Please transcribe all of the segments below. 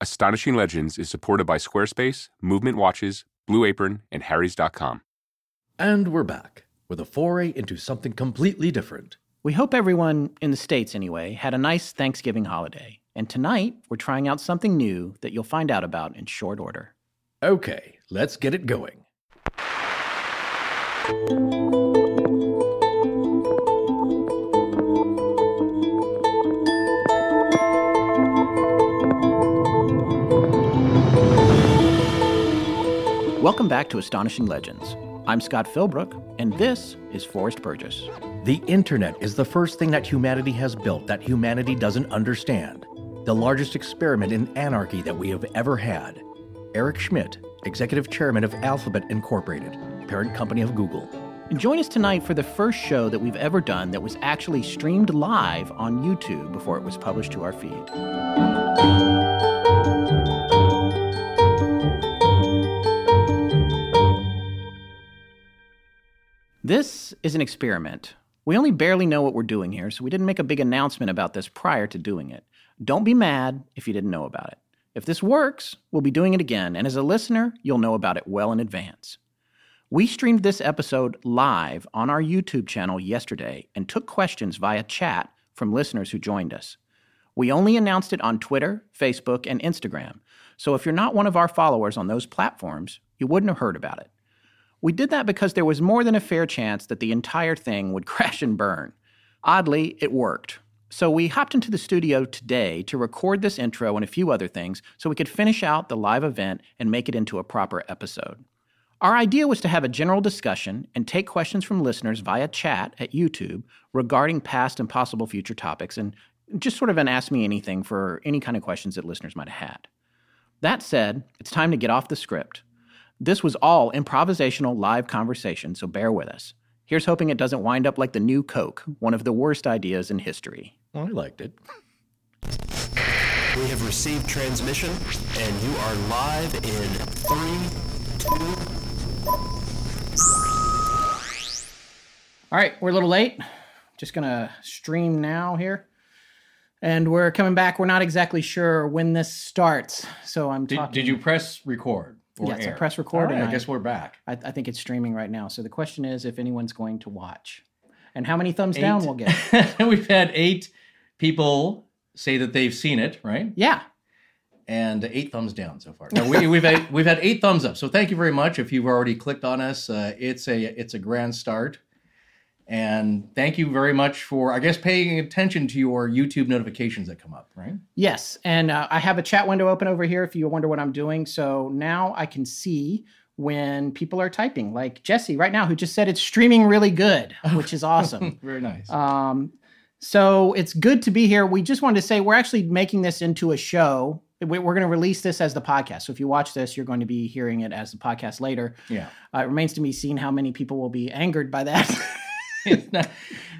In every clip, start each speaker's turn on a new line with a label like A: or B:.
A: Astonishing Legends is supported by Squarespace, Movement Watches, Blue Apron, and Harry's.com.
B: And we're back with a foray into something completely different.
C: We hope everyone, in the States anyway, had a nice Thanksgiving holiday. And tonight, we're trying out something new that you'll find out about in short order.
B: Okay, let's get it going.
C: Welcome back to Astonishing Legends. I'm Scott Philbrook, and this is Forrest Burgess.
B: The internet is the first thing that humanity has built that humanity doesn't understand. The largest experiment in anarchy that we have ever had. Eric Schmidt, executive chairman of Alphabet Incorporated, parent company of Google.
C: And join us tonight for the first show that we've ever done that was actually streamed live on YouTube before it was published to our feed. This is an experiment. We only barely know what we're doing here, so we didn't make a big announcement about this prior to doing it. Don't be mad if you didn't know about it. If this works, we'll be doing it again, and as a listener, you'll know about it well in advance. We streamed this episode live on our YouTube channel yesterday and took questions via chat from listeners who joined us. We only announced it on Twitter, Facebook, and Instagram, so if you're not one of our followers on those platforms, you wouldn't have heard about it. We did that because there was more than a fair chance that the entire thing would crash and burn. Oddly, it worked. So we hopped into the studio today to record this intro and a few other things so we could finish out the live event and make it into a proper episode. Our idea was to have a general discussion and take questions from listeners via chat at YouTube regarding past and possible future topics and just sort of an ask me anything for any kind of questions that listeners might have had. That said, it's time to get off the script. This was all improvisational live conversation, so bear with us. Here's hoping it doesn't wind up like the new Coke, one of the worst ideas in history.
B: Well, I liked it.
D: We have received transmission, and you are live in three, two.
C: All right, we're a little late. Just gonna stream now here. And we're coming back. We're not exactly sure when this starts. So I'm
E: Did,
C: talking.
E: did you press record?
C: I
E: air?
C: press record
E: All right, I
C: I-
E: guess we're back.
C: I, I think it's streaming right now. So the question is if anyone's going to watch. And how many thumbs down we'll get.
E: We've had eight people say that they've seen it, right?
C: Yeah.
E: And eight thumbs down so far. No, we, we've had we've had eight thumbs up. So thank you very much. If you've already clicked on us, uh, it's a it's a grand start. And thank you very much for I guess paying attention to your YouTube notifications that come up, right?
C: Yes, and uh, I have a chat window open over here if you wonder what I'm doing. So now I can see when people are typing, like Jesse right now, who just said it's streaming really good, which is awesome.
E: Very nice.
C: um, so it's good to be here. We just wanted to say we're actually making this into a show. We- We're going to release this as the podcast. So if you watch this, you're going to be hearing it as the podcast later.
E: yeah.
C: Uh, it remains to be seen how many people will be angered by that.
E: it's not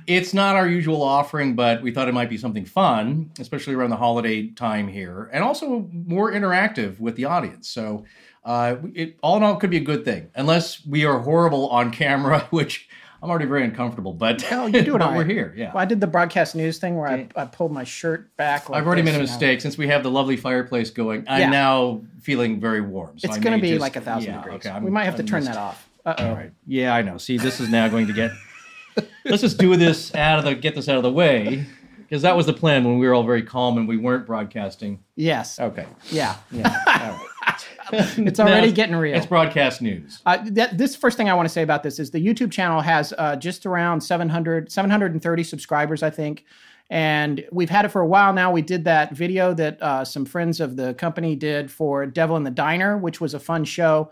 E: it's not our usual offering, but we thought it might be something fun, especially around the holiday time here, and also more interactive with the audience. So, uh, it all in all could be a good thing, unless we are horrible on camera, which I'm already very uncomfortable. But
C: you're doing
E: but
C: all
E: we're here. Yeah,
C: well, I did the broadcast news thing where I, I pulled my shirt back. Like
E: I've already
C: this,
E: made a
C: you know.
E: mistake since we have the lovely fireplace going. I'm
C: Yeah.
E: now feeling very warm. So
C: It's going to be
E: just-
C: like a thousand
E: yeah,
C: degrees.
E: Okay, I'm-
C: we might have to
E: I'm
C: turn
E: missed.
C: that off. Uh oh.
E: All right. Yeah, I know. See, this is now going to get. Let's just do this out of the get this out of the way, because that was the plan when we were all very calm and we weren't broadcasting.
C: Yes.
E: Okay.
C: Yeah.
E: Yeah. All right.
C: It's already
E: Now,
C: getting real.
E: It's broadcast news.
C: Uh, that, this first thing I want to say about this is the YouTube channel has uh, just around 700, 730 subscribers, I think. And we've had it for a while now. We did that video that uh, some friends of the company did for Devil in the Diner, which was a fun show.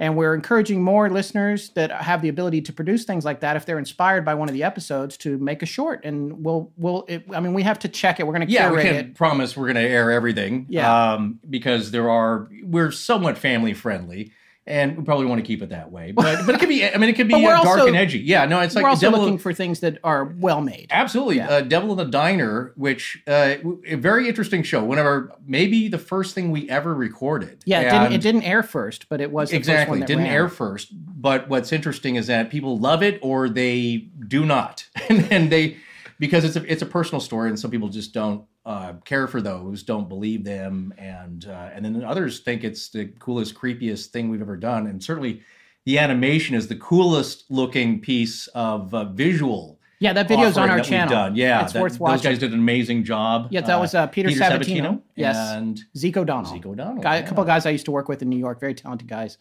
C: And we're encouraging more listeners that have the ability to produce things like that if they're inspired by one of the episodes to make a short. And we'll, we'll, it, I mean, we have to check it. We're going to
E: Yeah, we can't
C: it.
E: promise we're going to air everything.
C: Yeah.
E: Um, because there are, we're somewhat family friendly. And we probably want to keep it that way, but but it could be. I mean, it could be uh, dark
C: also-
E: and edgy. Yeah, no, it's like
C: we're also
E: Devil-
C: looking for things that are well made.
E: Absolutely.
C: Yeah.
E: Uh, Devil in the Diner, which uh, a very interesting show. Whenever maybe the first thing we ever recorded.
C: Yeah, it didn't, it didn't air first, but it was the first
E: exactly didn't
C: ran.
E: air first. But what's interesting is that people love it or they do not, and, and they because it's a it's a personal story, and some people just don't uh, care for those, don't believe them, and uh, and then others think it's the coolest, creepiest thing we've ever done, and certainly the animation is the coolest looking piece of uh, visual.
C: Yeah, that video's on our
E: that
C: channel.
E: Done. Yeah,
C: it's
E: that-
C: worth
E: Those guys did an amazing job.
C: Yeah, that was uh, Peter, Sabatino. Yes,
E: and
C: Zeke O'Donnell.
E: Zeke O'Donnell,
C: Guy,
E: yeah.
C: A couple of guys I used to work with in New York, very talented guys.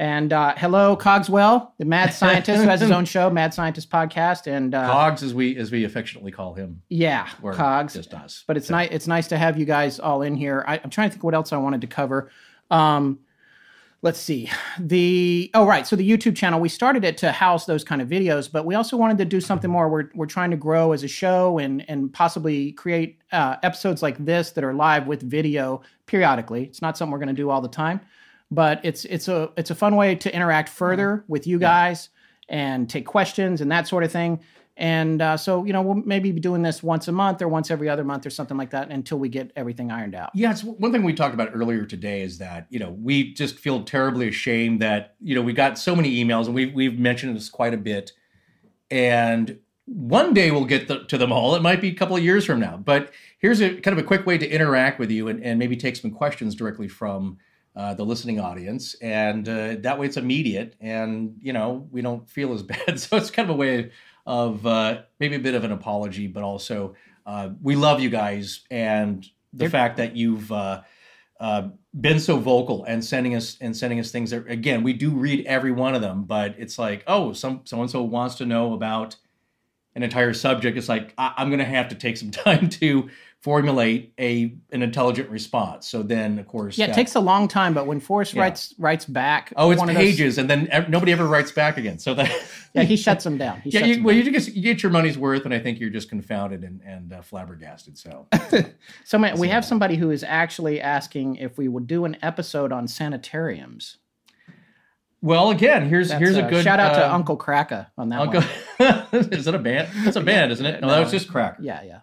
C: And uh, hello, Cogswell, the mad scientist who has his own show, Mad Scientist Podcast. And uh,
E: Cogs, as we as we affectionately call him.
C: yeah,
E: Or
C: Cogs.
E: just us.
C: But it's nice. It's nice to have you guys all in here. I, I'm trying to think what else I wanted to cover. Um, let's see. The oh right. So the YouTube channel we started it to house those kind of videos, but we also wanted to do something more. We're we're trying to grow as a show and and possibly create uh, episodes like this that are live with video periodically. It's not something we're going to do all the time, but it's it's a it's a fun way to interact further with you guys and take questions and that sort of thing. And uh, so, you know, we'll maybe be doing this once a month or once every other month or something like that until we get everything ironed out.
E: Yeah, it's one thing we talked about earlier today is that you know we just feel terribly ashamed that you know we got so many emails and we've we've mentioned this quite a bit, and one day we'll get the, to them all. It might be a couple of years from now, but here's a kind of a quick way to interact with you and, and maybe take some questions directly from uh, the listening audience, and uh, that way it's immediate, and you know we don't feel as bad. So it's kind of a way of uh, maybe a bit of an apology, but also uh, we love you guys and the fact that you've uh, uh, been so vocal and sending us and sending us things that again we do read every one of them, but it's like oh some so and so wants to know about an entire subject. It's like I, I'm going to have to take some time to formulate a an intelligent response. So then of course
C: Yeah, it takes a long time, but when Forrest
E: Yeah.
C: writes writes back,
E: oh it's
C: one of those-
E: pages and then ev- nobody ever writes back again. So that
C: yeah, he shuts them down. He
E: yeah, you, well,
C: down.
E: you, just, you get your money's worth, and I think you're just confounded and, and uh, flabbergasted. So,
C: So man, we have somebody who is actually asking if we would do an episode on sanitariums.
E: well, again, here's
C: That's,
E: here's a
C: uh,
E: good
C: shout out to
E: uh,
C: Uncle Cracker on that
E: Uncle.
C: one.
E: is that a band? That's a band, isn't it? No, that was just Cracker.
C: Yeah, yeah.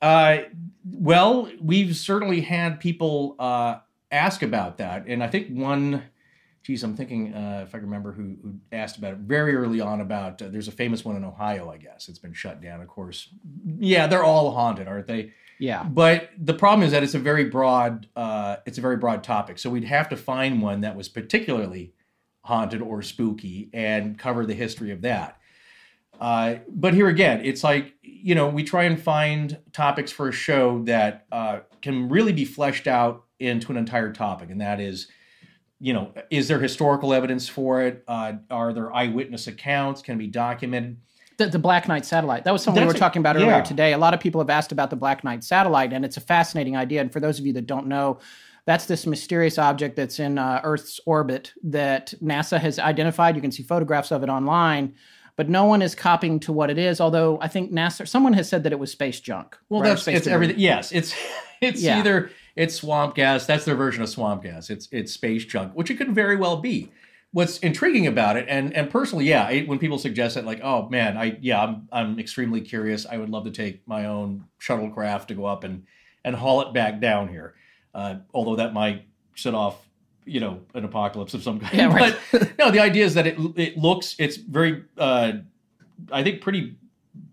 E: Uh, well, we've certainly had people uh, ask about that, and I think one. Geez, I'm thinking uh, if I remember who, who asked about it very early on. About uh, there's a famous one in Ohio, I guess. It's been shut down, of course. Yeah, they're all haunted, aren't they?
C: Yeah.
E: But the problem is that it's a very broad. Uh, it's a very broad topic, so we'd have to find one that was particularly haunted or spooky and cover the history of that. Uh, but here again, it's like you know we try and find topics for a show that uh, can really be fleshed out into an entire topic, and that is, you know, is there historical evidence for it? Uh, are there eyewitness accounts? Can it be documented?
C: The, the Black Knight satellite. That was something we were talking about earlier
E: yeah.
C: today. A lot of people have asked about the Black Knight satellite, and it's a fascinating idea. And for those of you that don't know, that's this mysterious object that's in uh, Earth's orbit that NASA has identified. You can see photographs of it online, but no one is copying to what it is. Although I think NASA, someone has said that it was space junk.
E: Well,
C: right?
E: that's
C: Space
E: it's
C: debris.
E: everything. Yes, it's it's
C: Yeah.
E: either it's swamp gas. That's their version of swamp gas. It's it's space junk, which it could very well be. What's intriguing about it, and and personally, yeah, I, when people suggest it, like, oh man, I yeah, I'm I'm extremely curious. I would love to take my own shuttlecraft to go up and and haul it back down here. Uh, although that might set off, you know, an apocalypse of some kind.
C: Yeah, right.
E: But no, the idea is that it it looks it's very, uh, I think, pretty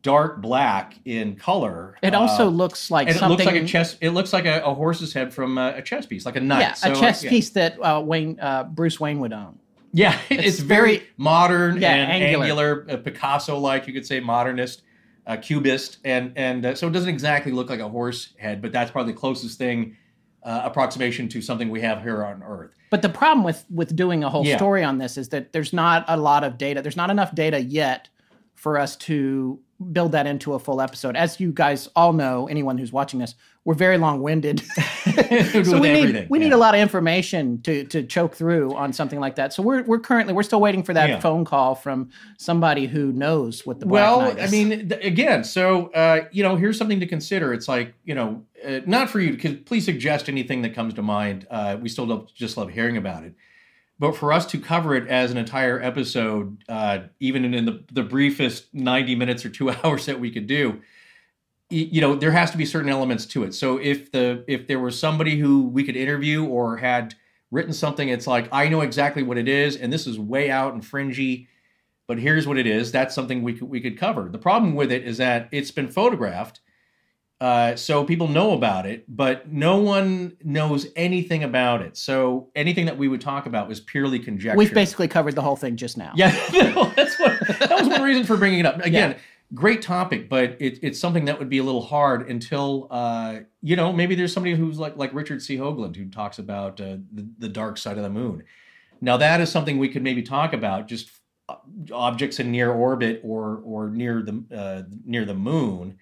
E: dark black in color.
C: It also
E: Uh,
C: looks like
E: and it looks like a chess. It looks like a, a horse's head from a, a chess piece, like a knight.
C: yeah,
E: So,
C: a chess
E: yeah.
C: piece that uh, Wayne uh, Bruce Wayne would own.
E: Yeah, it's, very,
C: very-
E: modern
C: Yeah,
E: and
C: angular.
E: angular, uh, Picasso-like. You could say modernist, uh, cubist, and and uh, so it doesn't exactly look like a horse head, but that's probably the closest thing uh, approximation to something we have here on Earth.
C: But the problem with with doing a whole
E: Yeah.
C: story on this is that there's not a lot of data. There's not enough data yet for us to build that into a full episode. As you guys all know, anyone who's watching this, we're very long-winded. So we need we need a lot of information to to choke through on something like that. So we're we're currently we're still waiting for that
E: Yeah.
C: phone call from somebody who knows what the Black
E: well, I mean, th- again, so uh, you know, here's something to consider. It's like you know, uh, not for you because please suggest anything that comes to mind. Uh, we still just love hearing about it, but for us to cover it as an entire episode, uh, even in the the briefest 90 minutes or two hours that we could do, you know, there has to be certain elements to it. So if the if there was somebody who we could interview or had written something, it's like I know exactly what it is, and this is way out and fringy but here's what it is. That's something we could we could cover. The problem with it is that it's been photographed, uh, so people know about it, but no one knows anything about it. So anything that we would talk about was purely conjecture.
C: we've basically covered the whole thing just now.
E: yeah, no, that's what that was one reason for bringing it up. Again, great topic, but it, it's something that would be a little hard until uh, you know maybe there's somebody who's like like Richard C. Hoagland who talks about uh, the, the dark side of the moon. Now that is something we could maybe talk about just uh, objects in near orbit or or near the uh, near the moon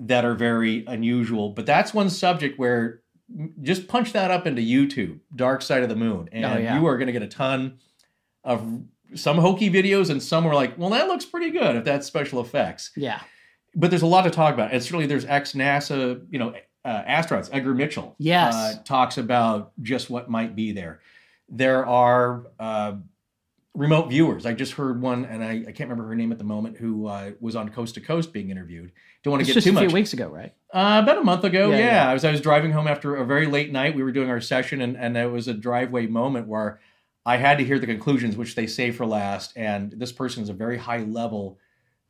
E: that are very unusual. But that's one subject where just punch that up into YouTube, Dark Side of the Moon, and
C: Oh, yeah.
E: you are going to get a ton of some hokey videos, and some are like, well, that looks pretty good if that's special effects.
C: Yeah.
E: But there's a lot to talk about, and certainly there's ex NASA, you know, uh, astronauts. Edgar Mitchell,
C: Yes.
E: uh, talks about just what might be there. There are uh, remote viewers. I just heard one, and I, I can't remember her name at the moment, who uh, was on Coast to Coast being interviewed. Don't want to
C: It's
E: get
C: just
E: too
C: a few weeks ago, right?
E: Uh, about a month ago,
C: Yeah,
E: yeah.
C: yeah.
E: I was I was driving home after a very late night. We were doing our session, and and it was a driveway moment where I had to hear the conclusions, which they say for last. And this person is a very high level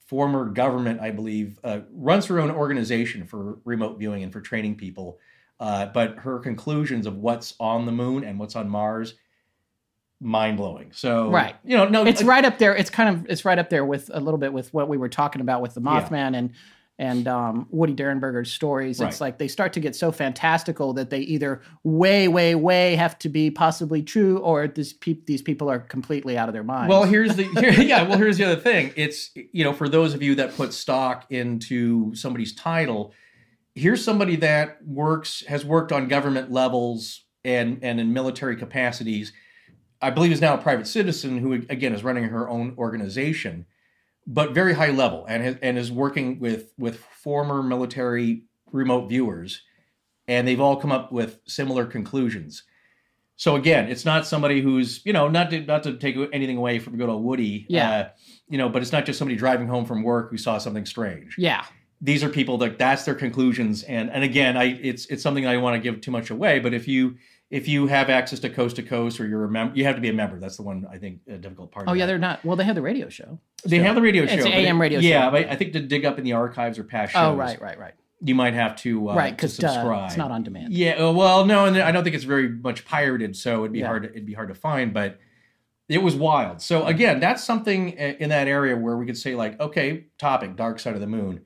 E: former government, I believe, uh, runs her own organization for remote viewing and for training people. Uh, but her conclusions of what's on the moon and what's on Mars, mind blowing. So
C: Right.
E: you know, no,
C: it's
E: uh,
C: right up there. It's kind of it's right up there with a little bit with what we were talking about with the
E: Yeah.
C: Mothman and and um, Woody Derenberger's stories.
E: Right.
C: It's like they start to get so fantastical that they either way, way, way have to be possibly true, or this peop these people are completely out of their minds.
E: Well, here's the here, yeah. Well, here's the other thing. It's you know for those of you that put stock into somebody's title, here's somebody that works has worked on government levels and and in military capacities. I believe is now a private citizen who again is running her own organization, but very high level and has, and is working with with former military remote viewers, and they've all come up with similar conclusions. So again, it's not somebody who's you know not to not to take anything away from good old Woody,
C: Yeah.
E: uh, you know, but it's not just somebody driving home from work who saw something strange.
C: yeah,
E: These are people that that's their conclusions, and and again, I it's it's something I want to give too much away, but if you if you have access to Coast to Coast or you're a member, you have to be a member. That's the one I think a difficult part.
C: oh yeah,
E: that.
C: they're not. Well, they have the radio show.
E: they have the radio show.
C: It's an
E: but it-
C: AM radio
E: Yeah, but I think to dig up in the archives or past shows,
C: Oh right, right, right,
E: you might have to uh,
C: right.
E: to
C: Because
E: subscribe.
C: it's not on demand.
E: Yeah, uh, well, no, and I don't think it's very much pirated, so it'd be
C: Yeah.
E: hard. To, it'd be hard to find, but it was wild. So again, that's something in that area where we could say like, okay, topic, dark side of the moon.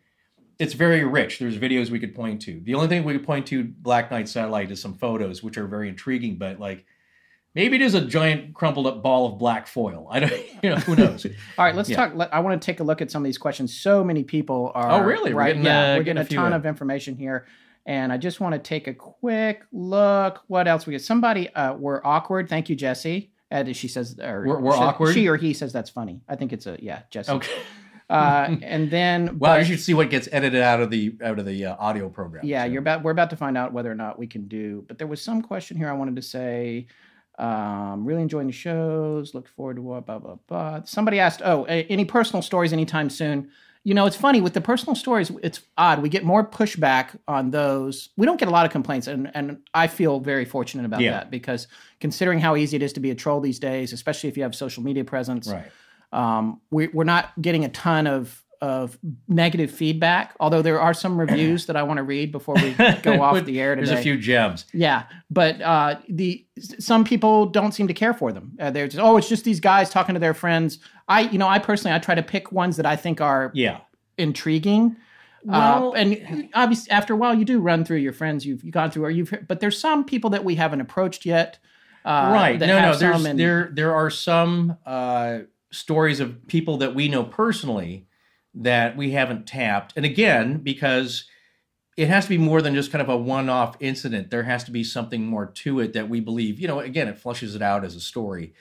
E: It's very rich. There's videos we could point to. The only thing we could point to, Black Knight satellite, is some photos, which are very intriguing. But like, maybe it is a giant crumpled up ball of black foil. I don't, you know, who knows?
C: All right, let's
E: Yeah.
C: talk. Let, I want to take a look at some of these questions. So many people are.
E: Oh, really? We're
C: Right.
E: getting,
C: yeah,
E: uh,
C: we're
E: getting
C: getting
E: a
C: a ton of information here, and I just want to take a quick look. What else we get? Somebody, uh, we're awkward. Thank you, Jesse. Uh, she says, or
E: We're- we're
C: she-
E: awkward?
C: She or he says that's funny. I think it's a yeah, Jesse.
E: okay.
C: Uh, and then,
E: Wow,
C: but-
E: you should see what gets edited out of the out of the uh, audio program.
C: yeah,
E: So-
C: you're about. We're about to find out whether or not we can do. But there was some question here I wanted to say. Um, really enjoying the shows. Look forward to what blah blah blah. Somebody asked, "Oh, any personal stories anytime soon?" You know, it's funny with the personal stories. It's odd. We get more pushback on those. We don't get a lot of complaints, and and I feel very fortunate about
E: Yeah.
C: that because considering how easy it is to be a troll these days, especially if you have social media presence,
E: right.
C: Um, we, we're not getting a ton of of negative feedback. Although there are some reviews that I want to read before we go off the air today.
E: There's a few gems.
C: Yeah, but uh, the some people don't seem to care for them. Uh, they're just oh, it's just these guys talking to their friends. I you know I personally I try to pick ones that I think are
E: Yeah.
C: intriguing.
E: Well-
C: uh, and obviously, after a while, you do run through your friends you've, you've gone through, or you've. But there's some people that we haven't approached yet. Uh,
E: right. No, no.
C: have
E: There's
C: and-
E: there there are some uh, stories of people that we know personally that we haven't tapped. And again, because it has to be more than just kind of a one-off incident. There has to be something more to it that we believe. You know, again, it flushes it out as a story.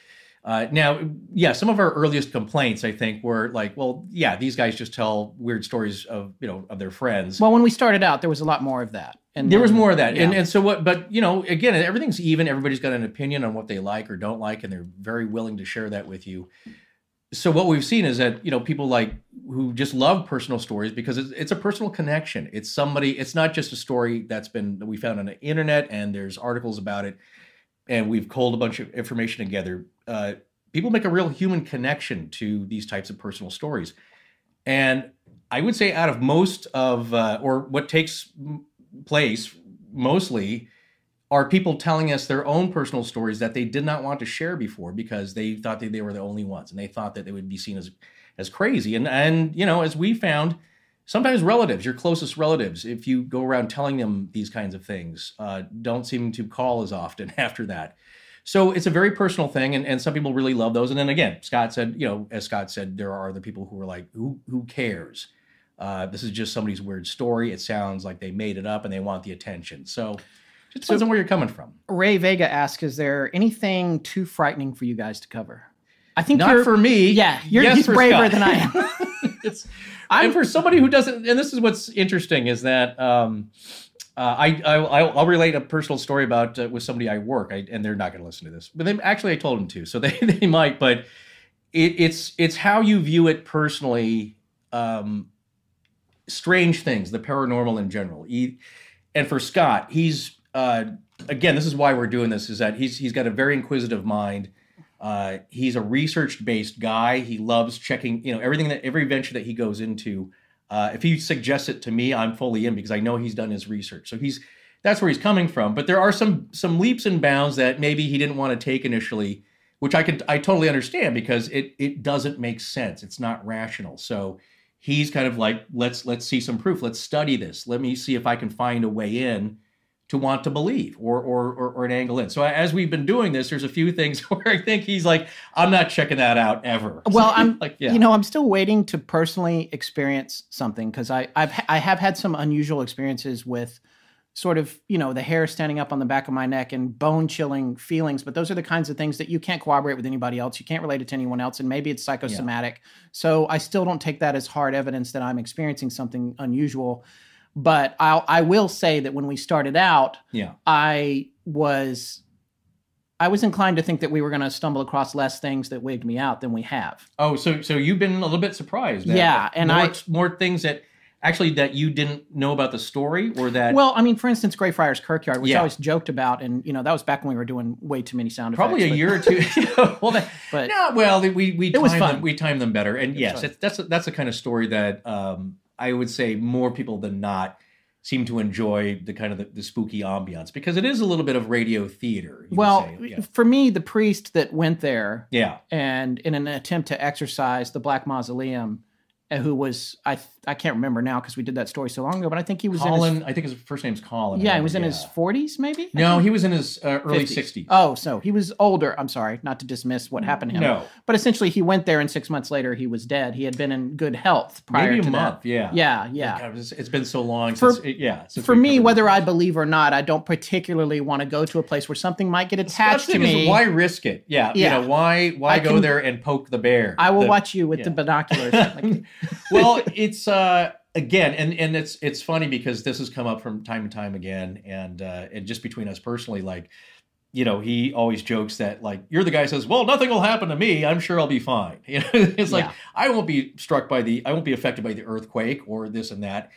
E: Uh, now, yeah, some of our earliest complaints, I think, were like, well, yeah, these guys just tell weird stories of you know of their friends.
C: Well, when we started out, there was a lot more of that. And
E: there was more of that, and
C: yeah.
E: and so what? But you know, again, everything's even. Everybody's got an opinion on what they like or don't like, and they're very willing to share that with you. So what we've seen is that you know people like who just love personal stories because it's, it's a personal connection. It's somebody. It's not just a story that's been that we found on the internet and there's articles about it, and we've culled a bunch of information together. Uh, people make a real human connection to these types of personal stories, and I would say out of most of uh, or what takes place mostly are people telling us their own personal stories that they did not want to share before because they thought that they were the only ones and they thought that they would be seen as as crazy? And and you know as we found sometimes relatives your closest relatives if you go around telling them these kinds of things uh, don't seem to call as often after that. So it's a very personal thing and, and some people really love those. And then again scott said you know as scott said there are the people who are like who who cares? Uh, this is just somebody's weird story. It sounds like they made it up and they want the attention. So it depends on where you're coming from
C: Ray Vega asks, "Is there anything too frightening for you guys to cover?" I think
E: Not
C: you're,
E: for me.
C: Yeah, you're
E: Yes
C: he's braver
E: Scott.
C: than I am.
E: it's and for somebody who doesn't and this is what's interesting is that um uh, I, I I'll, I'll relate a personal story about uh, with somebody I work I, and they're not going to listen to this but they actually I told them to so they, they might but it, it's it's how you view it personally um strange things the paranormal in general he, and for Scott he's uh again this is why we're doing this is that he's he's got a very inquisitive mind uh, he's a research-based guy. He loves checking, you know, everything that every venture that he goes into. Uh, if he suggests it to me, I'm fully in because I know he's done his research. So he's that's where he's coming from. But there are some some leaps and bounds that maybe he didn't want to take initially, which I could I totally understand because it it doesn't make sense. It's not rational. So he's kind of like let's let's see some proof. Let's study this. Let me see if I can find a way in to want to believe or, or or or an angle in. So as we've been doing this, there's a few things where I think he's like, I'm not checking that out ever.
C: Well, I'm
E: like, yeah,
C: you know, I'm still waiting to personally experience something because I I've I have had some unusual experiences with sort of you know the hair standing up on the back of my neck and bone chilling feelings but those are the kinds of things that you can't corroborate with anybody else. You can't relate it to anyone else and maybe it's psychosomatic. So i still don't take that as hard evidence that i'm experiencing something unusual but I'll, i will say that when we started out
E: yeah,
C: I was I was inclined to think that we were going to stumble across less things that wigged me out than we have.
E: Oh, so so you've been a little bit surprised.
C: Yeah, and
E: more,
C: I-
E: more things that actually that you didn't know about the story or that
C: Well, I mean, for instance, Greyfriars Kirkyard, which
E: Yeah.
C: I always joked about, and you know that was back when we were doing way too many sound effects.
E: probably a
C: effects.
E: year or two. well, that,
C: But-
E: no, well, we we
C: It
E: timed them, we timed them better, and yes, it's, that's that's the kind of story that um, I would say more people than not seem to enjoy the kind of the, the spooky ambiance because it is a little bit of radio theater. you
C: Well,
E: yeah.
C: for me, the priest that went there
E: yeah,
C: and in an attempt to exorcise the Black Mausoleum, who was I I can't remember now because we did that story so long ago, but I think he was in
E: Colin.
C: his
E: I think his first name's Colin.
C: yeah he was in his forties maybe.
E: No, he was in his uh, early
C: 50s.
E: sixties.
C: Oh, so he was older. I'm sorry, not to dismiss what happened to him.
E: No.
C: but essentially, he went there, and six months later, he was dead. He had been in good health prior
E: Maybe a
C: to
E: month.
C: that.
E: Yeah,
C: Yeah, yeah.
E: God, it's- been so long
C: For-
E: since. yeah, since
C: For me, whether. I believe or not, I don't particularly want to go to a place where something might get attached to me.
E: is, why risk it? Yeah,
C: Yeah.
E: You know, why why
C: I
E: go
C: can-
E: there and poke the bear?
C: I will
E: The-
C: watch you with the binoculars. Like,
E: well, it's uh again, and and it's it's funny because this has come up from time to time again, and uh and just between us personally, like. You know, he always jokes that like you're the guy who says, "Well, nothing will happen to me. I'm sure I'll be fine." You know, it's like I won't be struck by the, I won't be affected by the earthquake or this and that.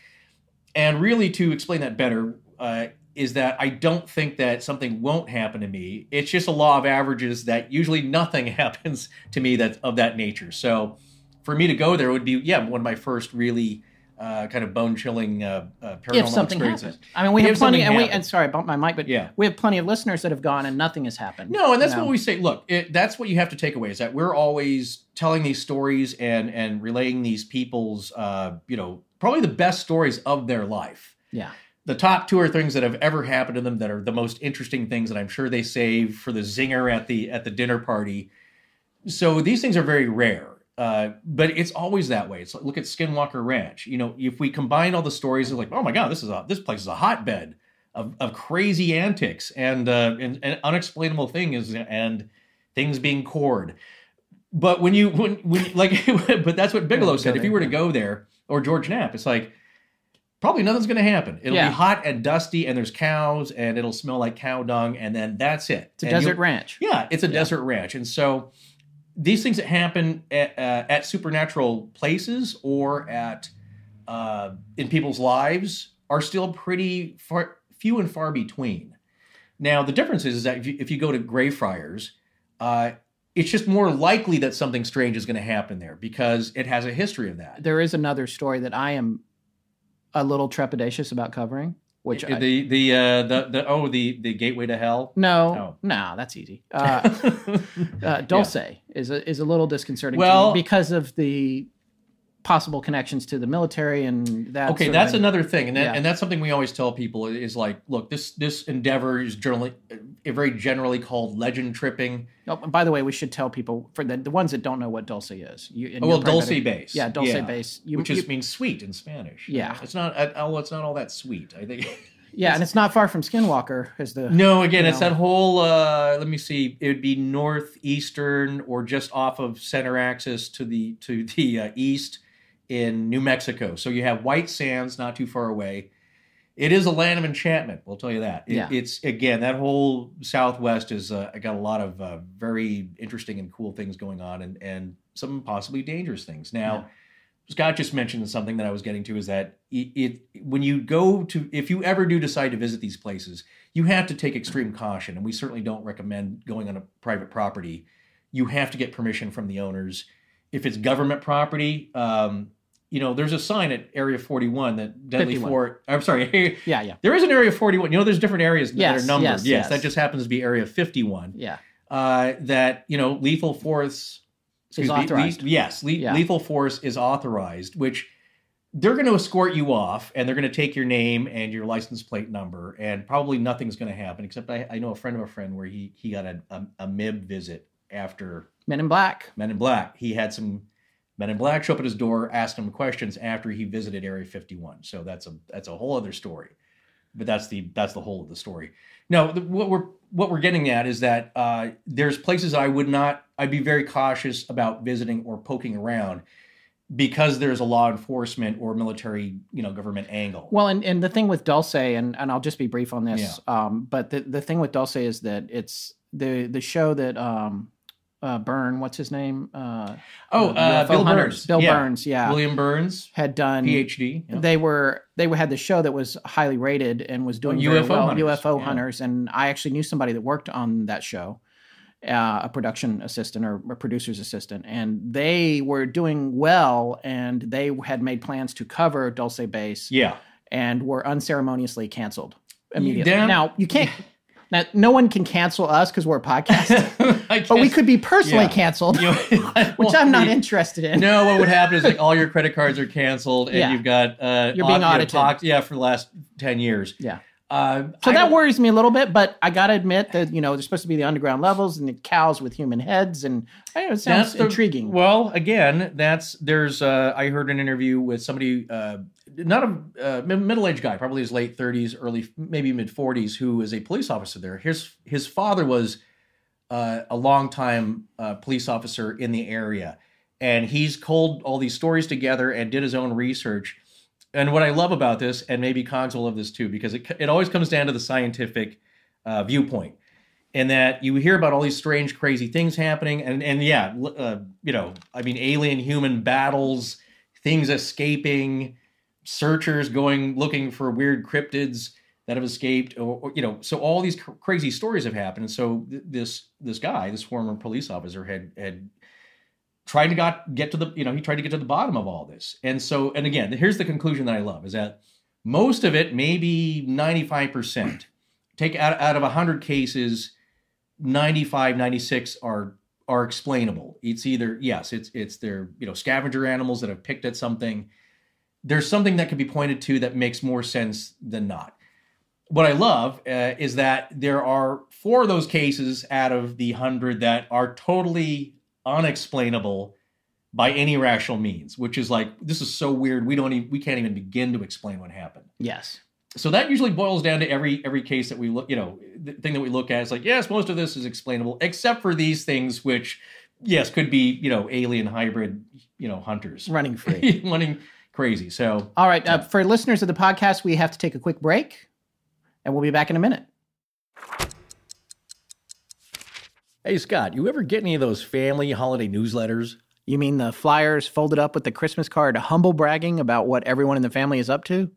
E: And really, to explain that better, uh, is that I don't think that something won't happen to me. It's just a law of averages that usually nothing happens to me that's of that nature. So for me to go there would be, yeah, one of my first really uh, kind of bone chilling uh, uh, paranormal
C: if something
E: experiences.
C: happens, I mean, we have
E: If
C: plenty,
E: something
C: and we and sorry, I bumped my mic, but
E: Yeah.
C: we have plenty of listeners that have gone and nothing has happened.
E: No, and that's
C: you know?
E: what we say. Look, it, that's what you have to take away is that we're always telling these stories and and relaying these people's, uh, you know, probably the best stories of their life.
C: Yeah,
E: the top two are things that have ever happened to them that are the most interesting things that I'm sure they save for the zinger at the at the dinner party. So these things are very rare. Uh, but it's always that way. It's like look at Skinwalker Ranch. You know, if we combine all the stories, of like, oh my god, this is a this place is a hotbed of, of crazy antics and, uh, and and unexplainable things and things being cored. But when you when when like, but that's what Bigelow said. If you were to go there or George Knapp, it's like probably nothing's going to happen. It'll
C: Yeah.
E: be hot and dusty, and there's cows, and it'll smell like cow dung, and then that's it.
C: It's a
E: And
C: desert ranch.
E: yeah, it's a desert ranch, and so these things that happen at, uh, at supernatural places or at uh, in people's lives are still pretty far, few and far between. Now, the difference is, is that if you, if you go to Greyfriars, uh, it's just more likely that something strange is going to happen there because it has a history of that.
C: There is another story that I am a little trepidatious about covering, which I,
E: the the uh, the the oh the the gateway to hell.
C: no,
E: Oh.
C: no, that's easy. Uh, uh, Dulce is a, is a little disconcerting to
E: Well-
C: me because of the possible connections to the military and that.
E: okay
C: sort of
E: that's another thing and, that,
C: Yeah.
E: and that's something we always tell people is like look this this endeavor is generally very generally called legend tripping
C: Oh, and by the way, we should tell people for the, the ones that don't know what Dulce is. You,
E: oh, well dulce base
C: Yeah, Dulce base. You,
E: which
C: you-
E: just means sweet in spanish
C: Yeah.
E: it's not uh, oh it's not all that sweet i think
C: yeah, and it's not far from Skinwalker. Is the
E: no again
C: you
E: it's that whole uh let me see it would be northeastern or just off of center axis to the to the uh, east in new mexico so you have white sands not too far away it is a land of enchantment we'll tell you that It-
C: Yeah.
E: it's again that whole southwest is uh, got a lot of uh, very interesting and cool things going on and and some possibly dangerous things now Scott just mentioned something that I was getting to is that it, it when you go to if you ever do decide to visit these places, you have to take extreme caution, and we certainly don't recommend going on a private property. You have to get permission from the owners. If it's government property, um, you know there's a sign at Area 41 that Deadly
C: 51.
E: Fort. I'm sorry,
C: Yeah, yeah,
E: there is an Area 41. You know, there's different areas that are numbered.
C: yes, yes.
E: that just happens to be Area 51
C: yeah.
E: uh, that you know lethal force me,
C: authorized.
E: le- yes, le-
C: Yeah.
E: lethal force is authorized, which they're going to escort you off and they're going to take your name and your license plate number, and probably nothing's going to happen. Except I, I know a friend of a friend where he he got a, a, a MIB visit after
C: Men in Black.
E: Men in Black. He had some Men in Black show up at his door, asked him questions after he visited Area 51. So that's a that's a whole other story. But that's the that's the whole of the story. No, the, what we're what we're getting at is that uh, there's places I would not. I'd be very cautious about visiting or poking around because there's a law enforcement or military, you know, government angle.
C: Well, and, and the thing with Dulce, and, and I'll just be brief on this, um, but the, the thing with Dulce is that it's the the show that um, uh, Byrne, what's his name? Uh,
E: oh, uh, Bill
C: hunters.
E: Birnes.
C: Bill
E: Yeah.
C: Birnes, yeah,
E: William Birnes,
C: had done
E: PhD. yeah.
C: They were they had the show that was highly rated and was doing
E: Oh,
C: very
E: UFO
C: well,
E: Hunters,
C: UFO
E: yeah.
C: hunters, and I actually knew somebody that worked on that show, uh, a production assistant or a producer's assistant, and they were doing well, and they had made plans to cover Dulce Base,
E: yeah.
C: and were unceremoniously canceled immediately.
E: Damn.
C: Now you can't. Now, no one can cancel us because we're a podcast, but we could be personally
E: Yeah.
C: canceled,
E: You
C: which I'm not interested in.
E: No, what would happen is like all your credit cards are canceled, and
C: Yeah.
E: you've got uh,
C: You're being
E: au-
C: audited.
E: talked- yeah, for the last ten years.
C: Yeah.
E: Uh,
C: So
E: I
C: that worries me a little bit, but I gotta admit that you know there's supposed to be the underground levels and the cows with human heads, and know, it sounds
E: the-
C: intriguing.
E: Well, again, that's there's. Uh, I heard an interview with somebody, uh, not a uh, middle aged guy, probably his late 30s, early maybe mid 40s, who is a police officer there. His his father was uh, a longtime uh, police officer in the area, and he's culled all these stories together and did his own research. And what I love about this, and maybe Cogs will love this too, because it it always comes down to the scientific uh, viewpoint and that you hear about all these strange, crazy things happening, and and yeah, uh, you know, I mean, alien human battles, things escaping, searchers going looking for weird cryptids that have escaped, or, or, you know, so all these cr- crazy stories have happened, and so th- this this guy, this former police officer, had had tried to got get to the you know he tried to get to the bottom of all this, and so and again, here's the conclusion that I love is that most of it, maybe ninety five percent, take out out of hundred cases. 95 96 are are explainable it's either yes it's it's their you know scavenger animals that have picked at something there's something that can be pointed to that makes more sense than not what i love uh, is that there are four of those cases out of the 100 that are totally unexplainable by any rational means, which is like this is so weird. We don't even we can't even begin to explain what happened.
C: Yes.
E: So that usually boils down to every every case that we look, you know, the thing that we look at is like, yes, most of this is explainable, except for these things which, yes, could be, you know, alien hybrid, you know, hunters
C: Running free.
E: running crazy. So
C: All right. Uh, for listeners of the podcast, we have to take a quick break, and we'll be back in a minute.
B: Hey, Scott, you ever get any of those family holiday newsletters?
C: You mean the flyers folded up with the Christmas card humble bragging about what everyone in the family is up to?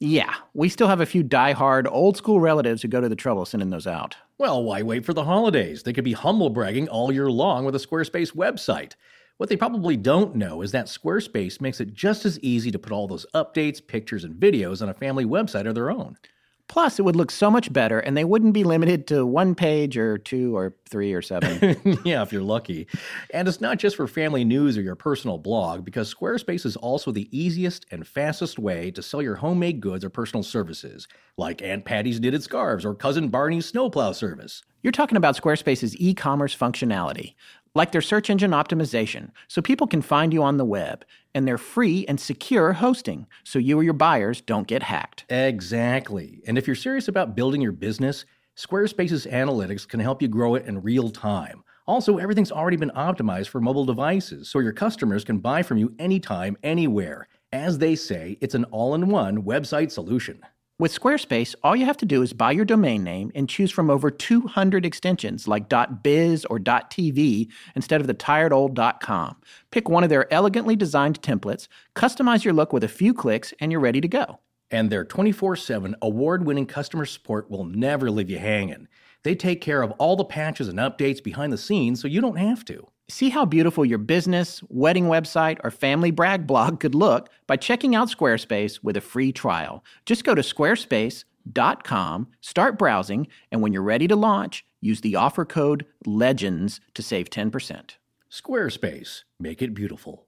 C: Yeah, we still have a few die-hard, old school relatives who go to the trouble sending those out.
B: Well, why wait for the holidays? They could be humble bragging all year long with a Squarespace website. What they probably don't know is that Squarespace makes it just as easy to put all those updates, pictures, and videos on a family website of their own.
C: Plus, it would look so much better, and they wouldn't be limited to one page or two or three or seven.
B: yeah, if you're lucky. And it's not just for family news or your personal blog, because Squarespace is also the easiest and fastest way to sell your homemade goods or personal services, like Aunt Patty's knitted scarves or Cousin Barney's snowplow service.
C: You're talking about Squarespace's e commerce functionality, like their search engine optimization, so people can find you on the web, and their free and secure hosting, so you or your buyers don't get hacked.
B: Exactly. And if you're serious about building your business, Squarespace's analytics can help you grow it in real time. Also, everything's already been optimized for mobile devices, so your customers can buy from you anytime, anywhere. As they say, it's an all in one website solution.
C: With Squarespace, all you have to do is buy your domain name and choose from over 200 extensions like .biz or .tv instead of the tired old .com. Pick one of their elegantly designed templates, customize your look with a few clicks, and you're ready to go.
B: And their 24 7 award winning customer support will never leave you hanging. They take care of all the patches and updates behind the scenes so you don't have to.
C: See how beautiful your business, wedding website, or family brag blog could look by checking out Squarespace with a free trial. Just go to squarespace.com, start browsing, and when you're ready to launch, use the offer code LEGENDS to save 10%.
B: Squarespace, make it beautiful.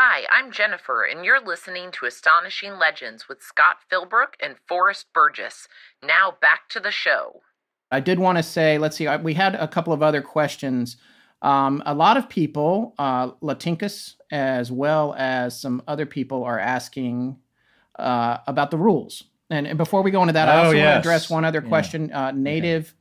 F: Hi, I'm Jennifer, and you're listening to Astonishing Legends with Scott Philbrook and Forrest Burgess. Now back to the show.
C: I did want to say, let's see, I- we had a couple of other questions. Um, a lot of people, uh, Latinkus, as well as some other people, are asking uh, about the rules. And, and before we go into that, I
E: Oh,
C: also want to address one other
E: Yeah.
C: question. Uh, native,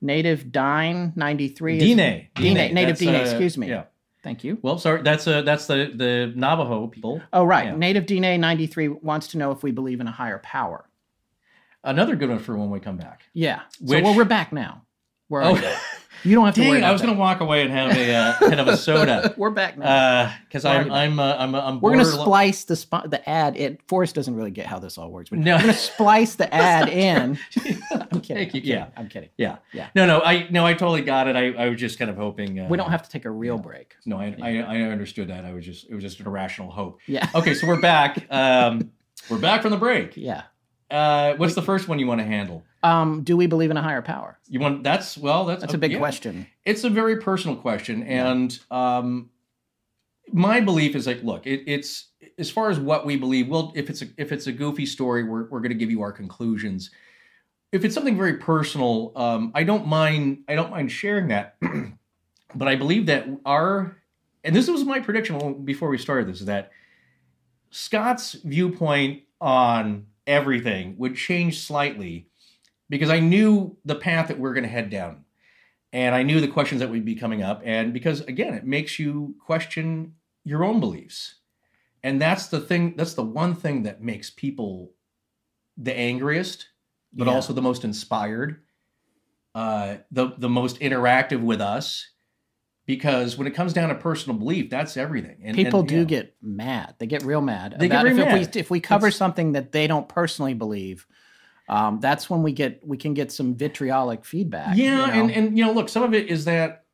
C: native Dine ninety three.
E: Dine.
C: Dine, native Dine.
E: uh,
C: excuse me.
E: Yeah.
C: Thank you.
E: Well, sorry. That's uh that's the the Navajo people.
C: Oh, right.
E: Yeah.
C: Native Dine ninety three wants to know if we believe in a higher power.
E: Another good one for when we come back.
C: Yeah. So well, we're back now. We're
E: Oh.
C: you don't have to
E: Dang! I was going to walk away and have a uh, kind of a soda
C: we're back now.
E: because
C: We're
E: I'm. I'm uh, I'm I'm
C: We're gonna splice the sp- the ad. It Forrest doesn't really get how this all works, but
E: No.
C: we're gonna splice the ad in. I'm kidding.
E: You. Yeah.
C: I'm kidding.
E: Yeah.
C: Yeah.
E: No, no, I no, I totally got it. I, I was just kind of hoping. Uh,
C: We don't have to take a real break.
E: No, I, I I understood that. I was just it was just an irrational hope.
C: Yeah.
E: Okay, so we're back. Um, we're back from the break.
C: Yeah.
E: Uh, what's the first one you want to handle?
C: Um, do we believe in a higher power?
E: You want that's well that's
C: That's a big
E: yeah.
C: question.
E: It's a very personal question, and um, my belief is like, look, it, it's as far as what we believe. Well, if it's a, if it's a goofy story, we're we're going to give you our conclusions. If it's something very personal, um, I don't mind. I don't mind sharing that, but I believe that our and this was my prediction before we started this is that Scott's viewpoint on everything would change slightly because I knew the path that we're going to head down. And I knew the questions that would be coming up. And because, again, it makes you question your own beliefs. And that's the thing, that's the one thing that makes people the angriest, but
C: Yeah.
E: also the most inspired, uh, the, the most interactive with us. Because when it comes down to personal belief, that's everything. And,
C: People
E: and,
C: do
E: know,
C: get mad. They get real mad.
E: They get
C: about if,
E: mad.
C: If we, if we cover
E: That's-
C: something that they don't personally believe, um, that's when we get we can get some vitriolic feedback.
E: Yeah,
C: you know?
E: and and you know, look, some of it is that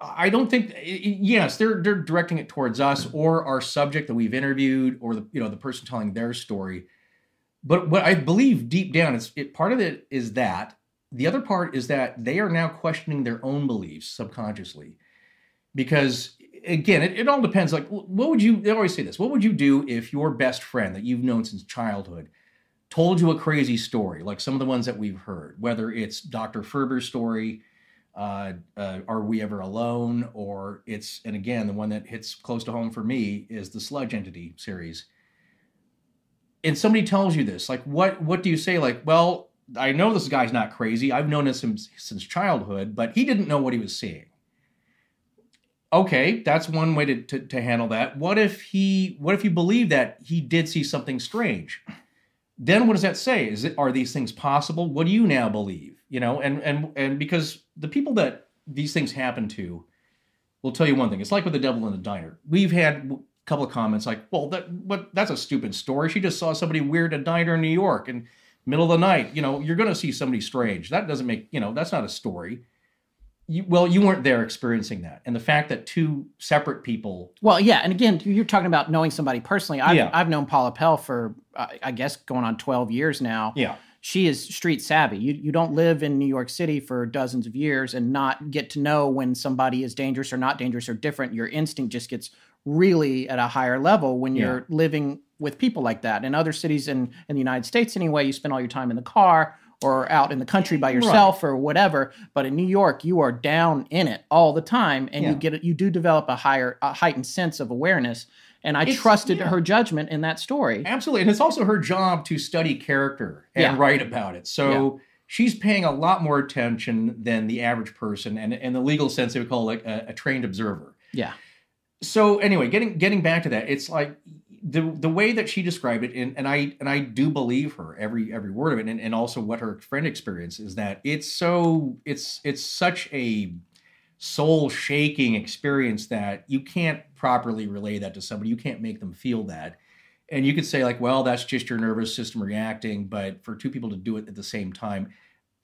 E: I don't think. Yes, they're they're directing it towards us or our subject that we've interviewed, or the you know the person telling their story. But what I believe deep down is it. Part of it is that the other part is that they are now questioning their own beliefs subconsciously, because again, it, it all depends. Like, what would you? They always say this. What would you do if your best friend that you've known since childhood? told you a crazy story, like some of the ones that we've heard, whether it's Dr. Ferber's story, uh, uh, Are We Ever Alone? Or it's, and again, the one that hits close to home for me is the Sludge Entity series. And somebody tells you this, like, what what do you say? Like, well, I know this guy's not crazy. I've known him since, since childhood, but he didn't know what he was seeing. Okay, that's one way to, to, to handle that. What if he what if you believe that he did see something strange? Then what does that say? Is it are these things possible? What do you now believe? You know, and and and because the people that these things happen to will tell you one thing. It's like with the devil in the diner. We've had a couple of comments like, "Well, that what that's a stupid story. She just saw somebody weird at a diner in New York and middle of the night. You know, you're going to see somebody strange. That doesn't make you know that's not a story." You, well, you weren't there experiencing that, and the fact that two separate people
C: Well, yeah, and again, you're talking about knowing somebody personally. I've,
E: Yeah.
C: I've known Paula Pell for, uh, I guess, going on 12 years now.
E: Yeah.
C: She is street savvy. You, you don't live in New York City for dozens of years and not get to know when somebody is dangerous or not dangerous or different. Your instinct just gets really at a higher level when
E: Yeah.
C: you're living with people like that. In other cities in, in the United States, anyway, you spend all your time in the car or out in the country by yourself or whatever. But in New York, you are down in it all the time, and you
E: Yeah.
C: get you do develop a higher, a heightened sense of awareness. And I
E: It's-
C: trusted
E: yeah.
C: her judgment in that story.
E: Absolutely. And it's also her job to study character and
C: Yeah.
E: write about it. So she's paying a lot more attention than the average person. And in the legal sense, they would call it a, a trained observer.
C: Yeah,
E: So anyway, getting getting back to that, it's like the the way that she described it, and, and I and I do believe her every every word of it, and, and also what her friend experienced is that it's so it's it's such a soul shaking experience that you can't properly relay that to somebody. You can't make them feel that. And you could say like, well, that's just your nervous system reacting, but for two people to do it at the same time,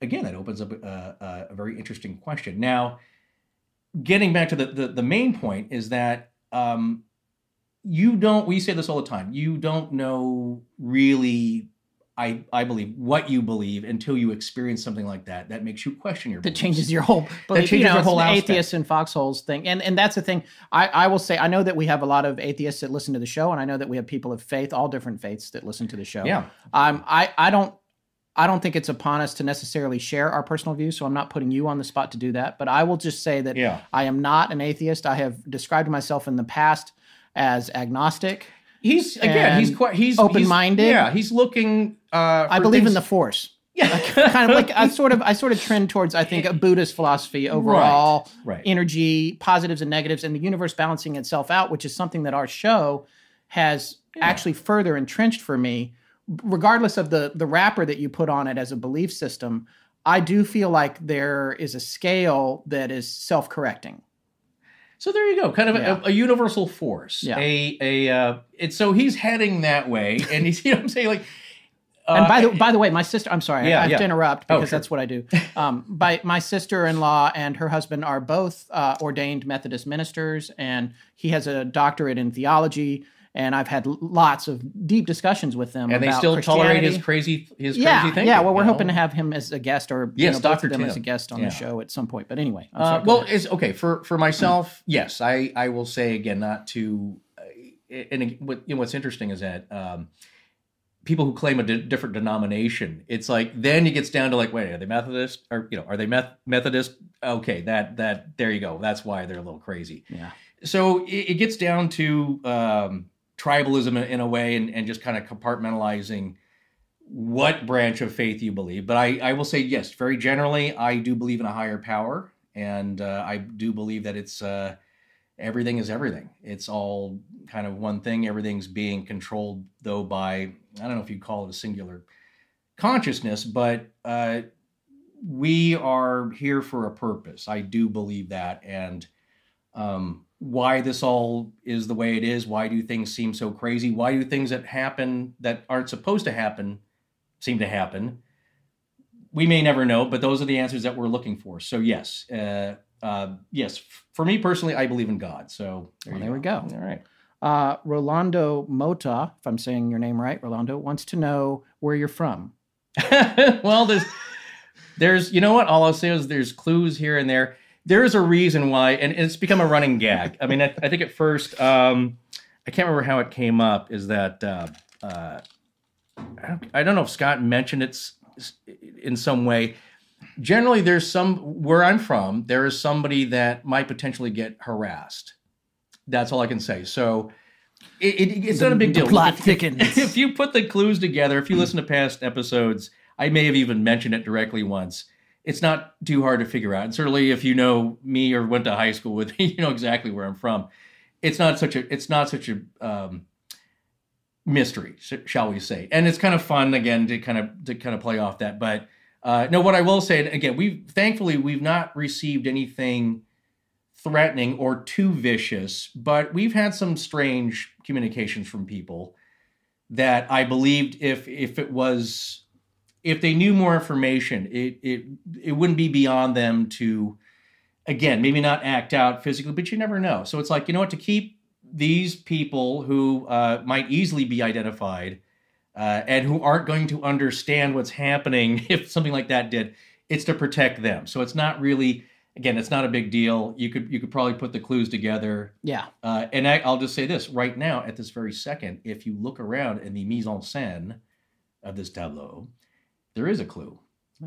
E: again, that opens up a, a, a very interesting question. Now, getting back to the, the, the main point is that um, you don't we say this all the time you don't know really i i believe what you believe until you experience something like that that makes you question your
C: that
E: beliefs.
C: changes your whole belief.
E: changes
C: you know,
E: your whole
C: atheists and foxholes thing, and and that's the thing. I I will say I know that we have a lot of atheists that listen to the show, and I know that we have people of faith, all different faiths that listen to the show.
E: Yeah.
C: Um. I I don't. I don't think it's upon us to necessarily share our personal views, so I'm not putting you on the spot to do that. But I will just say that
E: Yeah.
C: I am not an atheist. I have described myself in the past as agnostic.
E: he's again he's quite he's
C: open-minded.
E: he's- yeah he's looking uh
C: I believe in the force.
E: yeah
C: kind of like I sort of I sort of trend towards I think a Buddhist philosophy overall,
E: right.
C: energy, positives and negatives, and the universe balancing itself out, which is something that our show has actually further entrenched for me. Regardless of the the wrapper that you put on it as a belief system, I do feel like there is a scale that is self correcting.
E: So there you go, kind of
C: Yeah.
E: a, a universal force.
C: Yeah.
E: A a uh, it's so he's heading that way, and he's you know what I'm saying like.
C: and
E: uh,
C: by the by the way, my sister. I'm sorry,
E: Yeah,
C: I have
E: yeah.
C: to interrupt
E: Oh,
C: because
E: sure.
C: that's what I do. Um, by my sister-in-law and her husband are both uh, ordained Methodist ministers, and he has a doctorate in theology. And I've had lots of deep discussions with them.
E: and they still tolerate his crazy his
C: Yeah,
E: crazy thinking.
C: yeah. Well, we're
E: you know?
C: hoping to have him as a guest, or
E: Yes,
C: you know,
E: Dr.
C: of
E: Tim.
C: as a guest on
E: Yeah.
C: the show at some point. But anyway,
E: Uh, well, it's okay for for myself. Yes, I I will say again not to. Uh, and what you know what's interesting is that um, people who claim a di- different denomination, it's like then it gets down to like, wait, are they Methodist or you know are they Meth- Methodist? Okay, that that there you go. That's why they're a little crazy.
C: yeah.
E: So it, it gets down to um, tribalism in, a way, and, and just kind of compartmentalizing what branch of faith you believe. But I, I will say yes, very generally, I do believe in a higher power, and uh, I do believe that it's uh, everything is everything. It's all kind of one thing. Everything's being controlled though by I don't know if you call it a singular consciousness, but uh, we are here for a purpose. I do believe that, and um, why this all is the way it is. Why do things seem so crazy? Why do things that happen that aren't supposed to happen seem to happen? We may never know, but those are the answers that we're looking for. So yes, uh, uh, yes. For me personally, I believe in God. So there,
C: Well, there we go.
E: All right.
C: Uh, Rolando Mota, if I'm saying your name right, Rolando wants to know where you're from.
E: well, there's, there's, you know what? All I'll say is there's clues here and there. There is a reason why, and it's become a running gag. I mean, I, I think at first, um, I can't remember how it came up. Is that uh, uh, I, don't, I don't know if Scott mentioned it in some way. generally there's some where I'm from, there is somebody that might potentially get harassed. That's all I can say. So it, it, it's not a big
C: the
E: deal.
C: plot
E: if,
C: thickens.
E: If you put the clues together, if you listen to past episodes, I may have even mentioned it directly once. It's not too hard to figure out. And certainly, if you know me or went to high school with me, you know exactly where I'm from. It's not such a. It's not such a. Um, mystery, sh- shall we say? And it's kind of fun again to kind of to kind of play off that. But uh, no, what I will say again, we thankfully we've not received anything threatening or too vicious, but we've had some strange communications from people that I believed if if it was if they knew more information, it it it wouldn't be beyond them to again maybe not act out physically, but you never know. So it's like you know what to keep these people who uh, might easily be identified uh, and who aren't going to understand what's happening if something like that did. It's to protect them. So it's not really again, it's not a big deal. You could you could probably put the clues together.
C: Yeah.
E: Uh, and I, I'll just say this right now, at this very second, if you look around in the mise en scène of this tableau, there is a clue.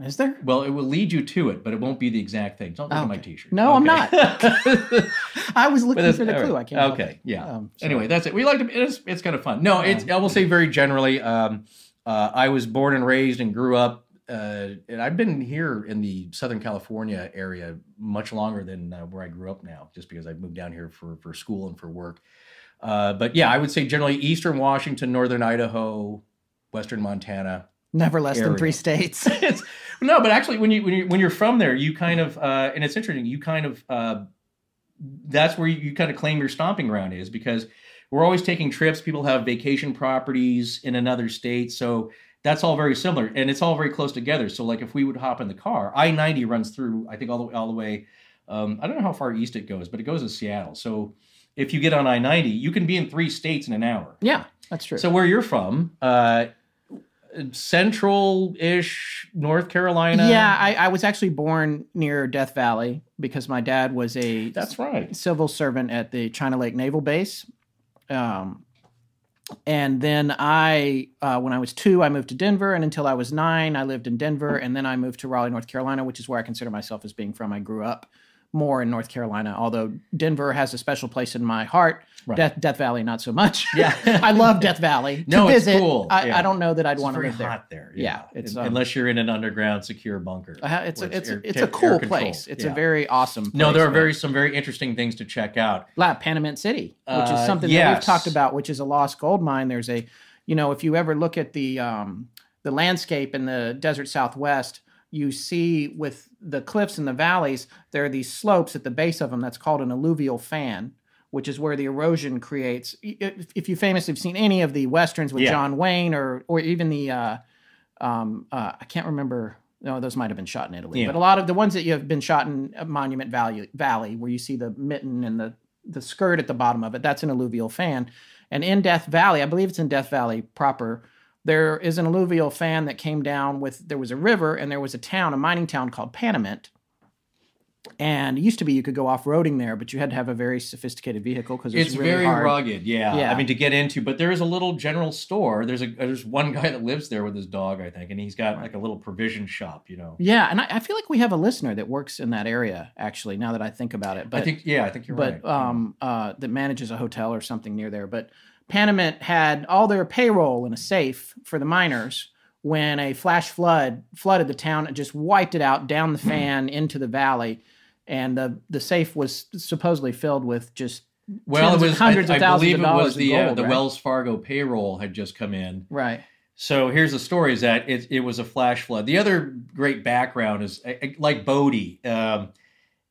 C: Is there?
E: Well, it will lead you to it, but it won't be the exact thing. Don't look at my T-shirt.
C: No, I'm not. I was looking for the
E: all
C: clue.
E: right.
C: I can't.
E: Okay, yeah.
C: Um,
E: Anyway, that's it. We like to. It's it's kind of fun. No, it's. I will say very generally. Um, uh, I was born and raised and grew up, uh, and I've been here in the Southern California area much longer than uh, where I grew up now, just because I've moved down here for for school and for work. Uh, but yeah, I would say generally Eastern Washington, Northern Idaho, Western Montana.
C: Never less than three states.
E: no, but actually, when you when you when you're from there, you kind of uh, and it's interesting. You kind of uh, that's where you, you kind of claim your stomping ground is because we're always taking trips. People have vacation properties in another state, so that's all very similar, and it's all very close together. So, like if we would hop in the car, I ninety runs through. I think all the all the way. Um, I don't know how far east it goes, but it goes to Seattle. So if you get on I ninety, you can be in three states in an hour.
C: yeah, that's true.
E: So where you're from, uh, central-ish North Carolina.
C: yeah, I, I was actually born near Death Valley because my dad was a
E: that's right.
C: civil servant at the China Lake Naval Base. Um, and then I, uh, when I was two, I moved to Denver, and until I was nine, I lived in Denver, and then I moved to Raleigh, North Carolina, which is where I consider myself as being from. I grew up more in North Carolina, although Denver has a special place in my heart.
E: Right.
C: Death, Death Valley, not so much.
E: Yeah.
C: I love Death Valley.
E: No,
C: to
E: it's cool.
C: I,
E: Yeah.
C: I don't know that I'd
E: It's
C: want to live there.
E: hot there.
C: Yeah, it's, um,
E: unless you're in an underground secure bunker.
C: Uh, it's a, it's
E: air-
C: it's a cool place. It's
E: Yeah.
C: a very awesome. Place,
E: no. There are very some very interesting things to check out.
C: La Panamint City, which
E: Uh,
C: is something that we've talked about, which is a lost gold mine. There's a, you know, if you ever look at the um, the landscape in the desert Southwest, you see with the cliffs and the valleys, there are these slopes at the base of them. That's called an alluvial fan, which is where the erosion creates. If, you famously have seen any of the westerns with
E: Yeah.
C: John Wayne, or or even the, uh, um, uh, I can't remember. No, those might have been shot in Italy,
E: Yeah.
C: but a lot of the ones that you have been shot in uh, Monument Valley, Valley, where you see the mitten and the the skirt at the bottom of it, that's an alluvial fan. And in Death Valley, I believe it's in Death Valley proper, there is an alluvial fan that came down with there was a river and there was a town, a mining town called Panamint. And it used to be you could go off roading there, but you had to have a very sophisticated vehicle because
E: It's
C: really
E: very
C: hard.
E: rugged. Yeah.
C: Yeah.
E: I mean to get into, but there is a little general store. There's a there's one guy that lives there with his dog, I think, and he's got like a little provision shop. You know.
C: Yeah, and I, I feel like we have a listener that works in that area. Actually, now that I think about it, but
E: I think yeah, I think you're
C: but
E: right.
C: um, uh, that manages a hotel or something near there. But Panamint had all their payroll in a safe for the miners when a flash flood flooded the town and just wiped it out down the
E: Hmm.
C: fan into the valley, and the the safe was supposedly filled with just
E: well, it
C: of
E: was
C: hundreds
E: I,
C: of
E: I believe
C: of
E: it was the uh, the
C: right?
E: Wells Fargo payroll had just come in.
C: right.
E: So here's the story: is that it, it was a flash flood. The other great background is uh, uh, like Bodie. Um,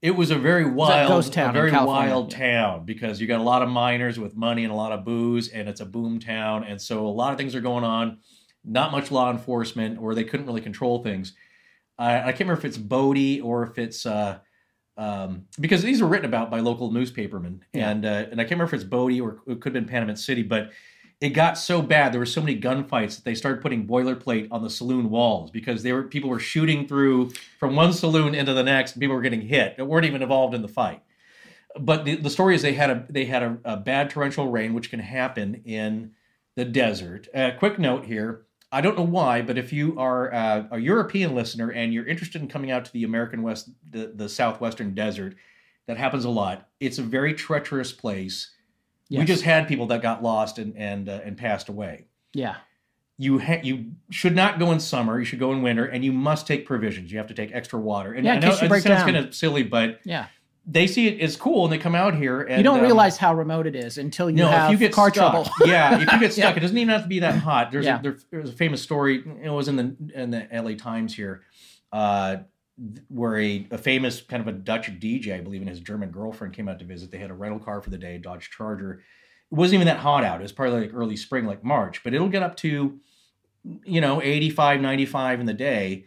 E: it was a very wild,
C: ghost town
E: a very wild town because you got a lot of miners with money and a lot of booze, and it's a boom town, and so a lot of things are going on. Not much law enforcement, or they couldn't really control things. I, I can't remember if it's Bodie or if it's uh, um, because these were written about by local newspapermen,
C: Yeah.
E: and uh, and I can't remember if it's Bodie or it could have been Panamint City, but it got so bad there were so many gunfights that they started putting boilerplate on the saloon walls because they were people were shooting through from one saloon into the next and people were getting hit that weren't even involved in the fight but the, the story is they had a they had a, a bad torrential rain which can happen in the desert uh, quick note here I don't know why, but if you are uh, a European listener and you're interested in coming out to the American West, the, the southwestern desert, that happens a lot. It's a very treacherous place. We just had people that got lost and and uh, and passed away.
C: Yeah.
E: You ha- you should not go in summer. You should go in winter, and you must take provisions. You have to take extra water. And
C: Yeah, in
E: I know
C: case you
E: it
C: break
E: sounds
C: down.
E: kind of silly, but
C: Yeah.
E: they see it as cool, and they come out here. And
C: you don't
E: um,
C: realize how remote it is until you
E: no,
C: have
E: if you get
C: car
E: stuck,
C: trouble.
E: yeah, if you get
C: Yeah.
E: stuck, it doesn't even have to be that hot. There's
C: Yeah.
E: a, there, there's a famous story. It was in the in the L.A. Times here, uh, where a, a famous kind of a Dutch DJ, I believe, and his German girlfriend came out to visit. They had a rental car for the day, Dodge Charger. It wasn't even that hot out. It was probably like early spring, like March, but it'll get up to, you know, 85, 95 in the day.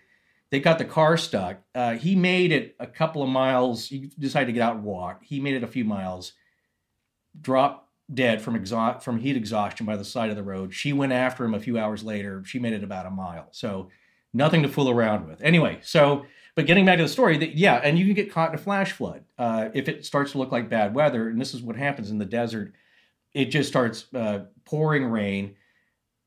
E: They got the car stuck. Uh, he made it a couple of miles. He decided to get out and walk. He made it a few miles dropped dead from exhaust from heat exhaustion by the side of the road. She went after him a few hours later. She made it about a mile. So nothing to fool around with. Anyway, so but getting back to the story, that yeah, and you can get caught in a flash flood uh, if it starts to look like bad weather. And this is what happens in the desert. It just starts uh, pouring rain.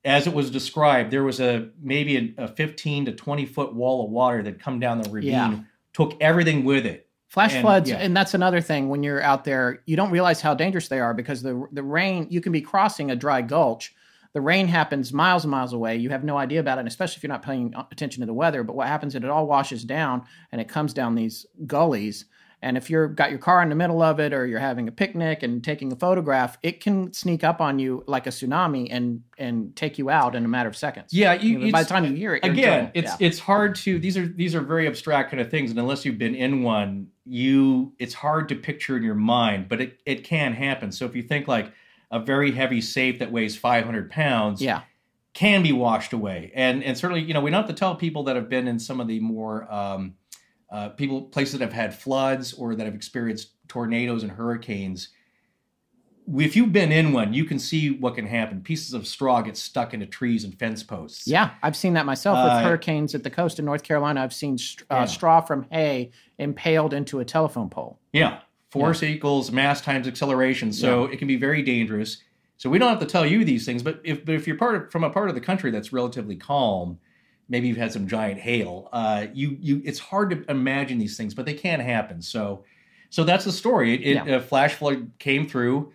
E: As it was described, there was a maybe a, a 15 to 20 foot wall of water that come down the ravine,
C: Yeah.
E: took everything with it.
C: Flash
E: And-
C: floods,
E: yeah.
C: and that's another thing when you're out there, you don't realize how dangerous they are because the the rain. You can be crossing a dry gulch. The rain happens miles and miles away. You have no idea about it, and especially if you're not paying attention to the weather. But what happens is it all washes down and it comes down these gullies. And if you're got your car in the middle of it, or you're having a picnic and taking a photograph, it can sneak up on you like a tsunami and and take you out in a matter of seconds.
E: Yeah, you,
C: by the time you hear it,
E: again, it's
C: Yeah.
E: it's hard to these are these are very abstract kind of things, and unless you've been in one, you it's hard to picture in your mind, but it it can happen. So if you think like a very heavy safe that weighs 500 pounds,
C: yeah.
E: can be washed away, and and certainly you know we don't have to tell people that have been in some of the more um, uh, people places that have had floods or that have experienced tornadoes and hurricanes. If you've been in one, you can see what can happen. Pieces of straw get stuck into trees and fence posts.
C: Yeah, I've seen that myself with
E: Uh,
C: hurricanes at the coast in North Carolina. I've seen st- uh,
E: Yeah.
C: straw from hay impaled into a telephone pole.
E: Yeah. Force equals mass times acceleration. So it can be very dangerous. So we don't have to tell you these things, but if but if you're part of from a part of the country that's relatively calm, maybe you've had some giant hail. Uh, you you it's hard to imagine these things, but they can happen. So so that's the story. It, it
C: Yeah.
E: a flash flood came through.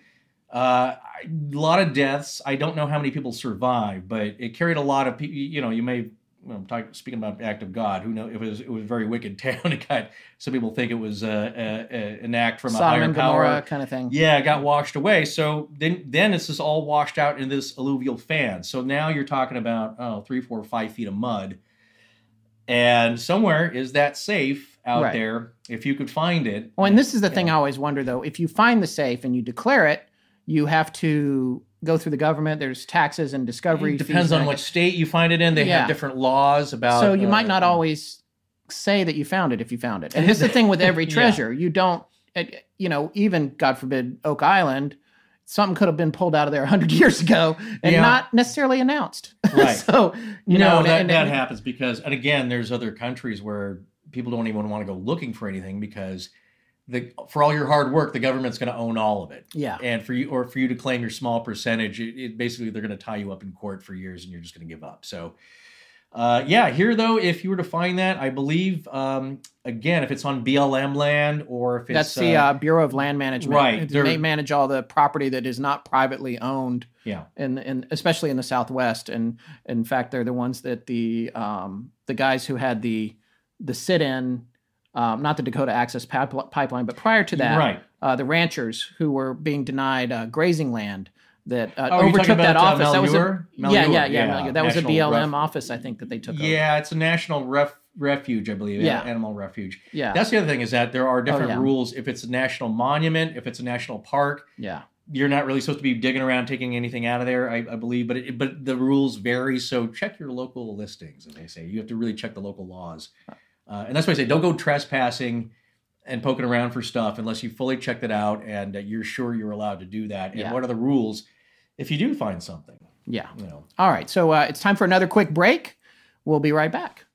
E: Uh, a lot of deaths. I don't know how many people survived, but it carried a lot of people. You know, you may. Well, I'm talking, speaking about the act of God. Who knows? It was it was a very wicked town. It got some people think it was uh, uh, uh, an act from a higher power.
C: Kind of thing.
E: Yeah, it got washed away. So then then it's just all washed out in this alluvial fan. So now you're talking about oh three, four, five feet of mud. And somewhere is that safe out
C: Right.
E: there if you could find it.
C: Oh, and this is the thing I always wonder though. If you find the safe and you declare it, you have to go through the government. There's taxes and discovery.
E: It depends on what state you find it in. They
C: Yeah.
E: have different laws about.
C: So you
E: uh,
C: might not always say that you found it if you found it. And this is the thing with every
E: Yeah.
C: treasure. You don't, you know, even God forbid Oak Island, something could have been pulled out of there 100 years ago and
E: Yeah.
C: not necessarily announced.
E: Right.
C: so, you
E: no,
C: know, and-
E: that,
C: and-
E: that happens because, and again, there's other countries where people don't even want to go looking for anything because the for all your hard work, the government's going to own all of it.
C: Yeah.
E: and for you or for you to claim your small percentage, it, it basically they're going to tie you up in court for years, and you're just going to give up. So. Uh, yeah, here though, if you were to find that, I believe um, again, if it's on BLM land or if it's
C: That's the uh, Bureau of Land Management.
E: right,
C: They manage all the property that is not privately owned,
E: yeah,
C: and and especially in the Southwest. And in fact, they're the ones that the um, the guys who had the the sit-in, um, not the Dakota Access Pip- Pipeline, but prior to that,
E: Right.
C: uh, the ranchers who were being denied uh, grazing land that uh,
E: Oh,
C: overtook that
E: uh,
C: office. that was a, yeah, yeah, yeah,
E: yeah.
C: That was a BLM
E: Ref-
C: office, I think, that they took over.
E: yeah, it's a national ref, refuge, I believe.
C: Yeah.
E: animal refuge.
C: Yeah.
E: that's the other thing is that there are different
C: yeah.
E: rules. If it's a national monument, if it's a national park,
C: Yeah.
E: you're not really supposed to be digging around taking anything out of there. I, I believe, but it, but the rules vary. So check your local listings, as they say. You have to really check the local laws, uh, and that's why I say don't go trespassing and poking around for stuff unless you fully checked it out and uh, you're sure you're allowed to do that. And
C: Yeah.
E: what are the rules if you do find something?
C: Yeah.
E: You know.
C: All right. So uh, it's time for another quick break. We'll be right back.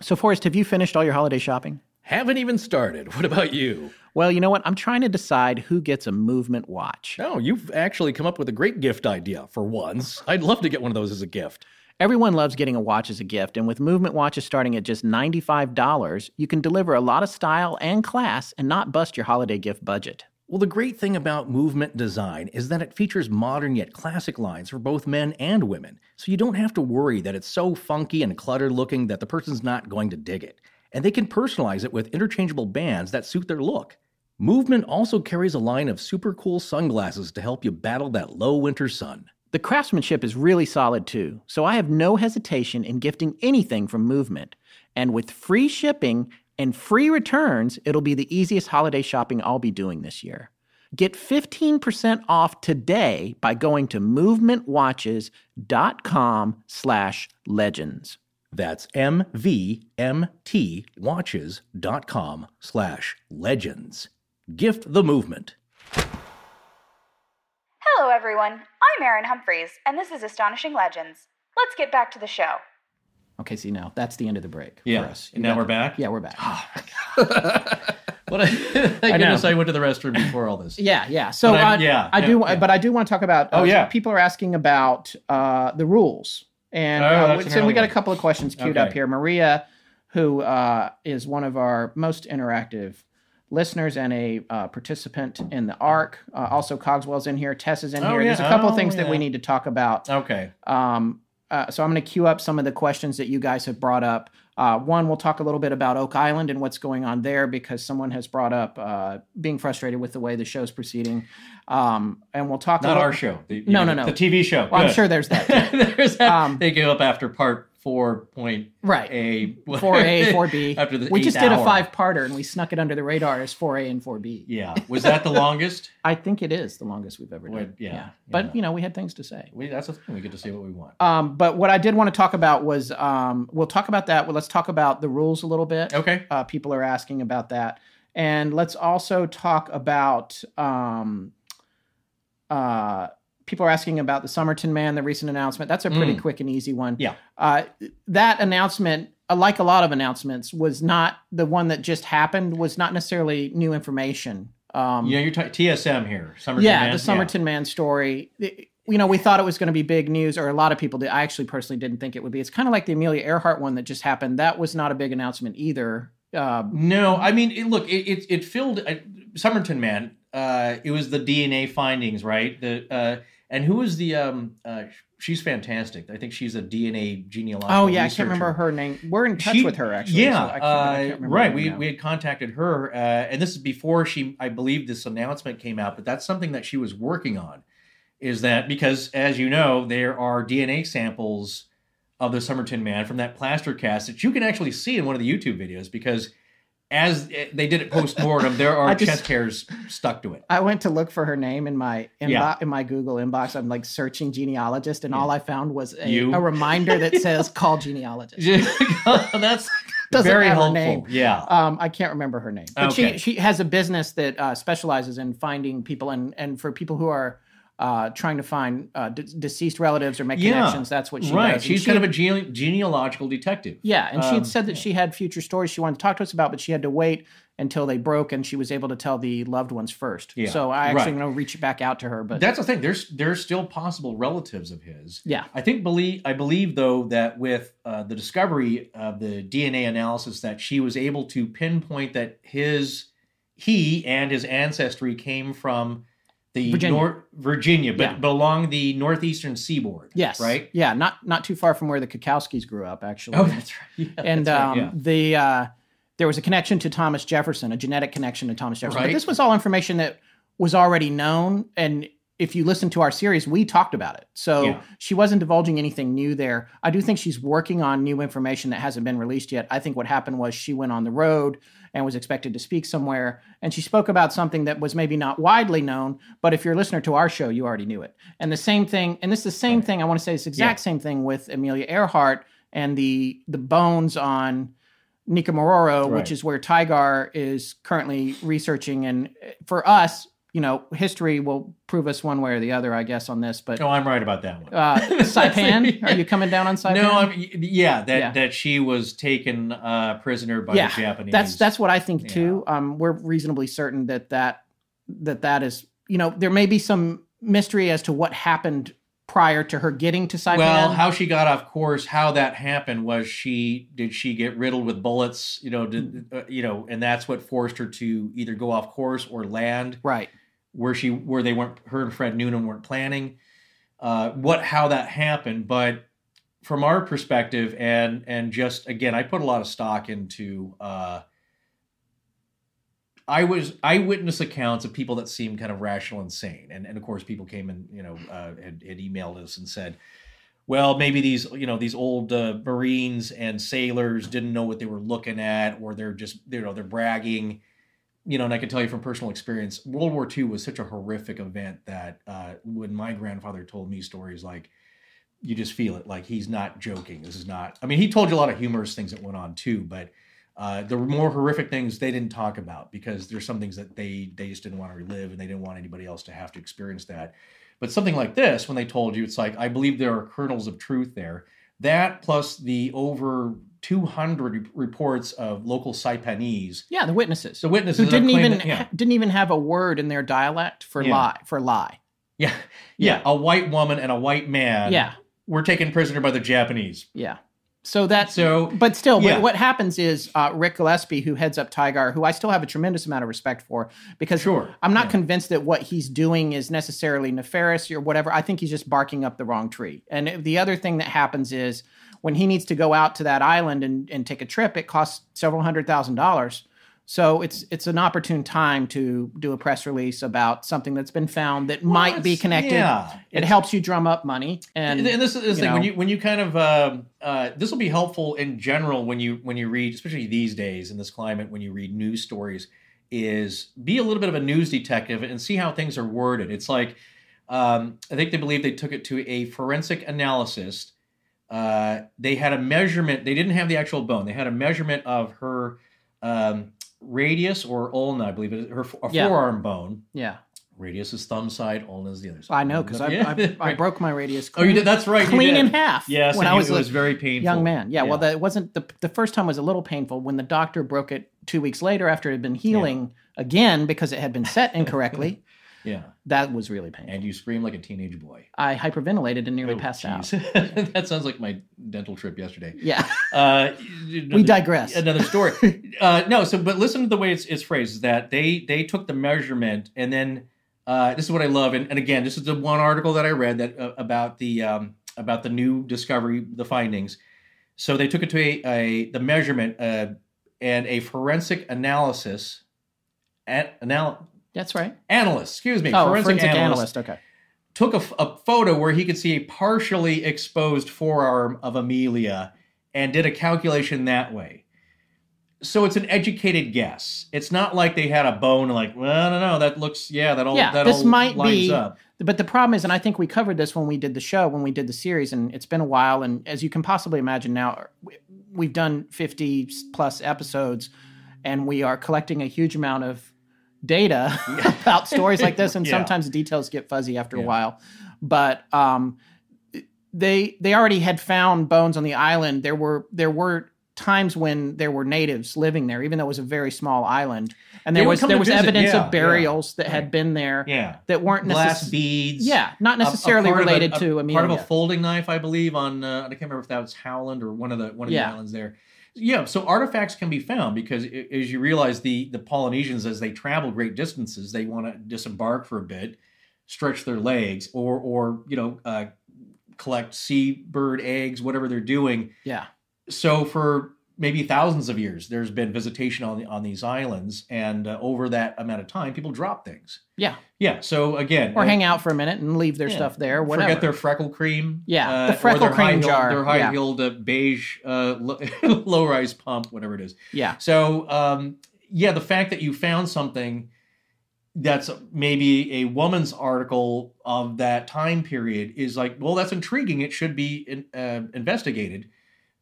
C: So, Forrest, have you finished all your holiday shopping?
B: Haven't even started. What about you?
C: Well, you know what? I'm trying to decide who gets a movement watch.
B: Oh, you've actually come up with a great gift idea for once. I'd love to get one of those as a gift.
C: Everyone loves getting a watch as a gift, and with movement watches starting at just $95, you can deliver a lot of style and class and not bust your holiday gift budget.
B: Well, the great thing about movement design is that it features modern yet classic lines for both men and women, so you don't have to worry that it's so funky and cluttered looking that the person's not going to dig it. And they can personalize it with interchangeable bands that suit their look. Movement also carries a line of super cool sunglasses to help you battle that low winter sun.
C: The craftsmanship is really solid too, so I have no hesitation in gifting anything from Movement. And with free shipping and free returns, it'll be the easiest holiday shopping I'll be doing this year. Get 15% off today by going to movementwatches.com slash legends.
B: That's mvmtwatches.com slash legends. Gift the movement.
G: Hello, everyone. I'm Erin Humphreys, and this is Astonishing Legends. Let's get back to the show.
C: Okay, see now, that's the end of the break
E: Yeah.
C: for us.
E: And now we're back?
C: Yeah, we're back.
E: What I, thank
C: I know.
E: I went to the restroom before all this.
C: Yeah, yeah. So
E: But I-
C: I,
E: yeah,
C: I do,
E: yeah.
C: but I do want to talk about.
E: Oh,
C: uh,
E: yeah.
C: people are asking about uh, the rules, and
E: Oh,
C: uh, so we got a couple of questions queued
E: Okay.
C: up here. Maria, who uh, is one of our most interactive listeners and a uh, participant in the ARC, uh, also Cogswell's in here. Tess is in
E: Oh,
C: here.
E: yeah.
C: There's a couple of
E: Oh,
C: things that we need to talk about.
E: Okay.
C: Um, uh, so I'm going to queue up some of the questions that you guys have brought up. Uh, one, we'll talk a little bit about Oak Island and what's going on there because someone has brought up uh, being frustrated with the way the show's proceeding. Um, and we'll talk.
E: Not our show. The,
C: No, no, no.
E: The TV show.
C: Well, I'm sure there's that.
E: There's that.
C: Um,
E: they gave up after part four point
C: Right.
E: A.
C: Four A, four B.
E: After the
C: we just did a five parter and we snuck it under the radar as four A and four B.
E: Yeah. Was that the longest?
C: I think it is the longest we've ever done.
E: Well, yeah,
C: But
E: yeah.
C: you know, we had things to say.
E: We, that's the thing. We get to say what we want.
C: Um, but what I did want to talk about was um, we'll talk about that. Well, let's talk about the rules a little bit.
E: Okay.
C: Uh, people are asking about that, and let's also talk about. Um, uh, people are asking about the Somerton man, the recent announcement. That's a pretty
E: Mm.
C: quick and easy one.
E: Yeah.
C: Uh, that announcement, uh, like a lot of announcements, was not the one that just happened. Was not necessarily new information. Um,
E: know, you're t- TSM here. Somerton
C: yeah,
E: Man?
C: the Somerton man story. it- You know, we thought it was going to be big news, or a lot of people did. I actually personally didn't think it would be. It's kind of like the Amelia Earhart one that just happened. That was not a big announcement either. Uh,
E: No, I mean, it, look, it, it, it filled uh, Somerton Man. Uh, it was the DNA findings, right? The uh, and who was the um? Uh, she's fantastic. I think she's a DNA genealogical.
C: oh yeah, I can't remember her name. We're in touch
E: She-
C: with her actually.
E: Yeah,
C: so I I
E: uh, right. We
C: now.
E: we had contacted her, uh, and this is before she, I believe, this announcement came out. But that's something that she was working on. Is that because, as you know, there are DNA samples of the Somerton Man from that plaster cast that you can actually see in one of the YouTube videos because. As eh, they did it post mortem, there are
C: just-
E: chest hairs stuck to it.
C: I went to look for her name in my inbo-
E: Yeah.
C: in my Google inbox. I'm like searching genealogist, and all I found was a, a reminder that says call genealogist.
E: That's
C: Doesn't
E: very
C: have her name.
E: Yeah.
C: Um, I can't remember her name, but
E: Okay.
C: she she has a business that uh, specializes in finding people and and for people who are uh, trying to find uh, de- deceased relatives or make
E: Yeah.
C: connections. That's what she
E: right.
C: does.
E: She's
C: she
E: kind of a gene- genealogical detective.
C: yeah, and she
E: Um,
C: had said that she had future stories she wanted to talk to us about, but she had to wait until they broke, and she was able to tell the loved ones first.
E: Yeah,
C: So I actually
E: right.
C: going to reach back out to her, but
E: That's the thing. There's there's still possible relatives of his.
C: Yeah.
E: I think believe I believe though that with uh, the discovery of the DNA analysis that she was able to pinpoint that his he and his ancestry came from the
C: Virginia.
E: Nor- Virginia, but
C: Yeah.
E: but along the northeastern seaboard.
C: yes,
E: Right.
C: Yeah, not not too far from where the Kakowskis grew up, actually.
E: Oh, that's right. Yeah,
C: and
E: that's right,
C: um,
E: yeah.
C: the uh, there was a connection to Thomas Jefferson, a genetic connection to Thomas Jefferson. But this was all information that was already known, and if you listen to our series, we talked about it. So
E: Yeah.
C: she wasn't divulging anything new there. I do think she's working on new information that hasn't been released yet. I think what happened was she went on the road and was expected to speak somewhere, and she spoke about something that was maybe not widely known, but if you're a listener to our show, you already knew it. And the same thing, and this is the same thing. I want to say this exact same thing with Amelia Earhart and the the bones on Nikumaroro,
E: Right.
C: which is where TIGHAR is currently researching. And eh, for us, you know, history will prove us one way or the other, I guess, on this. But
E: Oh, I'm right about that one.
C: uh, Saipan, are you coming down on Saipan?
E: No, I'm, yeah, that
C: Yeah.
E: that she was taken uh, prisoner by
C: yeah,
E: the Japanese.
C: that's that's what I think too. Um, we're reasonably certain that that that that is, you know, there may be some mystery as to what happened prior to her getting to Saipan.
E: well, how she got off course, how that happened was she did she get riddled with bullets, you know, did
C: Mm-hmm.
E: uh, you know, and that's what forced her to either go off course or land
C: right.
E: Where she where they weren't her and Fred Noonan weren't planning. Uh, what how that happened, but from our perspective, and and just again, I put a lot of stock into. Uh, I was eyewitness accounts of people that seemed kind of rational and sane, and and of course people came and you know uh, had, had emailed us and said, well maybe these you know these old uh, Marines and sailors didn't know what they were looking at, or they're just you know they're bragging, you know. And I can tell you from personal experience, World War II was such a horrific event that uh, when my grandfather told me stories like. You just feel it like he's not joking. This is not. I mean, he told you a lot of humorous things that went on too, but uh, the more horrific things they didn't talk about because there's some things that they they just didn't want to relive and they didn't want anybody else to have to experience that. But something like this, when they told you, it's like I believe there are kernels of truth there. That plus the over 200 reports of local Saipanese,
C: Yeah, the witnesses.
E: the witnesses
C: who didn't even
E: that- yeah,
C: didn't even have a word in their dialect for
E: Yeah.
C: lie for lie.
E: yeah, yeah, a white woman and a white man,
C: Yeah.
E: were taken prisoner by the Japanese.
C: Yeah. So that's
E: So,
C: but still,
E: yeah.
C: what, what happens is uh, Ric Gillespie, who heads up TIGHAR, who I still have a tremendous amount of respect for, because
E: Sure,
C: I'm not
E: yeah.
C: convinced that what he's doing is necessarily nefarious or whatever. I think he's just barking up the wrong tree. And the other thing that happens is when he needs to go out to that island and, and take a trip, it costs several hundred thousand dollars. So it's it's an opportune time to do a press release about something that's been found that might be connected.
E: yeah,
C: it helps you drum up money, and,
E: and, this is this thing when you when you kind of um uh, this will be helpful in general when you when you read especially these days in this climate when you read news stories is be a little bit of a news detective and see how things are worded. It's like um, i think they believe they took it to a forensic analyst uh, they had a measurement they didn't have the actual bone. They had a measurement of her um, radius or ulna i believe it is her a
C: Yeah.
E: forearm bone
C: yeah,
E: radius is thumb side ulna is the other side
C: I know because I,
E: Yeah,
C: I, I
E: right.
C: broke my radius.
E: Oh, you did. That's right.
C: clean in half.
E: Yes,
C: when I
E: you-
C: was
E: it was very painful.
C: young man. Yeah, well, that wasn't the the first time was a little painful. When the doctor broke it two weeks later after it had been healing again because it had been set incorrectly,
E: yeah,
C: that was really painful.
E: and you scream like a teenage boy.
C: I hyperventilated and nearly
E: Oh,
C: passed out.
E: that sounds like my dental trip yesterday.
C: Yeah,
E: Uh,
C: we digress.
E: Another story. uh, no, so but listen to the way it's, it's phrased. Is that they they took the measurement and then uh, this is what I love. And, and again, this is the one article that I read that uh, about the um, about the new discovery, the findings. So they took it to a, a the measurement uh, and a forensic analysis. An, anal,
C: That's right.
E: analyst, excuse me,
C: Oh,
E: forensic,
C: forensic,
E: analyst,
C: analyst. Okay.
E: took a, a photo where he could see a partially exposed forearm of Amelia and did a calculation that way. So it's an educated guess. It's not like they had a bone like, well, no, no, that looks, yeah, that all,
C: Yeah,
E: that
C: this
E: all
C: might
E: lines
C: be-
E: up.
C: But the problem is, and I think we covered this when we did the show, when we did the series, and it's been a while. And as you can possibly imagine now, we've done 50 plus episodes, and we are collecting a huge amount of data about stories like this. And
E: Yeah.
C: sometimes the details get fuzzy after a while. But um, they they already had found bones on the island. There were there were times when there were natives living there, even though it was a very small island, and there was there was
E: visit,
C: evidence
E: yeah,
C: of burials that had been there
E: Yeah.
C: that weren't
E: Glass beads.
C: Yeah, not
E: a- a
C: necessarily
E: a-
C: related
E: a
C: to Amelia.
E: Part of a folding knife, I believe, on uh, I can't remember if that was Howland or one of the one of
C: Yeah.
E: the islands there. Yeah, so artifacts can be found because as you realize the the Polynesians as they travel great distances, they want to disembark for a bit, stretch their legs, or or you know uh, collect seabird eggs, whatever they're doing.
C: yeah,
E: So for maybe thousands of years, there's been visitation on on these islands, and uh, over that amount of time, people drop things.
C: yeah,
E: Yeah. So again,
C: or
E: uh,
C: hang out for a minute and leave their
E: yeah.
C: stuff there. Whatever.
E: Forget their freckle cream.
C: Yeah,
E: uh,
C: the freckle
E: or their
C: cream jar,
E: Their high-heeled uh, beige uh, lo- low-rise pump, whatever it is.
C: yeah,
E: So um, yeah, the fact that you found something that's maybe a woman's article of that time period is like, well, that's intriguing. It should be in, uh, investigated.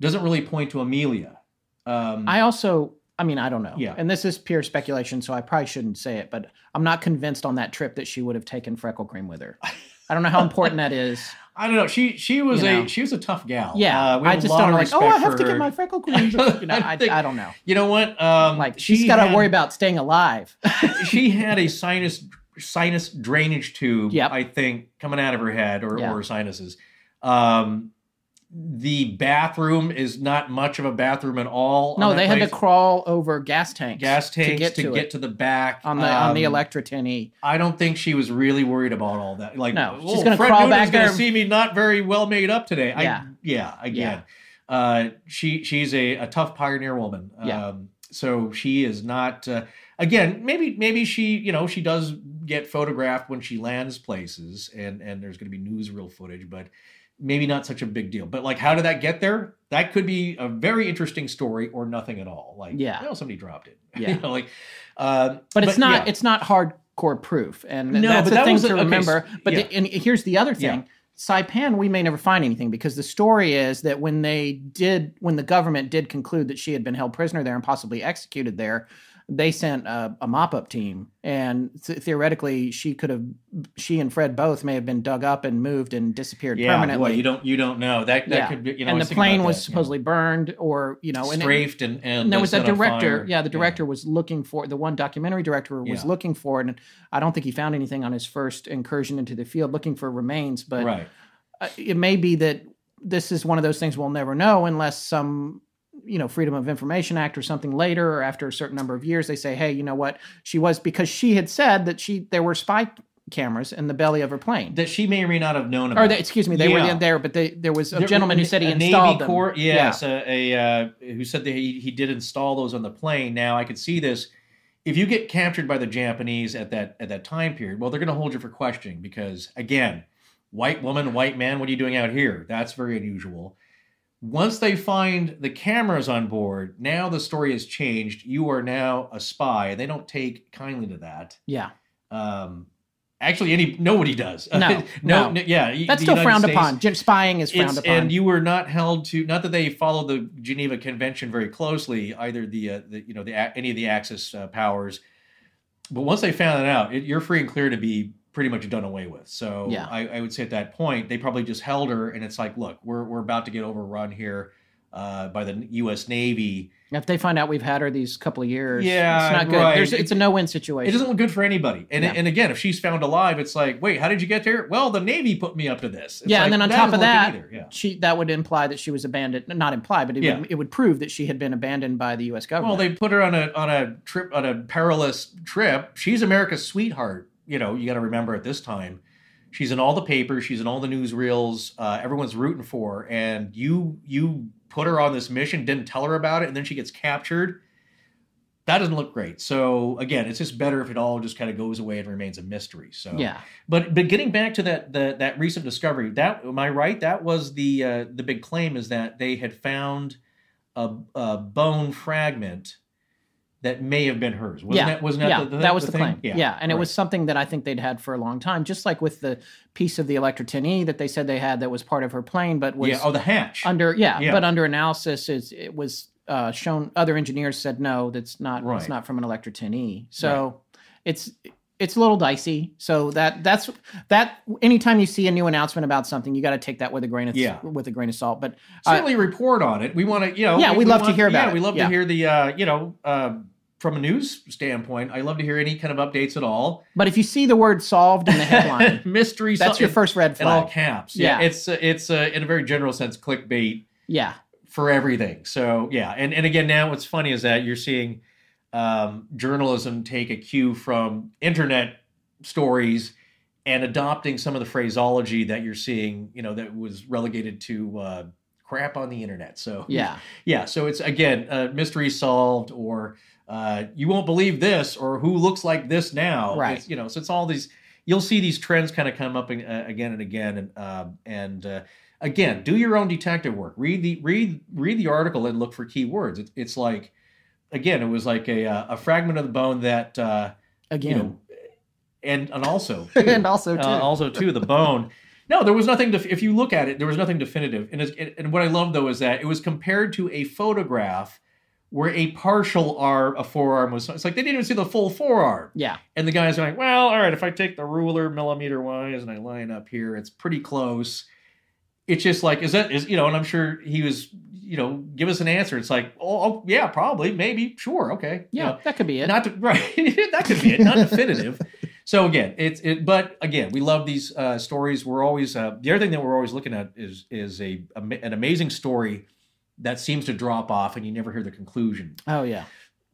E: Doesn't really point to Amelia. Um,
C: I also I mean, I don't know.
E: Yeah.
C: And this is pure speculation, so I probably shouldn't say it, but I'm not convinced on that trip that she would have taken Freckle Cream with her. I don't know how important that is.
E: I don't know. She she was
C: You
E: a she was a tough gal.
C: Yeah,
E: Uh, we
C: I just don't. Like, oh, I have to get my freckle cream. You know, I,
E: think-
C: I don't know.
E: You know what? Um,
C: Like
E: she
C: she's got to worry about staying alive.
E: she had a sinus sinus drainage tube.
C: Yep.
E: I think coming out of her head or,
C: Yeah.
E: or her sinuses. Um, the bathroom is not much of a bathroom at all.
C: no, they had to crawl over gas tanks,
E: gas tanks
C: to get to, it
E: the back
C: on the on the
E: Um,
C: Electra 10E.
E: I don't think she was really worried about all that. Like,
C: No, she's
E: oh,
C: gonna crawl
E: Noonan's
C: back there.
E: see me not very well made up today. I,
C: Yeah.
E: yeah, again, Uh, she she's a, a tough pioneer woman.
C: Yeah.
E: Um, so she is not. Uh, again, maybe maybe she you know she does get photographed when she lands places, and and there's going to be newsreel footage, but maybe not such a big deal. But like, how did that get there? That could be a very interesting story, or nothing at all. Like,
C: Yeah.
E: you know, somebody dropped it.
C: Yeah.
E: you know, like, uh,
C: But it's not
E: yeah.
C: it's not hardcore proof, and
E: No,
C: that's
E: but
C: the
E: that
C: thing
E: was a-
C: to
E: okay,
C: remember.
E: s-
C: but
E: yeah.
C: the, and here's the other thing: Saipan, we may never find anything because the story is that when they did, when the government did conclude that she had been held prisoner there and possibly executed there, they sent a, a mop-up team, and th- theoretically, she could have, she and Fred both may have been dug up and moved and disappeared
E: yeah,
C: permanently.
E: boy, you don't you don't know that that
C: Yeah.
E: could be you know
C: and the plane was
E: that, you know.
C: supposedly burned, or you know, and it-
E: strafed and and,
C: and there was
E: a
C: director. Yeah, the director was looking for the one documentary director was
E: Yeah.
C: looking for it, and I don't think he found anything on his first incursion into the field looking for remains. But
E: right.
C: uh, it may be that this is one of those things we'll never know unless some you know freedom of information act or something later or after a certain number of years they say hey you know what she was because she had said that she there were spy cameras in the belly of her plane
E: that she may or may not have known about.
C: or they, excuse me they were in there but they, there was a
E: There-
C: gentleman who said he installed
E: Navy
C: them
E: Corps, yes, a, a uh, who said that he, he did install those on the plane. Now I could see this. If you get captured by the Japanese at that at that time period, well, they're going to hold you for questioning because again, white woman, white man, what are you doing out here? That's very unusual. Once they find the cameras on board, now the story has changed. You are now a spy, and they don't take kindly to that.
C: yeah
E: Um, actually, any nobody does.
C: No, no.
E: yeah,
C: that's still
E: United
C: frowned
E: States-
C: upon spying is frowned upon
E: and you were not held to not that they follow the Geneva Convention very closely, either the, uh, the you know the any of the Axis uh, powers. But once they found that out, it, you're free and clear to be pretty much done away with. So
C: Yeah.
E: I, I would say at that point they probably just held her, and it's like, look, we're we're about to get overrun here uh, by the U.S. Navy.
C: if they find out we've had her these couple of years
E: Yeah,
C: it's not good
E: right.
C: There's, it's a no-win situation
E: It doesn't look good for anybody. And
C: Yeah.
E: and again, if she's found alive, it's like, wait, how did you get there? Well, the Navy put me up to this. It's
C: yeah,
E: like,
C: and then on top of that,
E: yeah.
C: she that would imply that she was abandoned. Not imply, but it,
E: Yeah.
C: would, it would prove that she had been abandoned by the U.S. government.
E: Well, they put her on a on a trip on a perilous trip. She's America's sweetheart. You know, you got to remember at this time, she's in all the papers. She's in all the newsreels. Uh, everyone's rooting for her, and you you put her on this mission, didn't tell her about it, and then she gets captured. That doesn't look great. So again, it's just better if it all just kind of goes away and remains a mystery. So
C: yeah,
E: but but getting back to that the, that recent discovery, that am I right? That was the uh, the big claim is that they had found a, a bone fragment that may have been hers. Wasn't
C: yeah,
E: that wasn't that
C: yeah,
E: the, the,
C: that was the,
E: thing?
C: claim. Yeah, and it was something that I think they'd had for a long time, just like with the piece of the Electra-10E that they said they had that was part of her plane, but was
E: yeah. Oh, the hatch.
C: under yeah,
E: Yeah.
C: but under analysis, is it was uh, shown. Other engineers said no, that's not
E: Right.
C: it's not from an Electra-10E. So it's it's a little dicey. So that that's that. Anytime you see a new announcement about something, you got to take that with a grain of
E: Yeah.
C: with a grain of salt. But uh,
E: Certainly report on it. We want to, you know.
C: Yeah,
E: we,
C: we'd love to hear about
E: yeah,
C: it.
E: we love
C: Yeah.
E: to hear the, uh, you know, uh, from a news standpoint. I love to hear any kind of updates at all.
C: but if you see the word solved in the headline,
E: Mystery.
C: that's
E: so-
C: your first red flag.
E: in all caps. Yeah,
C: Yeah.
E: it's uh, it's uh, in a very general sense clickbait.
C: Yeah,
E: for everything. So yeah, and and again, now what's funny is that you're seeing um, journalism take a cue from internet stories and adopting some of the phraseology that you're seeing, you know, that was relegated to uh, crap on the internet. So
C: yeah,
E: yeah. So it's again, uh, mystery solved, or uh, you won't believe this, or who looks like this now.
C: Right.
E: It's, you know, so it's all these. You'll see these trends kind of come up in- uh, again and again, and um, and uh, again, do your own detective work. Read the read read the article and look for keywords. It's it's like again, it was like a uh, a fragment of the bone that uh,
C: again,
E: you know, and and also
C: and also too.
E: also too the bone. No, there was nothing. Def- if you look at it, there was nothing definitive. And it's, and what I love though is that it was compared to a photograph where a partial arm, a forearm was. It's like they didn't even see the full forearm.
C: Yeah.
E: And the guy's going, well, all right, if I take the ruler millimeter wise and I line up here, it's pretty close. It's just like, is that, is, you know, and I'm sure he was, you know, give us an answer. It's like, oh, oh yeah, probably, maybe, sure, okay. You
C: Yeah,
E: know,
C: that could be it.
E: not to, right. that could be it, not definitive. So again, it's it, but again, we love these uh, stories. We're always uh, the other thing that we're always looking at is is a, ama- an amazing story that seems to drop off and you never hear the conclusion.
C: oh yeah.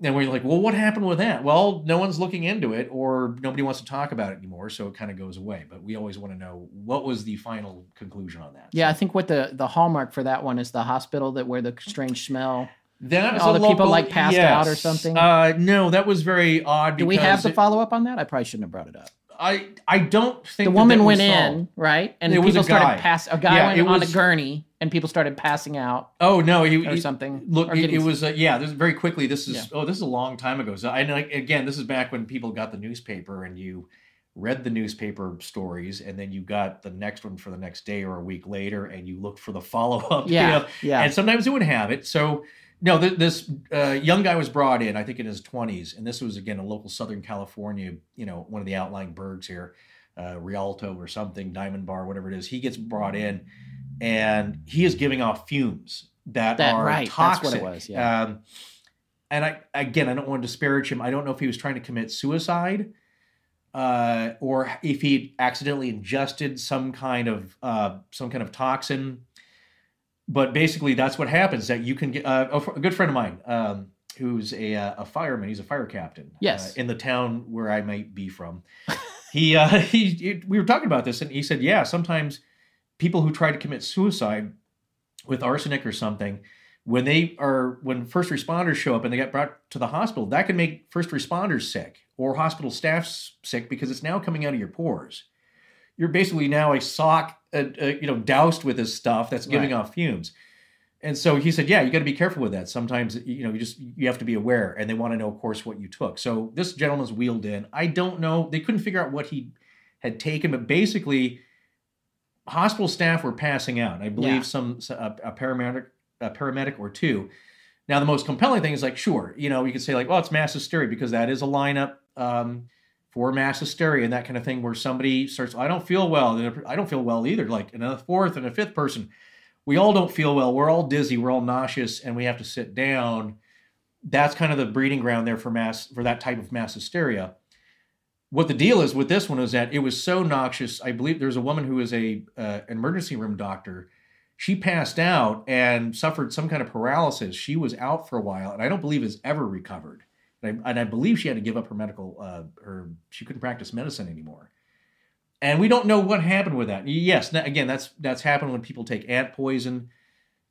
E: And we're like, well, what happened with that? Well, no one's looking into it, or nobody wants to talk about it anymore, so it kind of goes away. But we always want to know what was the final conclusion on that.
C: Yeah, I think what the the hallmark for that one is the hospital that where the strange smell.
E: that was
C: all the people, like, passed out or something?
E: Uh, no, that was very odd.
C: Do we have the follow up on that? I probably shouldn't have brought it up.
E: I I don't think
C: The woman went in, right? And people started pass. A guy
E: Yeah,
C: went on
E: was-
C: a gurney, and people started passing out.
E: Oh no, he,
C: Or
E: he-
C: something.
E: Look,
C: Or
E: it, it was uh, yeah. This is very quickly. This is
C: Yeah.
E: oh, this is a long time ago. So I know again, this is back when people got the newspaper and you read the newspaper stories, and then you got the next one for the next day or a week later, and you looked for the follow up.
C: Yeah, yeah.
E: And sometimes it would have it. So no, th- this uh, young guy was brought in, I think in his twenties, and this was again a local Southern California, you know, one of the outlying burgs here, uh, Rialto or something, Diamond Bar, whatever it is. He gets brought in, and he is giving off fumes that,
C: That-
E: are
C: right, that's
E: toxic.
C: what it was, yeah.
E: Um, and I again, I don't want to disparage him. I don't know if he was trying to commit suicide, uh, or if he accidentally ingested some kind of uh, some kind of toxin. But basically, that's what happens. That you can get uh, a, good friend of mine, um, who's a uh, a fireman. He's a fire captain.
C: Yes.
E: uh, in the town where I might be from. he uh, he. he- We were talking about this, and he said, yeah, sometimes people who try to commit suicide with arsenic or something when they are when first responders show up and they get brought to the hospital that can make first responders sick or hospital staff sick because it's now coming out of your pores you're basically now a sock uh, uh, you know doused with this stuff that's giving
C: Right.
E: off fumes and so he said yeah you got to be careful with that sometimes you know you just you have to be aware and they want to know of course what you took so this gentleman's wheeled in i don't know they couldn't figure out what he had taken but basically hospital staff were passing out. I believe
C: Yeah.
E: some a, a paramedic, a paramedic or two. Now, the most compelling thing is like, sure, you know, you could say like, well, it's mass hysteria because that is a lineup um, for mass hysteria and that kind of thing, where somebody starts, I don't feel well, I don't feel well either. Like, and a fourth and a fifth person, we all don't feel well. We're all dizzy. We're all nauseous, and we have to sit down. That's kind of the breeding ground there for mass for that type of mass hysteria what the deal is with this one is that it was so noxious. I believe there's a woman who is a uh, emergency room doctor. She passed out and suffered some kind of paralysis. She was out for a while, and I don't believe has ever recovered. And I, and I believe she had to give up her medical. Uh, her she couldn't practice medicine anymore. And we don't know what happened with that. Yes, again, that's that's happened when people take ant poison,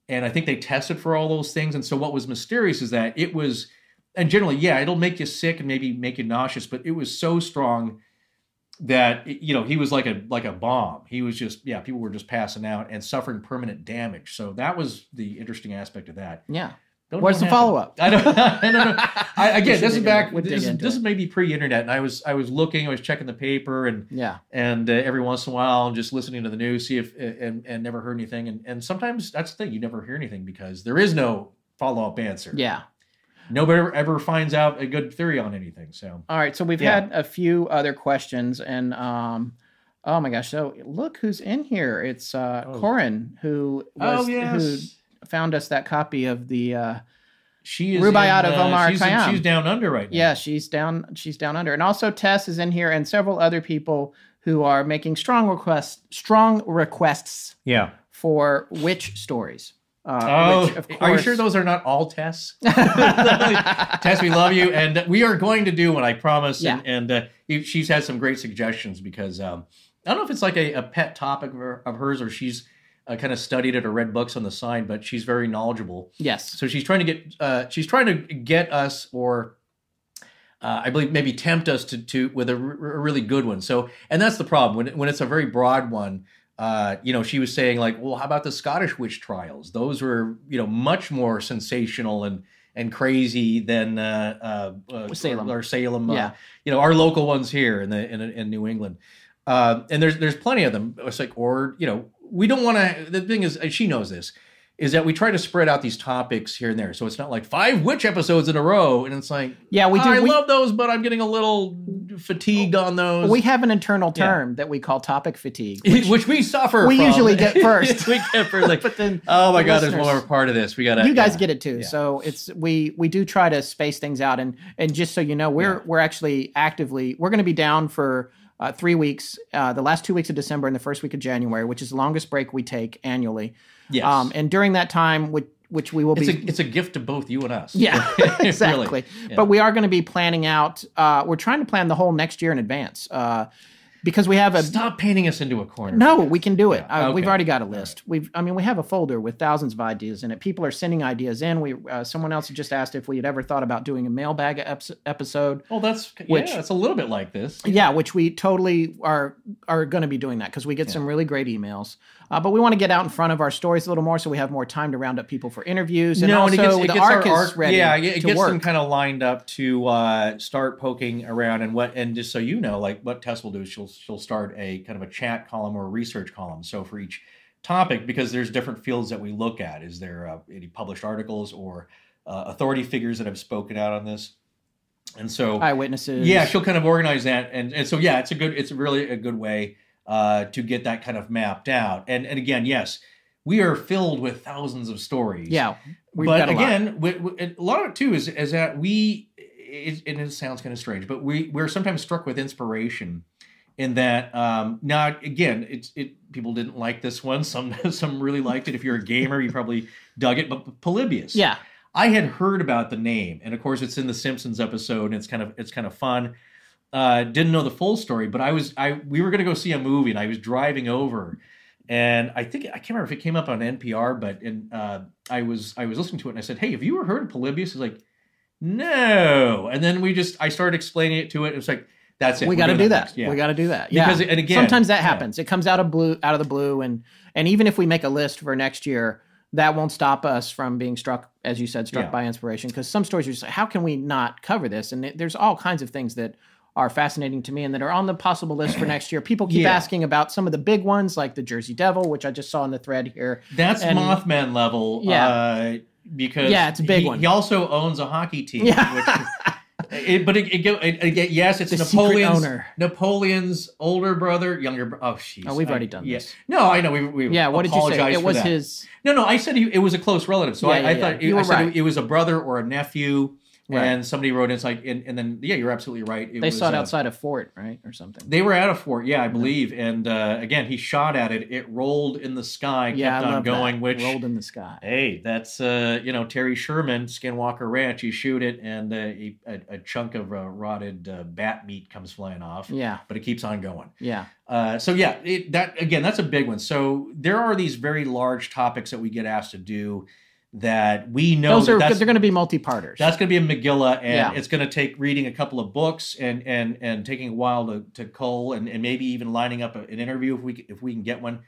E: and I think they tested for all those things. And so what was mysterious is that it was and generally, yeah, it'll make you sick and maybe make you nauseous, but it was so strong that you know he was like a like a bomb. He was just yeah, people were just passing out and suffering permanent damage. So that was the interesting aspect of that.
C: Yeah.
E: Don't
C: Where's the follow up?
E: I don't. I don't know. I, again, this is back.
C: We'll
E: this, is, this is maybe pre-internet, and I was I was looking, I was checking the paper, and
C: Yeah.
E: and uh, every once in a while, I'm just listening to the news, see if and and never heard anything, and and sometimes that's the thing, you never hear anything because there is no follow-up answer.
C: Yeah.
E: Nobody ever- ever finds out a good theory on anything. So
C: All right, so we've
E: Yeah.
C: had a few other questions, and um, oh my gosh, so look who's in here. It's uh,
E: Oh.
C: Corin who was
E: Oh, yes.
C: who found us that copy of the. Uh,
E: she is
C: Rubaiyat
E: in,
C: of
E: uh,
C: Omar
E: she's,
C: Khayyam.
E: she's down under right now.
C: yeah, she's down. She's down under, and also Tess is in here, and several other people who are making strong requests. Strong requests
E: Yeah.
C: for witch stories. Uh,
E: Oh,
C: which, of
E: are you sure those are not all Tess? Tess, we love you, and we are going to do one. I promise.
C: Yeah.
E: And, and uh, she's had some great suggestions because um, I don't know if it's like a, a pet topic of, her, of hers or she's uh, kind of studied it or read books on the side, but she's very knowledgeable.
C: Yes.
E: So she's trying to get uh, she's trying to get us or uh, I believe maybe tempt us to to with a, r- a really good one. So and that's the problem when when it's a very broad one. Uh, you know, she was saying like, well, how about the Scottish witch trials? Those were you know much more sensational and and crazy than uh, uh, uh,
C: Salem.
E: or, Salem.
C: Yeah.
E: Uh, you know, our local ones here in the in, in New England. Uh, and there's there's plenty of them. It's like or you know we don't want to. The thing is, she knows this. is that we try to spread out these topics here and there. So it's not like five witch episodes in a row, and it's like,
C: Yeah, we do-
E: I
C: we-
E: love those, but I'm getting a little fatigued on those.
C: We have an internal
E: Yeah.
C: term that we call topic fatigue.
E: which, we suffer.
C: we
E: from.
C: usually get first.
E: we get first. Like,
C: But then
E: oh my
C: the
E: god, there's more part of this. We gotta.
C: you guys
E: yeah.
C: get it too.
E: Yeah.
C: So it's we we do try to space things out and and just so you know, we're
E: Yeah.
C: we're actually actively we're going to be down for uh, three weeks, uh, the last two weeks of December and the first week of January, which is the longest break we take annually.
E: Yes.
C: Um, and during that time, which which we will
E: it's
C: be
E: a it's a gift to both you and us.
C: Yeah,
E: Really.
C: exactly.
E: Yeah.
C: But we are going to be planning out. Uh, we're trying to plan the whole next year in advance uh, because we have a.
E: Stop painting us into a corner.
C: No, we can do it.
E: Yeah,
C: Uh, We've already got a list. We've, I mean, we have a folder with thousands of ideas in it. People are sending ideas in. We, uh, someone else just asked if we had ever thought about doing a mailbag episode.
E: Oh, that's
C: Which-
E: yeah. It's a little bit like this.
C: Yeah, which we totally are are going to be doing that because we get some really great emails. Uh, but we want to get out in front of our stories a little more, so we have more time to round up people for interviews. And
E: no,
C: also
E: and it gets, it
C: the
E: gets
C: arc
E: arc,
C: ready.
E: yeah, it
C: to
E: gets
C: work.
E: them kind of lined up to uh, start poking around and what and just so you know, like what Tess will do is she'll she'll start a kind of a chat column or a research column. So for each topic, because there's different fields that we look at. Is there uh, any published articles or uh, authority figures that have spoken out on this? And so
C: eyewitnesses.
E: yeah, she'll kind of organize that, and, and so yeah, it's a good, it's really a good way uh, to get that kind of mapped out. And and again, yes, we are filled with thousands of stories.
C: yeah.
E: But
C: got a lot.
E: again, we, we, a lot of it too is is that we, it, and it sounds kind of strange, but we we're sometimes struck with inspiration. In that, um, now again, it's it. People didn't like this one. Some some really liked it. If you're a gamer, you probably dug it. But Polybius,
C: yeah,
E: I had heard about the name, and of course, it's in the Simpsons episode, and it's kind of it's kind of fun. Uh, didn't know the full story, but I was I we were going to go see a movie, and I was driving over, and I think I can't remember if it came up on NPR, but and uh, I was I was listening to it, and I said, "Hey, have you ever heard of Polybius?" He's like, "No," and then we just I started explaining it to it. It was like, "That's it.
C: we got to do that.
E: next." Yeah.
C: We got to do that. Yeah.
E: Because- and again,
C: sometimes that
E: yeah.
C: happens. It comes out of blue, out of the blue, and and even if we make a list for next year, that won't stop us from being struck, as you said, struck
E: Yeah.
C: by inspiration. Because some stories are just like, how can we not cover this? And it, there's all kinds of things that are fascinating to me and that are on the possible list for next year. People keep
E: Yeah.
C: asking about some of the big ones, like the Jersey Devil, which I just saw in the thread here.
E: That's
C: And-
E: Mothman level.
C: Yeah.
E: Uh, because
C: Yeah, it's a big
E: he,
C: one.
E: He also owns a hockey team.
C: Yeah.
E: Which, it, but it, it, it, it, yes, it's
C: The
E: Napoleon's
C: owner.
E: Napoleon's older brother, younger. bro- Oh, jeez.
C: Oh, we've
E: I-
C: already done
E: yeah.
C: this.
E: No, I know. We, we
C: Yeah, what did you say? It was
E: that.
C: his.
E: No, no. I said he, it was a close relative. So
C: Yeah,
E: I, I thought
C: You
E: I said
C: right.
E: it was a brother or a nephew.
C: Right.
E: And somebody wrote in, it's like, and, and then yeah, you're absolutely right. It
C: They
E: was,
C: saw it
E: uh,
C: outside of Fort, right, or something.
E: They were at a fort, yeah, I believe. And uh, again, he shot at it. It rolled in the sky,
C: yeah,
E: kept on going.
C: that.
E: Which
C: rolled in the sky.
E: Hey, that's uh, you know Terry Sherman, Skinwalker Ranch. You shoot it, and uh, a, a, a chunk of uh, rotted uh, bat meat comes flying off.
C: Yeah,
E: but it keeps on going.
C: yeah.
E: Uh, so yeah, it, that again, that's a big one. So there are these very large topics that we get asked to do that we know
C: Those are
E: that's,
C: they're going to be multi-parters.
E: that's going to be a Megillah, and
C: Yeah.
E: it's going to take reading a couple of books and and and taking a while to to cull, and, and maybe even lining up an interview if we if we can get one.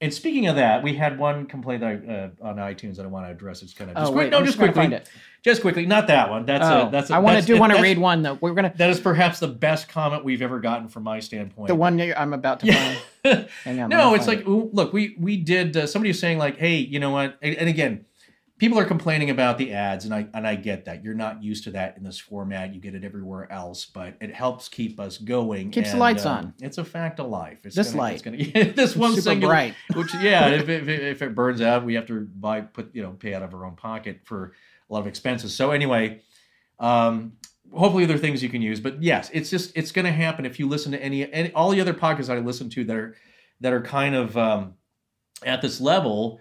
E: And speaking of that, we had one complaint that I, uh, on iTunes that I want to address. It's kind of just
C: oh
E: quick,
C: wait,
E: no,
C: I'm
E: just quickly, just quickly, not that one. That's
C: oh,
E: a that's a,
C: I want to do want to read one though. We're gonna
E: That is perhaps the best comment we've ever gotten from my standpoint.
C: the one I'm about to
E: Yeah.
C: find. Hang on.
E: no, it's like ooh, look, we we did. Uh, somebody was saying like, hey, you know what? And, and again, people are complaining about the ads, and I and I get that you're not used to that in this format. You get it everywhere else, but it helps keep us going.
C: Keeps the lights
E: um,
C: on.
E: It's a fact of life. It's
C: This
E: gonna,
C: light.
E: it's gonna, this one
C: Super
E: singular,
C: bright.
E: which yeah, if, if, if it burns out, we have to buy put you know pay out of our own pocket for a lot of expenses. So anyway. Um, hopefully there are things you can use but yes it's just it's going to happen if you listen to any, any all the other podcasts i listen to that are that are kind of um, at this level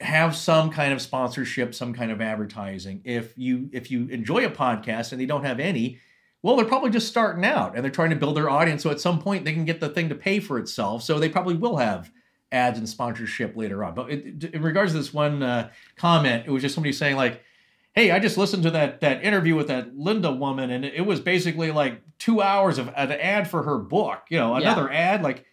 E: have some kind of sponsorship some kind of advertising if you if you enjoy a podcast and they don't have any well they're probably just starting out and they're trying to build their audience so at some point they can get the thing to pay for itself so they probably will have ads and sponsorship later on but it, in regards to this one uh, comment it was just somebody saying like hey, I just listened to that that interview with that Linda woman, and it was basically like two hours of an ad for her book. You know,
C: Yeah.
E: another ad. Like,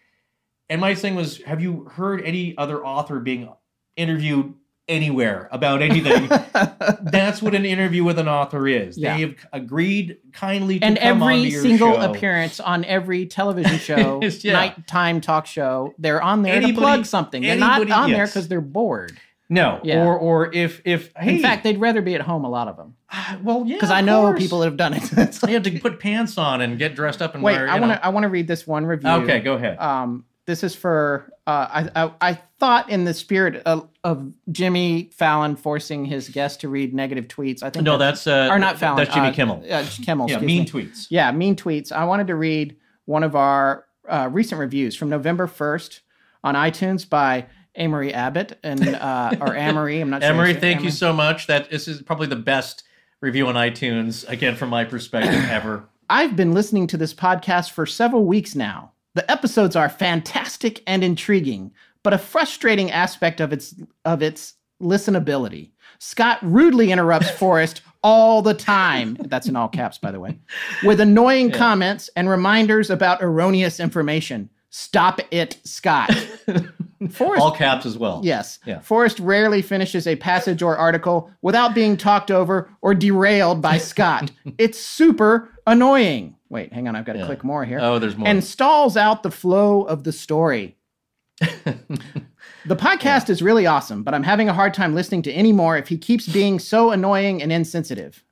E: and my thing was, have you heard any other author being interviewed anywhere about anything? That's what an interview with an author is.
C: Yeah.
E: They have agreed kindly to
C: and every
E: your
C: single
E: show.
C: appearance on every television show,
E: Yeah.
C: nighttime talk show, they're on there
E: Anybody-
C: to plug something. They're not
E: anybody-
C: on there because they're bored.
E: No,
C: Yeah.
E: or or if if hey,
C: In fact, they'd rather be at home. A lot of them,
E: well, yeah,
C: because I know
E: course.
C: people that have done it.
E: They have to put pants on and get dressed up and
C: Wait,
E: wear.
C: I want to. I want to read this one review.
E: Okay, go ahead.
C: Um, this is for. Uh, I, I I thought in the spirit of, of Jimmy Fallon forcing his guests to read negative tweets. I think
E: No, that's, uh,
C: or not Fallon.
E: that's Jimmy
C: uh,
E: Kimmel.
C: Uh, Kimmel.
E: Yeah, mean
C: me.
E: tweets.
C: Yeah, mean tweets. I wanted to read one of our uh, recent reviews from November first on iTunes by Amory Abbott and uh, or Amory. I'm not sure.
E: Emery,
C: It's
E: thank you so much. That this is probably the best review on iTunes again from my perspective ever.
C: I've been listening to this podcast for several weeks now. The episodes are fantastic and intriguing, but a frustrating aspect of its of its listenability. Scott rudely interrupts Forrest all the time. That's in all caps, by the way, with annoying comments and reminders about erroneous information. Stop it, Scott. Forrest
E: All caps as well.
C: Yes.
E: Yeah.
C: Forrest rarely finishes a passage or article without being talked over or derailed by Scott. it's super annoying. Wait, hang on. I've got to click more here.
E: Oh, there's more.
C: And stalls out the flow of the story. the podcast is really awesome, but I'm having a hard time listening to any more if he keeps being so annoying and insensitive.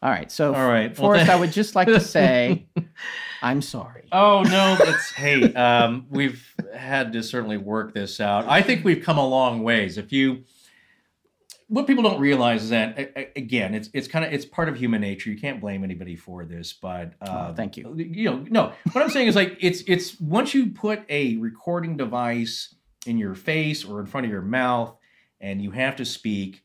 C: All right. So,
E: All right.
C: Forrest, I would just like to say I'm sorry.
E: Oh no, that's hey. Um, we've had to certainly work this out. I think we've come a long ways. If you, what people don't realize is that again, it's it's kind of it's part of human nature. You can't blame anybody for this, but uh,
C: Oh, thank you.
E: You know, no. What I'm saying is like it's it's once you put a recording device in your face or in front of your mouth, and you have to speak.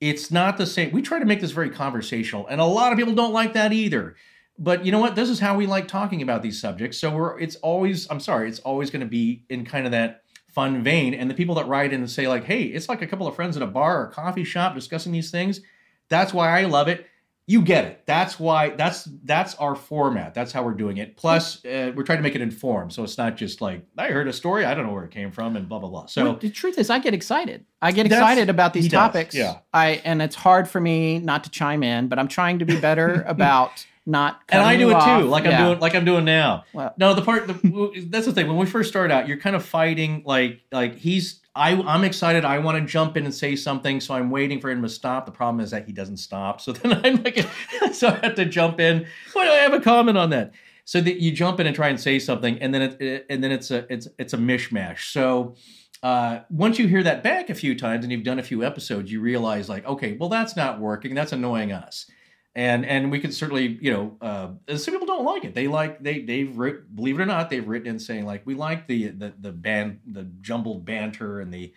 E: It's not the same. We try to make this very conversational, and a lot of people don't like that either but you know what this is how we like talking about these subjects so we're it's always i'm sorry it's always going to be in kind of that fun vein. And the people that write in and say like hey it's like a couple of friends at a bar or coffee shop discussing these things. That's why i love it. You get it. That's why that's that's our format. That's how we're doing it. Plus uh, we're trying to make it informed. So it's not just like i heard a story. I don't know where it came from and blah blah blah. So
C: Well, the truth is, I get excited. I get excited about these
E: he does,
C: topics.
E: yeah.
C: I and it's hard for me not to chime in, but I'm trying to be better about not.
E: and I do it
C: off.
E: too, like I'm doing, like I'm doing now.
C: Well-
E: no, the part the, that's the thing. When we first start out, you're kind of fighting, like like he's. I I'm excited. I want to jump in and say something, so I'm waiting for him to stop. The problem is that he doesn't stop. So then I'm like, so I have to jump in. Why do I have a comment on that? So that you jump in and try and say something, and then it, it and then it's a it's it's a mishmash. So. Uh, once you hear that back a few times and you've done a few episodes, you realize like, okay, well that's not working. That's annoying us and and we could certainly you know uh, some people don't like it they like they they've writ, believe it or not they've written in saying like we like the the the band the jumbled banter and the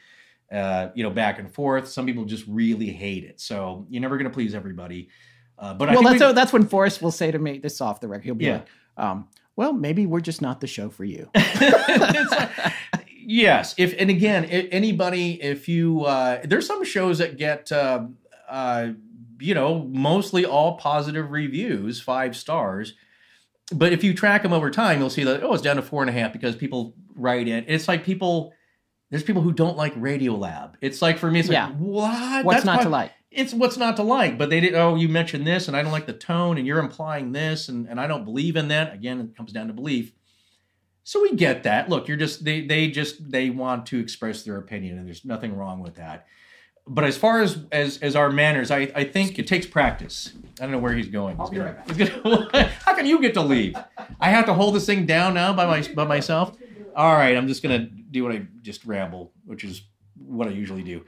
E: uh, you know back and forth some people just really hate it so you're never going to please everybody uh, but I
C: Well, that's
E: we-
C: that's when Forrest will say to me, "This is off the record." He'll be
E: Yeah.
C: like, um, "Well, maybe we're just not the show for you."
E: Like- yes if and again i- anybody if you uh there's some shows that get uh, uh you know mostly all positive reviews five stars. But if you track them over time you'll see that oh it's down to four and a half because people write in. It's like people there's people who don't like radiolab it's like for me it's
C: Yeah.
E: like what?
C: What's
E: That's
C: not
E: why-
C: to like?
E: it's what's not to like but they did oh you mentioned this and i don't like the tone and you're implying this and, and i don't believe in that. Again it comes down to belief. So we get that. Look you're just they they just they want to express their opinion and there's nothing wrong with that but as far as as as our manners i i think it takes practice i don't know where he's going He's gonna- he's gonna- how can you get to leave i have to hold this thing down now by my by myself all right i'm just gonna do what i just ramble which is what i usually do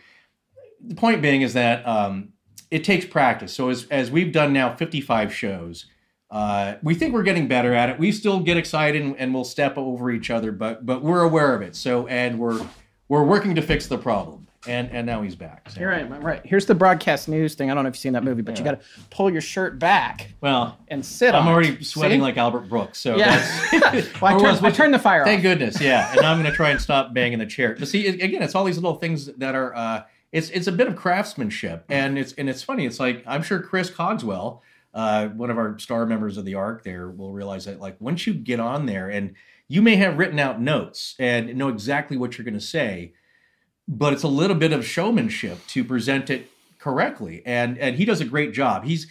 E: the point being is that um, it takes practice. So as as we've done now 55 shows, uh, we think we're getting better at it. We still get excited and, and we'll step over each other, but but we're aware of it. So and we're we're working to fix the problem. And and now he's back. So.
C: Here I am. I'm right. Here's the broadcast news thing. I don't know if you've seen that movie, but you got to pull your shirt back
E: Well,
C: and sit on
E: I'm already sweating
C: See?
E: like Albert Brooks. So
C: Yeah.
E: that's
C: Well, I
E: was-
C: I turned the fire off.
E: Thank
C: off.
E: goodness. Yeah. And now I'm going to try and stop banging the chair. But see, it- again, it's all these little things that are. Uh, it's it's a bit of craftsmanship, and it's and it's funny. It's like I'm sure Chris Cogswell, uh, one of our star members of the Ark, there will realize that like once you get on there, and you may have written out notes and know exactly what you're going to say, but it's a little bit of showmanship to present it correctly, and and he does a great job. He's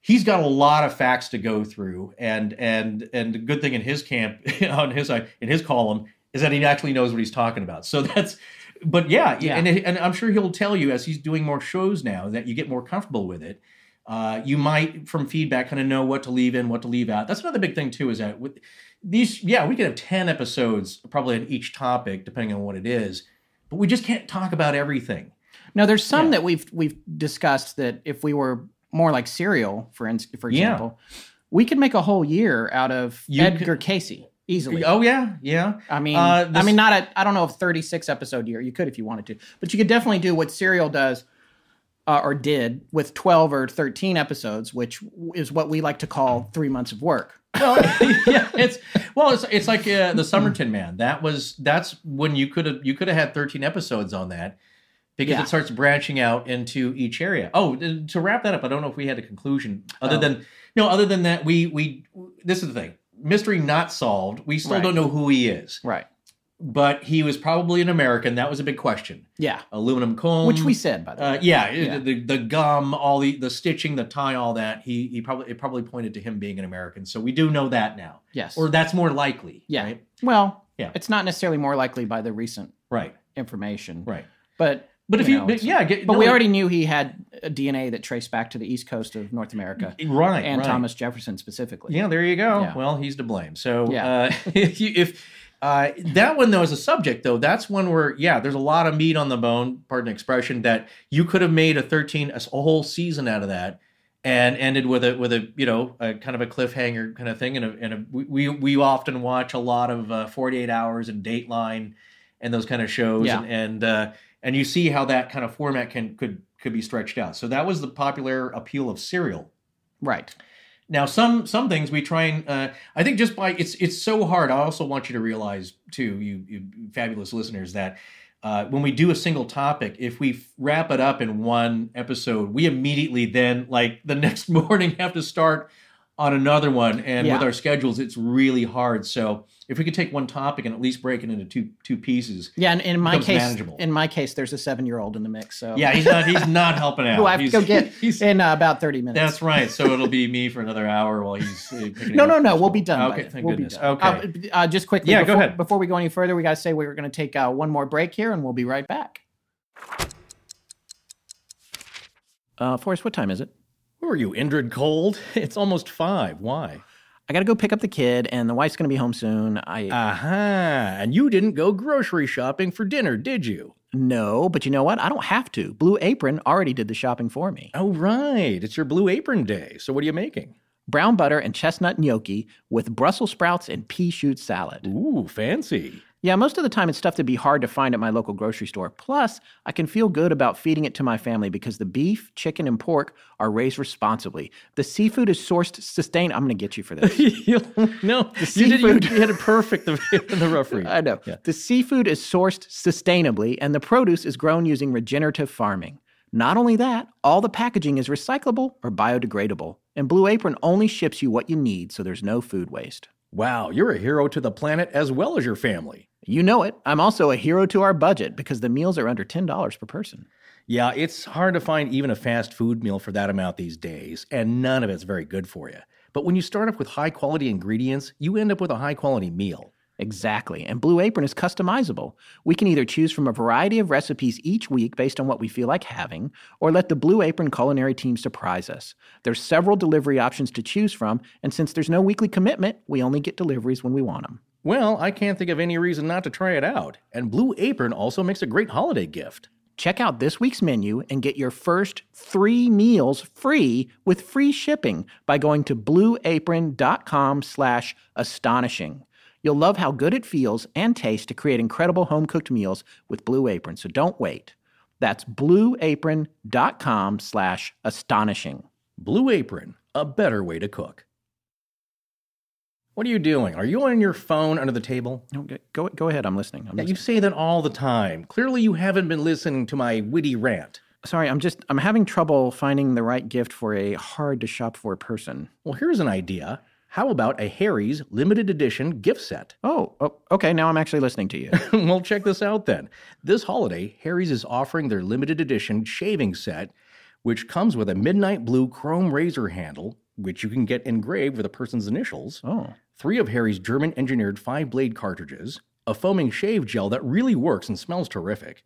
E: he's got a lot of facts to go through and and and the good thing in his camp on his in his column is that he actually knows what he's talking about so that's but yeah,
C: Yeah.
E: And, and I'm sure he'll tell you as he's doing more shows now that you get more comfortable with it. Uh, you might, from feedback, kind of know what to leave in, what to leave out. That's another big thing too. Is that with these, yeah, we could have ten episodes probably on each topic, depending on what it is, but we just can't talk about everything.
C: Now, there's some
E: Yeah.
C: that we've we've discussed that if we were more like Serial, for ins- for
E: Yeah.
C: example, we could make a whole year out of
E: You
C: Edgar Cayce easily.
E: Oh yeah, yeah.
C: I mean,
E: Uh,
C: I mean, not a, I don't know, a 36 episode year. You could if you wanted to, but you could definitely do what Serial does uh, or did with 12 or 13 episodes, which is what we like to call three months of work.
E: Well, yeah, it's well, it's it's like uh, the Somerton Man. That was that's when you could have you could have had thirteen episodes on that because
C: Yeah.
E: it starts branching out into each area. Oh, to wrap that up, I don't know if we had a conclusion other
C: Oh.
E: than no, other than that we we this is the thing mystery not solved. We still
C: Right.
E: don't know who he is,
C: Right.
E: But he was probably an American. That was a big question.
C: Yeah.
E: Aluminum comb,
C: Which we said, by the way.
E: uh, yeah,
C: Yeah.
E: The, the gum, all the the stitching, the tie, all that. He he probably it probably pointed to him being an American. So we do know that now.
C: Yes.
E: Or that's more likely.
C: yeah.
E: Right.
C: Well,
E: Yeah.
C: it's not necessarily more likely by the recent
E: Right.
C: information.
E: Right.
C: But
E: But if you,
C: know,
E: but yeah, get,
C: But
E: no,
C: we already knew he had a DNA that traced back to the east coast of North America
E: right
C: and
E: right.
C: Thomas Jefferson specifically.
E: Yeah, there you go.
C: Yeah.
E: Well, he's to blame. So
C: Yeah.
E: uh, if you, if uh, that one though is a subject though, that's one where yeah, there's a lot of meat on the bone. Pardon the expression. That you could have made a 13 a whole season out of that. And ended with a with a you know a kind of a cliffhanger kind of thing and a, and a, we- we we often watch a lot of uh, 48 hours and Dateline and those kind of shows
C: Yeah.
E: and and uh, and you see how that kind of format can could could be stretched out. So that was the popular appeal of Serial.
C: Right.
E: Now, some some things we try and uh, I think just by it's it's so hard. I also want you to realize too, you, you fabulous listeners, that uh, when we do a single topic, if we wrap it up in one episode, we immediately then like the next morning have to start on another one, and with our schedules, it's really hard. So if we could take one topic and at least break it into two two pieces,
C: Yeah, and in my case,
E: manageable.
C: in my case, there's a seven-year-old in the mix. So
E: yeah, he's not he's not helping out.
C: who I have to go get
E: he's-
C: in uh, about thirty minutes.
E: That's right. So it'll be me for another hour while he's uh,
C: No, no, no. We'll be done.
E: Okay,
C: then.
E: thank
C: we'll
E: goodness.
C: Be.
E: Okay.
C: Uh, uh, just quickly,
E: Yeah, go
C: before,
E: ahead.
C: Before we go any further, we got to say we're going to take uh, one more break here, and we'll be right back. Uh, Forrest, what time is it?
B: Who are you, Indrid Cold? It's almost five. Why?
C: I got to go pick up the kid, and the wife's going to be home soon. I
B: Aha! And you didn't go grocery shopping for dinner, did you?
C: no, but you know what? I don't have to. Blue Apron already did the shopping for me.
B: Oh, right. It's your Blue Apron Day. So what are you making?
C: Brown butter and chestnut gnocchi with Brussels sprouts and pea shoot salad.
B: Ooh, fancy.
C: Yeah, most of the time it's stuff that'd be hard to find at my local grocery store. Plus, I can feel good about feeding it to my family because the beef, chicken, and pork are raised responsibly. The seafood is sourced sustain. I'm going to get you for this.
B: no, you, did, you,
C: seafood-
B: you had it perfect in the rough read.
C: I know. The seafood is sourced sustainably, and the produce is grown using regenerative farming. Not only that, all the packaging is recyclable or biodegradable. And Blue Apron only ships you what you need, so there's no food waste.
B: Wow, you're a hero to the planet as well as your family.
C: You know it. I'm also a hero to our budget because the meals are under $10 per person.
B: Yeah, it's hard to find even a fast food meal for that amount these days, and none of it's very good for you. But when you start off with high quality ingredients, you end up with a high quality meal.
C: Exactly. And Blue Apron is customizable. We can either choose from a variety of recipes each week based on what we feel like having, or let the Blue Apron culinary team surprise us. There's several delivery options to choose from, and since there's no weekly commitment, we only get deliveries when we want them.
B: Well, I can't think of any reason not to try it out. And Blue Apron also makes a great holiday gift.
C: Check out this week's menu and get your first three meals free with free shipping by going to blueapron.com slash astonishing. You'll love how good it feels and tastes to create incredible home cooked meals with Blue Apron, so don't wait. That's blueapron.com slash astonishing.
B: Blue Apron, a better way to cook. What are you doing? Are you on your phone under the table?
C: No, go- Go, ahead, I'm listening. I'm
B: Yeah, you say that all the time. Clearly, you haven't been listening to my witty rant.
C: Sorry, I'm just, I'm having trouble finding the right gift for a hard to shop for person.
B: Well, here's an idea. How about a Harry's limited edition gift set?
C: Oh, oh okay, now I'm actually listening to you.
B: well, check this out then. This holiday, Harry's is offering their limited edition shaving set, which comes with a midnight blue chrome razor handle, which you can get engraved with a person's initials,
C: oh.
B: three of Harry's German engineered five blade cartridges, a foaming shave gel that really works and smells terrific.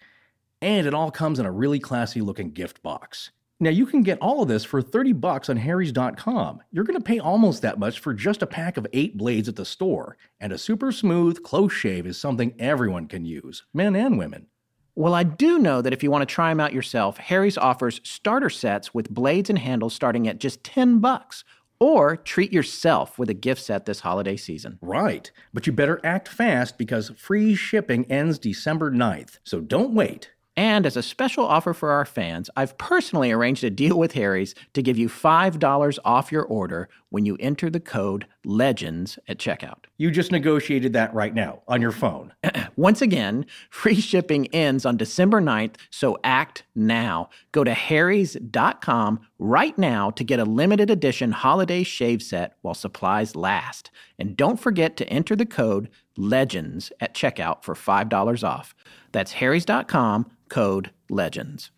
B: And it all comes in a really classy looking gift box. Now you can get all of this for 30 bucks on harrys.com. You're going to pay almost that much for just a pack of 8 blades at the store, and a super smooth close shave is something everyone can use, men and women.
C: Well, I do know that if you want to try them out yourself, Harry's offers starter sets with blades and handles starting at just 10 bucks. Or treat yourself with a gift set this holiday season.
B: Right, but you better act fast because free shipping ends December 9th. So don't wait.
C: And as a special offer for our fans, I've personally arranged a deal with Harry's to give you $5 off your order when you enter the code LEGENDS at checkout.
B: You just negotiated that right now on your phone.
C: Once again, free shipping ends on December 9th, so act now. Go to harrys.com right now to get a limited edition holiday shave set while supplies last. And don't forget to enter the code LEGENDS at checkout for $5 off. That's harrys.com, code LEGENDS.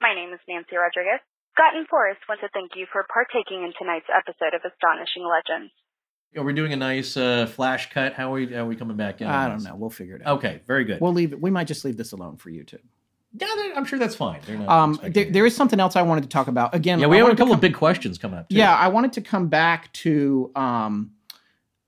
G: My name is Nancy Rodriguez. Scott and Forrest want to thank you for partaking in tonight's episode of Astonishing Legends.
E: Are we doing a nice uh, flash cut? How are we, how are we coming back in?
C: I don't know. We'll figure it out.
E: Okay, very good.
C: We'll leave it. We might just leave this alone for you two.
E: yeah, I'm sure that's fine. Not
C: Um, there, there is something else I wanted to talk about. Again,
E: Yeah, we
C: I
E: have a couple
C: come-
E: of big questions coming up. Too.
C: Yeah, I wanted to come back to um,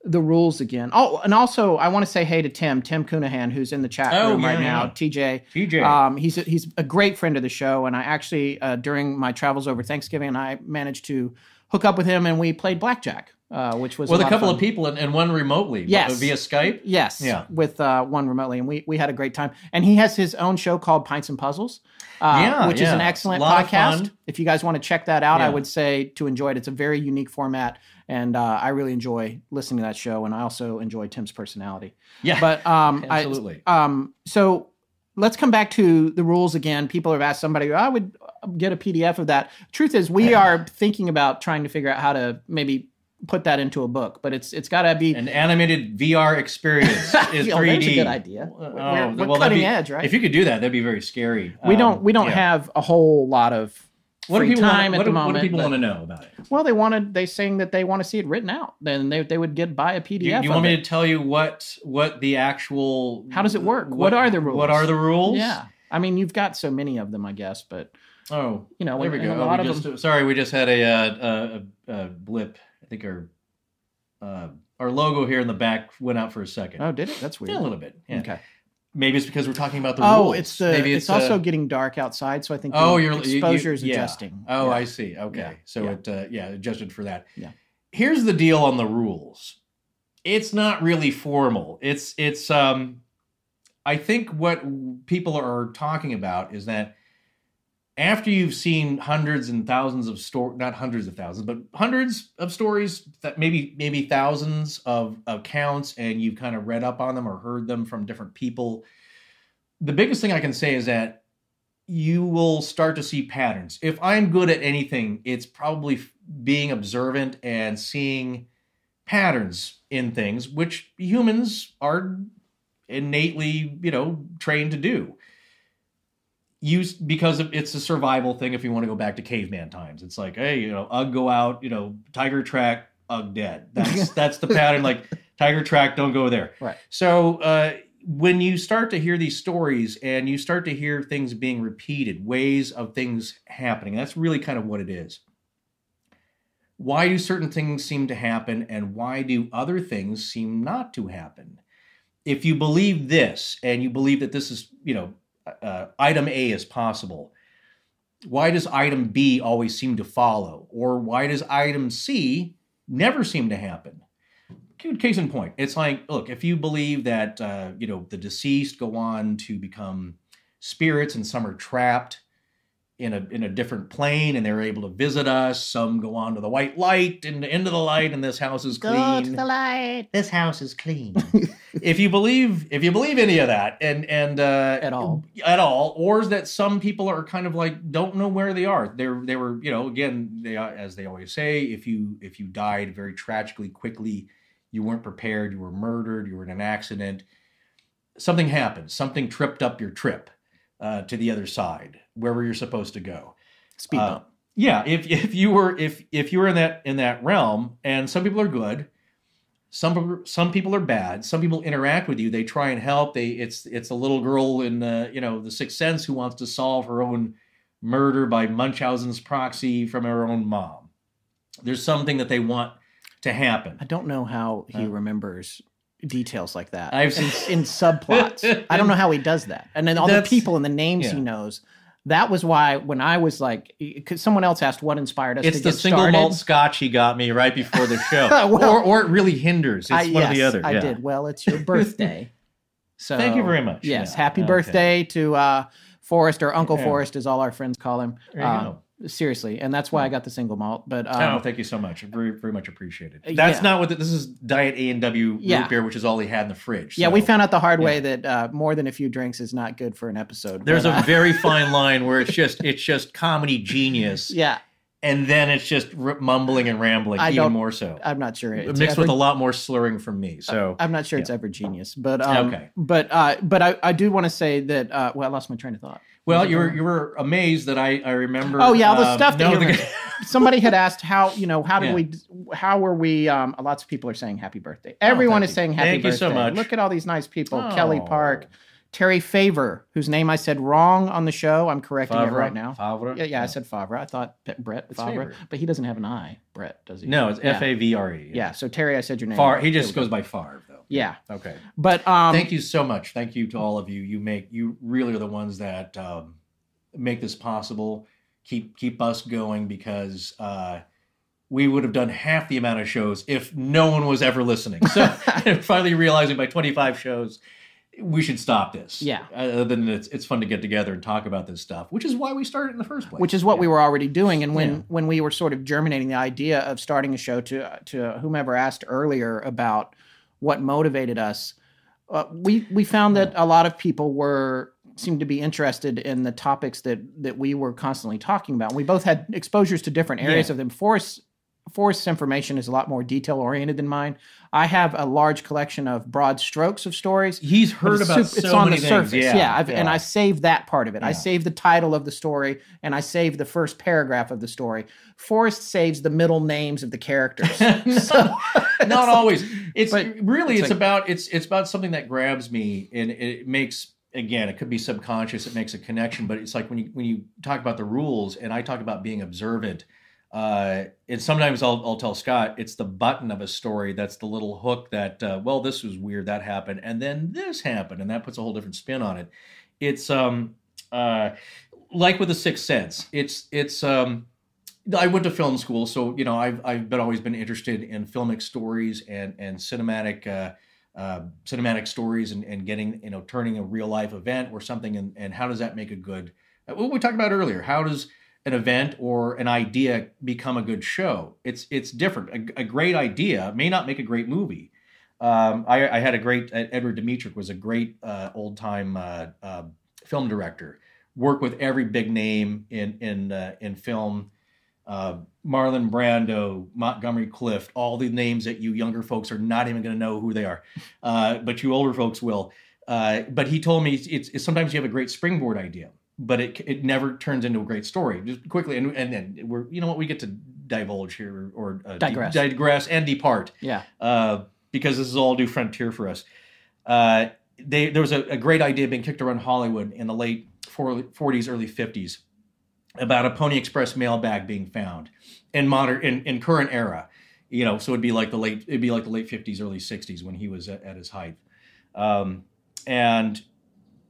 C: the rules again. Oh, and also I want to say hey to Tim, Tim Cunahan, who's in the chat
E: Oh,
C: room
E: yeah,
C: right now. TJ,
E: TJ.
C: Um, he's a, he's a great friend of the show, and I actually uh, during my travels over Thanksgiving, I managed to hook up with him, and we played blackjack, uh, which was
E: with a
C: lot
E: couple
C: fun.
E: of people and, and one remotely.
C: Yes.
E: via Skype.
C: Yes.
E: Yeah.
C: With uh, one remotely, and we we had a great time. And he has his own show called Pints and Puzzles, uh,
E: Yeah,
C: which is an excellent
E: A of
C: podcast. If you guys want to check that out, I would say to enjoy it. It's a very unique format, and uh, I really enjoy listening to that show. And I also enjoy Tim's personality.
E: Yeah.
C: But um, I-
E: Absolutely.
C: um, so let's come back to the rules again. People have asked somebody, I would get a PDF of that. Truth is, we are thinking about trying to figure out how to maybe put that into a book, but it's it's got to be
E: An animated VR experience is
C: Yeah,
E: 3D.
C: there's a good idea.
E: Oh,
C: We're- we're
E: well,
C: cutting
E: be-
C: edge, right?
E: If you could do that, that'd be very scary.
C: we
E: Um,
C: don't we don't
E: yeah.
C: have a whole lot of
E: what do
C: free
E: people
C: time at
E: what
C: the
E: do,
C: moment.
E: What do people
C: but-
E: want to know about it?
C: Well, they wanted they saying that they want to see it written out. Then they, they would get buy a PDF.
E: You, you want me
C: it.
E: to tell you what what the actual
C: How does it work? What are the rules?
E: What are the rules?
C: Yeah, I mean you've got so many of them, I guess, but
E: Oh,
C: You know,
E: there we go.
C: a
E: Oh,
C: lot
E: we
C: of
E: just, Sorry, we just had a, uh, a, a, a blip. I think our uh, our logo here in the back went out for a second.
C: oh, did it? That's weird.
E: Yeah, a little bit. Yeah.
C: Okay.
E: Maybe it's because we're talking about the
C: Oh,
E: rules.
C: it's the
E: Maybe
C: it's,
E: uh,
C: also getting dark outside, so I think
E: Oh,
C: the
E: you're you- you-
C: exposure is
E: yeah.
C: adjusting.
E: Oh,
C: Yeah.
E: I see. Okay,
C: Yeah,
E: so it uh, yeah adjusted for that.
C: Yeah.
E: Here's the deal on the rules. It's not really formal. It's it's um, I think what people are talking about is that after you've seen hundreds and thousands of story, not hundreds of thousands, but hundreds of stories, that maybe maybe thousands of accounts, and you've kind of read up on them or heard them from different people. The biggest thing I can say is that you will start to see patterns. If I'm good at anything, it's probably being observant and seeing patterns in things, which humans are innately, you know, trained to do. Use because it's a survival thing. If you want to go back to caveman times, it's like, hey, you know, Ugg go out, you know, tiger track, Ugg dead. That's that's the pattern. Like tiger track, don't go there.
C: Right.
E: So uh, when you start to hear these stories and you start to hear things being repeated, ways of things happening, that's really kind of what it is. Why do certain things seem to happen and why do other things seem not to happen? If you believe this and you believe that this is, you know, uh, item A is possible, why does item B always seem to follow? Or why does item C never seem to happen? case in point it's like look if you believe that uh, you know the deceased go on to become spirits and some are trapped in a in a different plane and they're able to visit us some go on to the white light and into the light and this house is clean
C: light.
E: this house is clean if you believe if you believe any of that and and uh
C: At all.
E: at all or is that some people are kind of like don't know where they are they're they were you know again they as they always say if you if you died very tragically quickly you weren't prepared you were murdered you were in an accident something happened something tripped up your trip uh, to the other side wherever you're supposed to go
C: Speed
E: uh,
C: bump.
E: yeah, if if you were if if you were in that in that realm, and some people are good, some some people are bad. Some people interact with you. They try and help. They it's it's a little girl in the you know the Sixth Sense who wants to solve her own murder by Munchausen's proxy from her own mom. There's something that they want to happen.
C: I don't know how he uh, remembers details like that
E: I've-
C: in, in subplots. I don't know how he does that. And then all the people and the names he knows. That was why when I was like, because someone else asked what inspired us
E: It's
C: to
E: the
C: get
E: single
C: started.
E: malt scotch he got me right before the show,
C: Well-
E: or or it really hinders. It's
C: I,
E: one or the other.
C: I
E: yeah.
C: did. Well, it's your birthday. So
E: Thank you very much.
C: Yes,
E: Yeah.
C: happy
E: Okay.
C: birthday to uh, Forrest or Uncle
E: Yeah.
C: Forrest, as all our friends call him.
E: There you
C: Uh,
E: go.
C: Seriously, and that's why I got the single malt. But
E: oh,
C: um,
E: thank you so much. Very, very much appreciated.
C: Uh,
E: That's
C: yeah.
E: not what the, this is. Diet A and W
C: Yeah.
E: root beer, which is all he had in the fridge.
C: yeah, we found out the hard way that uh, more than a few drinks is not good for an episode.
E: There's
C: but,
E: a
C: uh,
E: very fine line where it's just it's just comedy genius,
C: yeah.
E: and then it's just r- mumbling and rambling,
C: I
E: even more so.
C: I'm not sure. It's
E: Mixed
C: ever-
E: with a lot more slurring from me. So
C: I'm not sure it's ever genius, but um,
E: Okay.
C: But uh, but I, I do want to say that. Uh, well, I lost my train of thought.
E: Well, you were you were amazed that I I remember.
C: Oh yeah, all the
E: um,
C: stuff that
E: no,
C: you somebody had asked how you know how
E: Yeah.
C: we how were we um lots of people are saying happy birthday everyone
E: thank
C: is
E: you.
C: saying happy
E: Thank you
C: birthday
E: so much.
C: look at all these nice people kelly
E: Oh.
C: park terry favor whose name i said wrong on the show i'm correcting it right now
E: Favre?
C: yeah yeah i said favre i thought brett
E: It's
C: favre
E: Favre.
C: but he doesn't have an i brett does he
E: no, it's F A V R E.
C: yeah so terry i said your name
E: Far. He just goes by Favre.
C: Yeah
E: Okay.
C: but um
E: Thank you so much. Thank you to all of you. You make you really are the ones that um, make this possible. Keep keep us going because uh, we would have done half the amount of shows if no one was ever listening. So finally realizing by 25 shows we should stop this.
C: Yeah.
E: Uh, Other than it's it's fun to get together and talk about this stuff, which is why we started in the first place.
C: which is what we were already doing and when
E: Yeah.
C: when we were sort of germinating the idea of starting a show to to whomever asked earlier about what motivated us uh, we we found that a lot of people were seemed to be interested in the topics that that we were constantly talking about we both had exposures to different areas
E: Yeah.
C: of them Forrest's Forrest's information is a lot more detail oriented than mine. I have a large collection of broad strokes of stories.
E: He's heard
C: it's
E: about so
C: it's on
E: many
C: the
E: things.
C: surface.
E: Yeah,
C: I've, and. I save that part of it. I save the title of the story and I save the first paragraph of the story. Forrest saves the middle names of the characters. so,
E: not always. It's really
C: it's
E: it's,
C: like-
E: about it's it's about something that grabs me and it makes again it could be subconscious. It makes a connection, but it's like when you when you talk about the rules and I talk about being observant. Uh, and sometimes I'll I'll tell Scott it's the button of a story that's the little hook that uh, well this was weird that happened and then this happened and that puts a whole different spin on it. It's um uh like with the Sixth Sense. It's it's um I went to film school, so you know I've I've been always been interested in filmic stories and and cinematic uh, uh, cinematic stories and, and getting you know turning a real life event or something and, and how does that make a good uh, what we talked about earlier how does an event or an idea become a good show. It's it's different. A, a great idea may not make a great movie. Um, I, I had a great Edward Dmytryk was a great uh, old time uh, uh, film director. Worked with every big name in in uh, in film. Uh, Marlon Brando, Montgomery Clift, all the names that you younger folks are not even going to know who they are, uh, but you older folks will. But he told me it's, it's sometimes you have a great springboard idea, but it it never turns into a great story. Just quickly, and and then we're you know what we get to divulge here or uh,
C: Digress.
E: de- digress and depart
C: yeah.
E: uh, because this is all new frontier for us. Uh, they, there was a, a great idea being kicked around Hollywood in the late 40s, early 50s about a Pony Express mailbag being found in modern in, in current era. You know, so it'd be like the late it'd be like the late 50s, early 60s when he was at, at his height. Um, and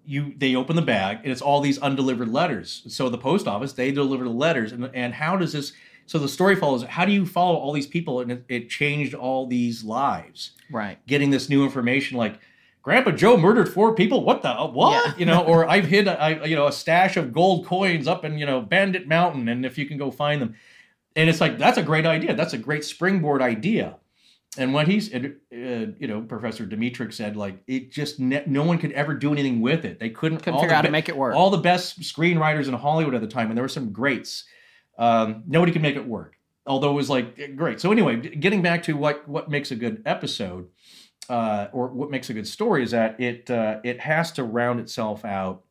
E: you they open the bag and it's all these undelivered letters. So the post office they deliver the letters and and how does this so the story follows how do you follow all these people and it, it changed all these lives
C: Right.
E: getting this new information like grandpa joe murdered four people what the what
C: Yeah.
E: you know or i've hid a, I, you know a stash of gold coins up in you know bandit mountain and if you can go find them and it's like that's a great idea that's a great springboard idea and what he's uh, you know professor Dmytryk said like it just ne- no one could ever do anything with it they couldn't
C: Couldn't figure out to make it work.
E: all the best screenwriters in hollywood at the time and there were some greats um, nobody could make it work although it was like great so anyway getting back to what what makes a good episode uh, or what makes a good story is that it uh, it has to round itself out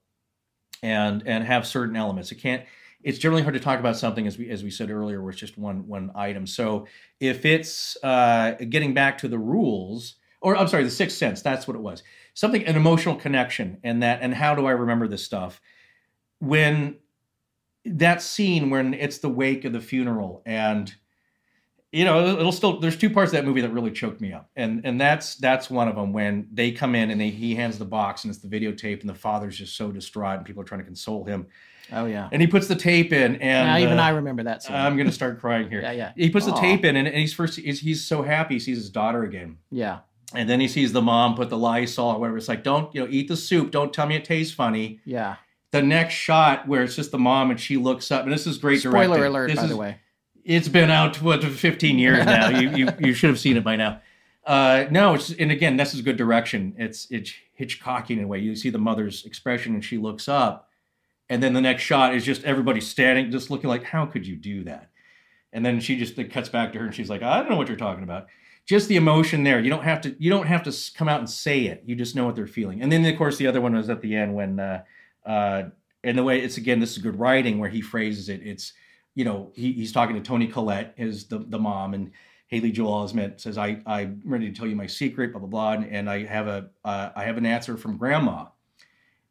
E: and and have certain elements. It can't. It's generally hard to talk about something as we as we said earlier, where it's just one one item. So if it's uh, getting back to the rules, or I'm sorry, the sixth sense, that's what it was. Something an emotional connection, and that and how do I remember this stuff? When that scene when it's the wake of the funeral and you know it'll still there's two parts of that movie that really choked me up and and that's that's one of them when they come in and they, he hands the box and it's the videotape and the father's just so distraught and people are trying to console him
C: Oh yeah.
E: and he puts the tape in and
C: Now, even
E: uh,
C: I remember that scene.
E: i'm gonna start crying here
C: Yeah, yeah.
E: he puts the tape in and, and he's first he's, he's so happy he sees his daughter again
C: yeah.
E: and then he sees the mom put the lysol or whatever it's like don't you know eat the soup don't tell me it tastes funny
C: Yeah.
E: the next shot where it's just the mom and she looks up and this is great
C: Spoiler
E: directing.
C: alert,
E: This
C: by
E: is-
C: the way.
E: it's been out what 15 years now. you, you you should have seen it by now. Uh, no, it's and again, this is good direction. It's it's Hitchcockian in a way. You see the mother's expression and she looks up, and then the next shot is just everybody standing, just looking like, how could you do that? And then she just it cuts back to her and she's like, I don't know what you're talking about. Just the emotion there. You don't have to you don't have to come out and say it. You just know what they're feeling. And then of course the other one was at the end when uh, uh, and the way it's again this is good writing where he phrases it. It's you know, he, he's talking to Toni Collette, is the, the mom, and Haley Joel Osment says, I, I'm ready to tell you my secret, blah, blah, blah. And, and I have a uh, I have an answer from grandma.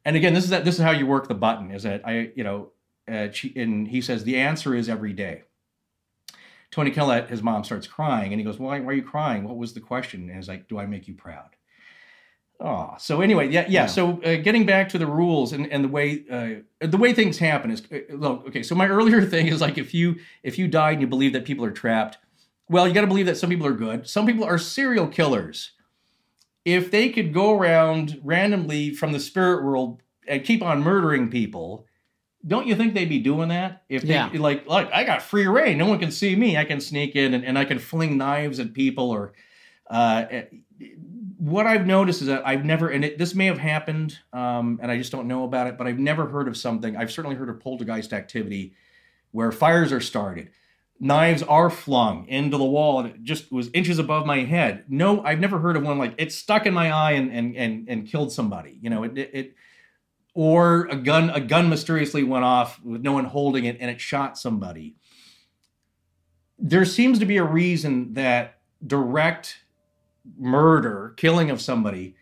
E: And again, this is that this is how you work the button, is that I, you know, uh, she, and he says, the answer is every day. Toni Collette, his mom starts crying and he goes, why, why are you crying? What was the question? And he's like, do I make you proud? Oh, so anyway, yeah, yeah.
C: Yeah.
E: So uh, getting back to the rules and, and the way uh, the way things happen is uh, look okay. So my earlier thing is like if you if you died and you believe that people are trapped, well, you got to believe that some people are good. Some people are serial killers. If they could go around randomly from the spirit world and keep on murdering people, don't you think they'd be doing that? If they
C: Yeah.
E: like, look, I got free reign. No one can see me. I can sneak in and, and I can fling knives at people or uh, what I've noticed is that I've never, and it, this may have happened, um, and I just don't know about it, but I've never heard of something. I've certainly heard of poltergeist activity where fires are started, knives are flung into the wall, and it just was inches above my head. No, I've never heard of one like it stuck in my eye and and and, and killed somebody. You know, it, it, it or a gun a gun mysteriously went off with no one holding it and it shot somebody. There seems to be a reason that direct murder, killing of somebody,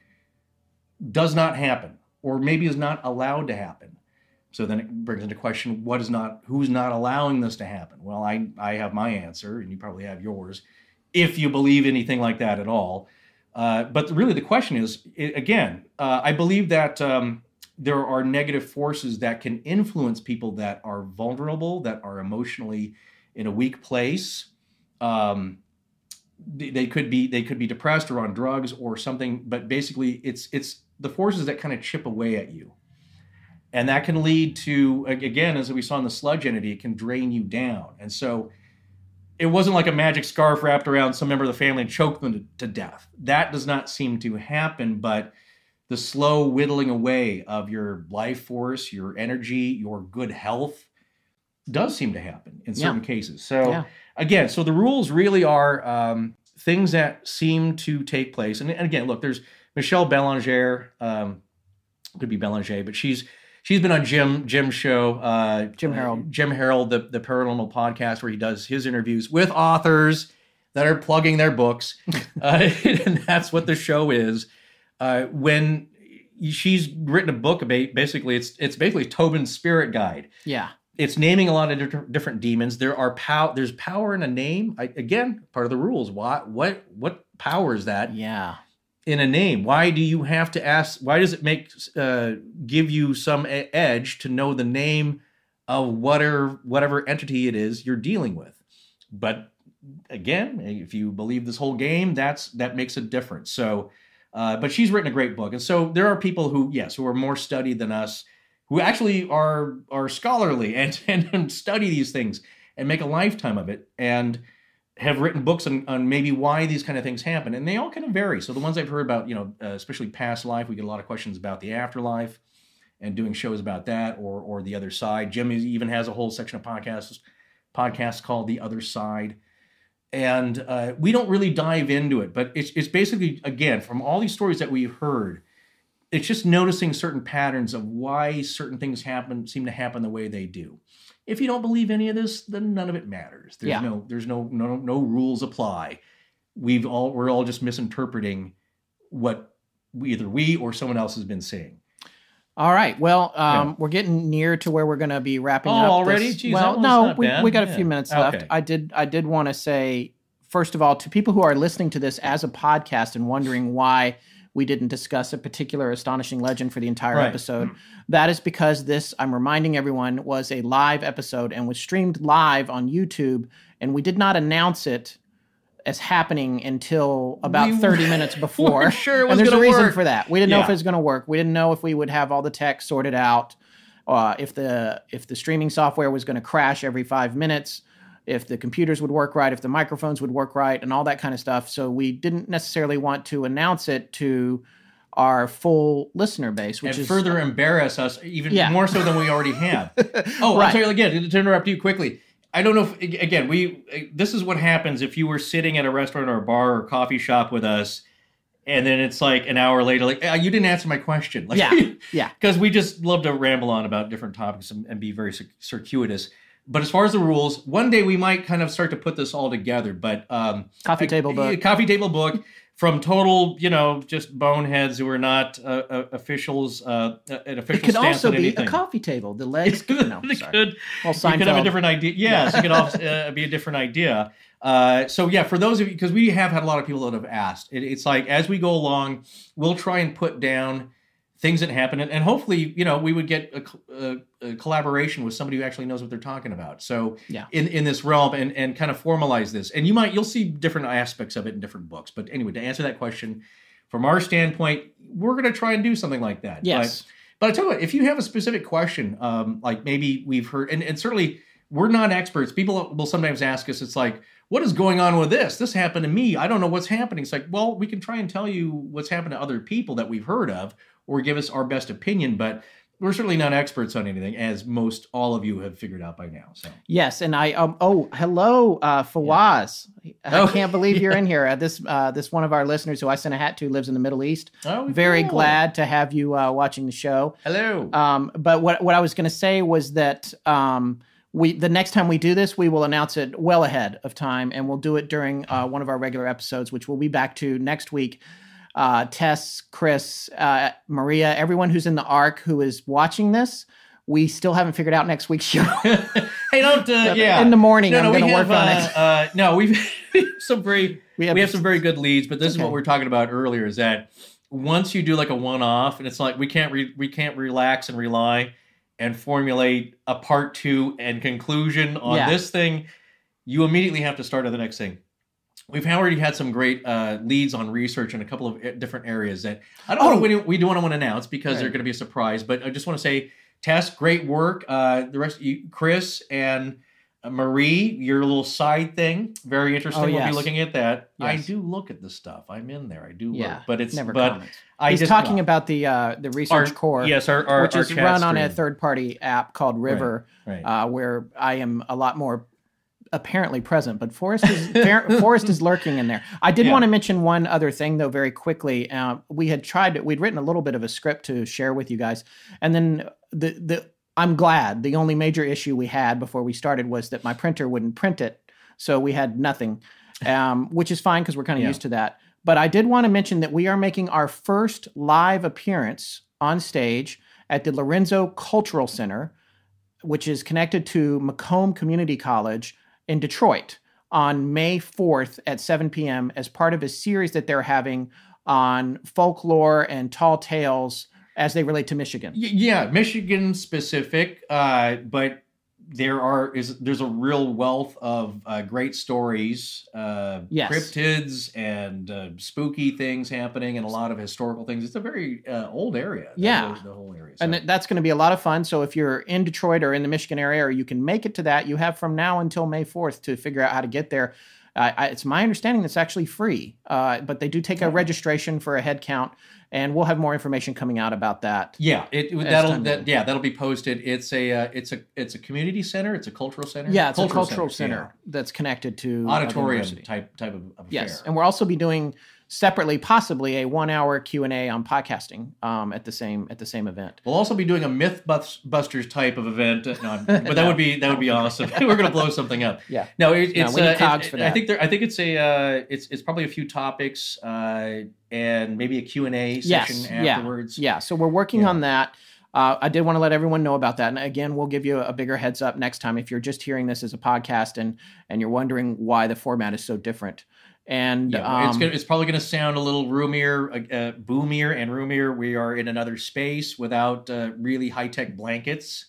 E: does not happen, or maybe is not allowed to happen. So then it brings into question what is not, who's not allowing this to happen. Well, I I have my answer, and you probably have yours, if you believe anything like that at all. Uh, but really, the question is i again, uh, I believe that um, there are negative forces that can influence people that are vulnerable, that are emotionally in a weak place. Um, they they could be they could be depressed or on drugs or something but basically it's it's the forces that kind of chip away at you and that can lead to again as we saw in the sludge entity it can drain you down and so it wasn't like a magic scarf wrapped around some member of the family and choked them to, to death that does not seem to happen but the slow whittling away of your life force your energy your good health does seem to happen in certain
C: Yeah.
E: cases so
C: Yeah.
E: again, so the rules really are um, things that seem to take place. And, and again, look, there's Michelle Belanger, um, could be Belanger, but she's she's been on Jim Jim's show, uh,
C: Jim
E: uh,
C: Harold.
E: Jim Harold, the the paranormal podcast where he does his interviews with authors that are plugging their books, uh, and that's what the show is. Uh, when she's written a book about basically it's it's basically Tobin's spirit guide
C: Yeah.
E: it's naming a lot of different, different demons. There are pow. There's power in a name. I, again, part of the rules. What what what power is that
C: Yeah.
E: In a name? Why do you have to ask? Why does it make uh, give you some edge to know the name of whatever whatever entity it is you're dealing with? But again, if you believe this whole game, that's that makes a difference. So. Uh, but she's written a great book, and so there are people who, yes, who are more studied than us, who actually are are scholarly and, and, and study these things and make a lifetime of it and have written books on, on maybe why these kind of things happen and they all kind of vary. So the ones i've heard about you know uh, especially past life we get a lot of questions about the afterlife and doing shows about that or or the other side. Jim even has a whole section of podcasts podcasts called the other side. And uh, we don't really dive into it but it's, it's basically again from all these stories that we've heard it's just noticing certain patterns of why certain things happen seem to happen the way they do If you don't believe any of this, then none of it matters. There's
C: Yeah.
E: no there's no no no rules apply. We've all we're all just misinterpreting what we, either we or someone else has been saying.
C: All right. Well, um,
E: Yeah.
C: we're getting near to where we're going to be wrapping
E: Oh,
C: up.
E: already?
C: this-
E: Geez,
C: well, no, we, we got a
E: Yeah.
C: few minutes
E: Okay.
C: left. I did. I did want to say first of all to people who are listening to this as a podcast and wondering why we didn't discuss a particular astonishing legend for the entire
E: Right.
C: episode. That is because this, I'm reminding everyone, was a live episode and was streamed live on YouTube, and we did not announce it as happening until about
E: We
C: 30 minutes before.
E: weren't sure it was
C: and there's a reason
E: work.
C: for that. We didn't know if it was going to work. We didn't know if we would have all the tech sorted out, uh, if the if the streaming software was going to crash every five minutes, if the computers would work right, if the microphones would work right, and all that kind of stuff. So we didn't necessarily want to announce it to our full listener base, which
E: and
C: is
E: further embarrass us even
C: Yeah.
E: more so than we already have. oh,
C: Right.
E: I'm sorry again to interrupt you quickly. I don't know if again we this is what happens if you were sitting at a restaurant or a bar or coffee shop with us, and then it's like an hour later, like "Ah, you didn't answer my question. Like,
C: Yeah. Yeah.
E: because we just love to ramble on about different topics and, and be very circuitous. But as far as the rules, one day we might kind of start to put this all together. But um,
C: Coffee table book.
E: coffee table book from total, you know, just boneheads who are not uh, uh, officials, uh, an official
C: it could also be
E: anything.
C: a coffee table. The legs. could, no,
E: It
C: sorry.
E: could,
C: Well,
E: you could have a different idea. Yes, it could also, uh, be a different idea. Uh, so yeah, for those of you, because we have had a lot of people that have asked, it, it's like as we go along, we'll try and put down things that happen, and, and hopefully, you know, we would get a, a, a collaboration with somebody who actually knows what they're talking about. So
C: Yeah.
E: in in this realm, and and kind of formalize this, and you might you'll see different aspects of it in different books. But anyway, to answer that question, from our standpoint, we're going to try and do something like that.
C: Yes.
E: But, but I tell you what, if you have a specific question, um, like maybe we've heard, and, and certainly we're not experts. People will sometimes ask us, it's like, what is going on with this? This happened to me. I don't know what's happening. It's like, well, we can try and tell you what's happened to other people that we've heard of, or give us our best opinion, but we're certainly not experts on anything, as most all of you have figured out by now. So
C: Yes, and I um oh hello uh Fawaz. I
E: Oh,
C: can't believe you're in here. Uh, this uh this one of our listeners who I sent a hat to lives in the Middle East.
E: Oh,
C: Very
E: cool.
C: glad to have you uh watching the show.
E: hello.
C: Um but what what I was going to say was that um we the next time we do this we will announce it well ahead of time and we'll do it during uh, one of our regular episodes which we'll be back to next week. Uh, Tess, Chris, uh, Maria, everyone who's in the arc who is watching this, we still haven't figured out next week's show.
E: hey, don't. Uh, yeah.
C: In the morning,
E: No, no,
C: I'm
E: we
C: going to
E: have,
C: work on
E: uh,
C: it.
E: Uh, no, we've some very
C: We
E: we
C: have-
E: have, some very good leads, but this is what we are talking about earlier. Is that once you do like a one-off, and it's like we can't re- we can't relax and rely and formulate a part two and conclusion on
C: Yeah.
E: this thing. You immediately have to start on the next thing. We've already had some great uh, leads on research in a couple of uh, different areas that I don't
C: Oh.
E: know we, we do want to announce because they're going to be a surprise. But I just want to say, Tess, great work. Uh, the rest, you, Chris and Marie, your little side thing, very interesting.
C: Oh,
E: We'll be looking at that. I do look at the stuff. I'm in there. I do
C: Yeah,
E: but it's
C: never
E: but
C: comments.
E: I
C: He's
E: just
C: talking about the uh, the research
E: our-
C: core,
E: Yes, our, our
C: which
E: our
C: is run on a third party app called River,
E: Right.
C: uh, where I am a lot more apparently present. But Forrest is Forrest is lurking in there. I did
E: Yeah.
C: want to mention one other thing though, very quickly. Uh, we had tried we'd written a little bit of a script to share with you guys, and then the the I'm glad the only major issue we had before we started was that my printer wouldn't print it, so we had nothing, um, which is fine because we're kind of
E: Yeah.
C: used to that. But I did want to mention that we are making our first live appearance on stage at the Lorenzo Cultural Center, which is connected to Macomb Community College in Detroit on May 4th at 7 p.m. as part of a series that they're having on folklore and tall tales as they relate to Michigan.
E: Yeah, Michigan specific, uh, but there are is there's a real wealth of uh, great stories, uh,
C: Yes.
E: cryptids and uh, spooky things happening, and a lot of historical things. It's a very uh, old area.
C: Yeah.
E: the whole area.
C: And
E: so-
C: th- that's going to be a lot of fun. So if you're in Detroit or in the Michigan area, or you can make it to that, you have from now until May 4th to figure out how to get there. I, it's my understanding that's actually free, uh, but they do take a registration for a head count, and we'll have more information coming out about that.
E: yeah, it that'll that, yeah that'll be posted. It's a uh, it's a it's a community center. It's a cultural center.
C: Yeah, it's a cultural center
E: yeah.
C: that's connected to
E: auditorium type type of, of
C: Yes, and we'll also be doing separately, possibly a one-hour Q and A on podcasting um, at the same at the same event.
E: We'll also be doing a MythBusters type of event, no, but that would be that would be awesome. We're going to blow something up.
C: Yeah.
E: No, it, it's
C: we need
E: uh,
C: cogs
E: it-
C: for
E: I
C: that.
E: think there, I think it's a uh, it's it's probably a few topics uh, and maybe a Q and A session
C: yes,
E: afterwards.
C: Yeah, yeah. So we're working
E: Yeah.
C: on that. Uh, I did want to let everyone know about that, and again, we'll give you a bigger heads up next time if you're just hearing this as a podcast and and you're wondering why the format is so different. And
E: Yeah, it's
C: um,
E: gonna, it's probably going to sound a little roomier, uh, uh, boomier, and roomier. We are in another space without uh, really high tech blankets.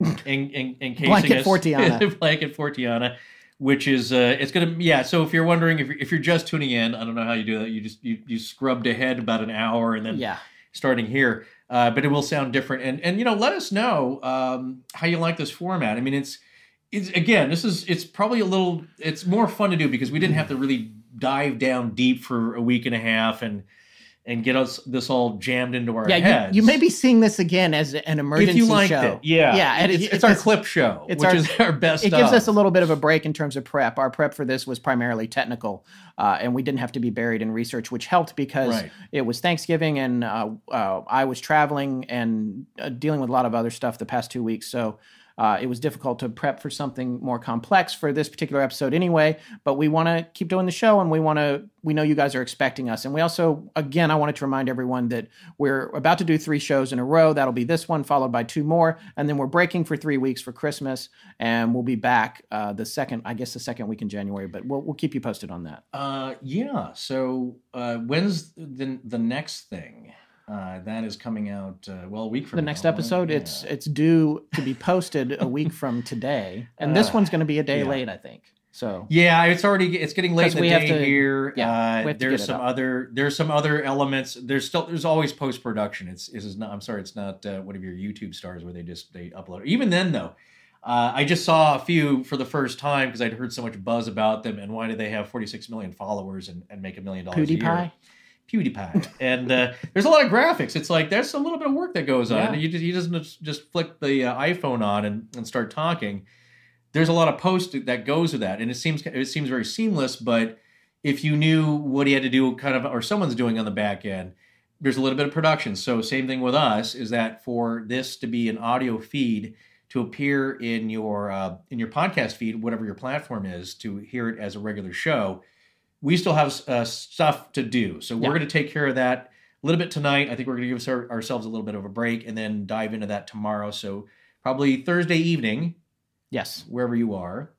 E: In, in, encasing
C: Blanket
E: us.
C: Fortiana.
E: blanket Fortiana, which is uh, it's gonna yeah. So if you're wondering if you're, if you're just tuning in, I don't know how you do that. You just you you scrubbed ahead about an hour and then
C: yeah,
E: starting here, uh, but it will sound different. And and you know, let us know um, how you like this format. I mean, it's it's again, this is it's probably a little it's more fun to do because we didn't have to really dive down deep for a week and a half and and get us this all jammed into our
C: yeah.
E: heads.
C: You, you may be seeing this again as an emergency
E: if you liked
C: show.
E: it, yeah,
C: yeah. and
E: It's, it's our
C: it's-
E: clip show,
C: it's
E: which
C: our-
E: is our best.
C: It gives
E: of.
C: us a little bit of a break in terms of prep. Our prep for this was primarily technical, uh, and we didn't have to be buried in research, which helped because
E: Right.
C: it was Thanksgiving and uh, uh, I was traveling and uh, dealing with a lot of other stuff the past two weeks. So uh, it was difficult to prep for something more complex for this particular episode anyway. But we want to keep doing the show, and we want to. We know you guys are expecting us, and we also, again, I wanted to remind everyone that we're about to do three shows in a row. That'll be this one, followed by two more, and then we're breaking for three weeks for Christmas, and we'll be back uh, the second, I guess, the second week in January. But we'll we'll keep you posted on that.
E: Uh, yeah. So uh, when's the the next thing? Uh, that is coming out uh, well a week from
C: The
E: now,
C: next
E: right?
C: episode, it's
E: Yeah.
C: it's due to be posted a week from today, and this
E: Uh,
C: one's going to be a day
E: yeah.
C: late, I think. So
E: Yeah, it's already it's getting late in the
C: we have
E: day
C: to-
E: here.
C: yeah,
E: uh,
C: we have to
E: there's some other there's some other elements. There's still there's always post production. It's is not. I'm sorry, it's not uh, one of your YouTube stars where they just they upload. Even then though, uh, I just saw a few for the first time because I'd heard so much buzz about them and why do they have 46 million followers and, and make a million dollars a year?
C: PewDiePie.
E: And uh, there's a lot of graphics. It's like there's a little bit of work that goes on.
C: Yeah.
E: You just, he doesn't just- just flick the uh, iPhone on and, and start talking. There's a lot of post that goes with that, and it seems it seems very seamless. But if you knew what he had to do, kind of, or someone's doing on the back end, there's a little bit of production. So same thing with us is that for this to be an audio feed to appear in your uh, in your podcast feed, whatever your platform is, to hear it as a regular show, we still have uh, stuff to do. So we're
C: Yeah.
E: going to take care of that a little bit tonight. I think we're going to give our, ourselves a little bit of a break and then dive into that tomorrow. So probably Thursday evening,
C: Yes.
E: wherever you are,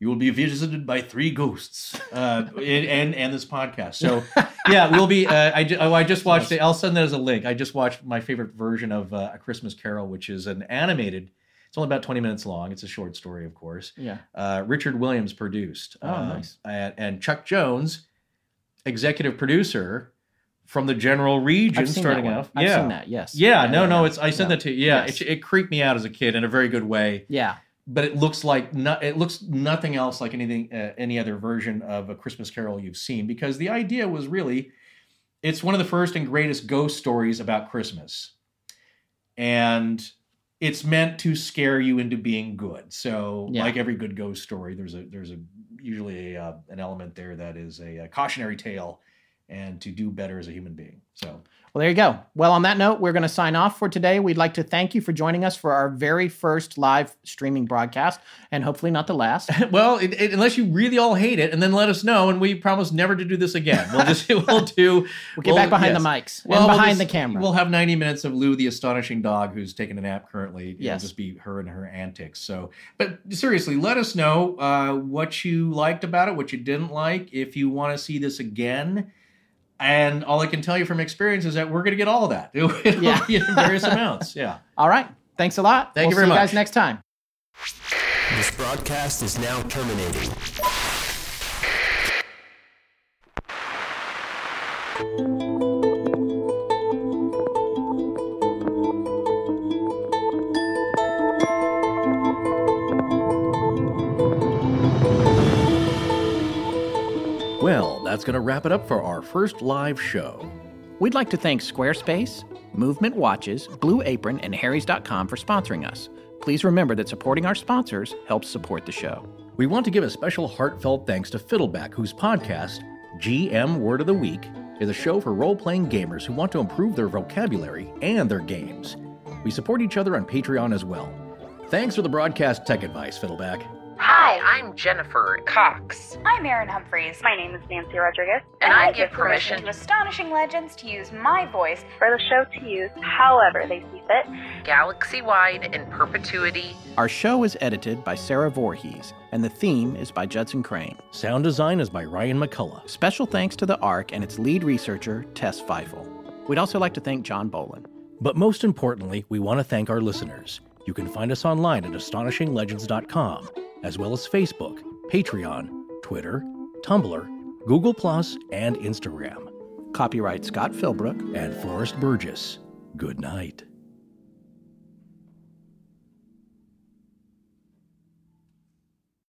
E: you will be visited by three ghosts uh, and, and this podcast. So yeah, we'll be. Uh, I, oh, I just watched it. I'll send that as a link. I just watched my favorite version of uh, A Christmas Carol, which is an animated. It's only about twenty minutes long. It's a short story, of course.
C: Yeah.
E: Uh, Richard Williams produced.
C: Oh,
E: um,
C: nice.
E: And, and Chuck Jones, executive producer from the general region,
C: I've seen
E: starting off.
C: I've
E: yeah.
C: seen that. Yes.
E: Yeah, no, no, it's I sent
C: Yeah.
E: that to you. Yeah,
C: Yes.
E: it, it creeped me out as a kid in a very good way
C: Yeah.
E: but it looks like it looks nothing else like anything uh, any other version of a Christmas Carol you've seen because the idea was really it's one of the first and greatest ghost stories about Christmas, and it's meant to scare you into being good. So,
C: Yeah.
E: like every good ghost story, there's a there's a usually a, uh, an element there that is a, uh cautionary tale and to do better as a human being. So.
C: Well, there you go. Well, on that note, we're going to sign off for today. We'd like to thank you for joining us for our very first live streaming broadcast, and hopefully not the last.
E: Well, it, it- unless you really all hate it, and then let us know, and we promise never to do this again. We'll just we'll do.
C: We'll get back behind the mics and
E: we'll
C: behind
E: just-
C: the camera.
E: We'll have ninety minutes of Lou, the astonishing dog, who's taking a nap currently. It'll
C: Yes.
E: just be her and her antics. So, but seriously, let us know uh, what you liked about it, what you didn't like, if you want to see this again. And all I can tell you from experience is that we're going to get all of that. It'll
C: Yeah.
E: be in various amounts. Yeah.
C: All right. Thanks a lot.
E: Thank
C: we'll
E: you very
C: see you
E: much.
C: guys next time.
D: This broadcast is now terminating.
B: That's going to wrap it up for our first live show.
C: We'd like to thank Squarespace, Movement Watches, Blue Apron, and Harry's.com for sponsoring us. Please remember that supporting our sponsors helps support the show.
B: We want to give a special heartfelt thanks to Fiddleback, whose podcast,
E: GM Word of the Week is a show for role playing gamers who want to improve their vocabulary and their games. We support each other on Patreon as well. Thanks for the broadcast tech advice, Fiddleback.
F: Hi, I'm Jennifer Cox.
G: I'm Erin Humphreys. My name is Nancy Rodriguez.
F: And I give permission
G: to Astonishing Legends to use my voice for the show to use however they see fit.
F: Galaxy wide in perpetuity.
C: Our show is edited by Sarah Voorhees, and the theme is by Judson Crane.
E: Sound design is by Ryan McCullough.
C: Special thanks to the ARC and its lead researcher, Tess Feifel. We'd also like to thank John Bolin.
E: But most importantly, we want to thank our listeners. You can find us online at astonishinglegends.com, as well as Facebook, Patreon, Twitter, Tumblr, Google, and Instagram.
C: Copyright Scott Philbrook
E: and Forrest Burgess. Good night.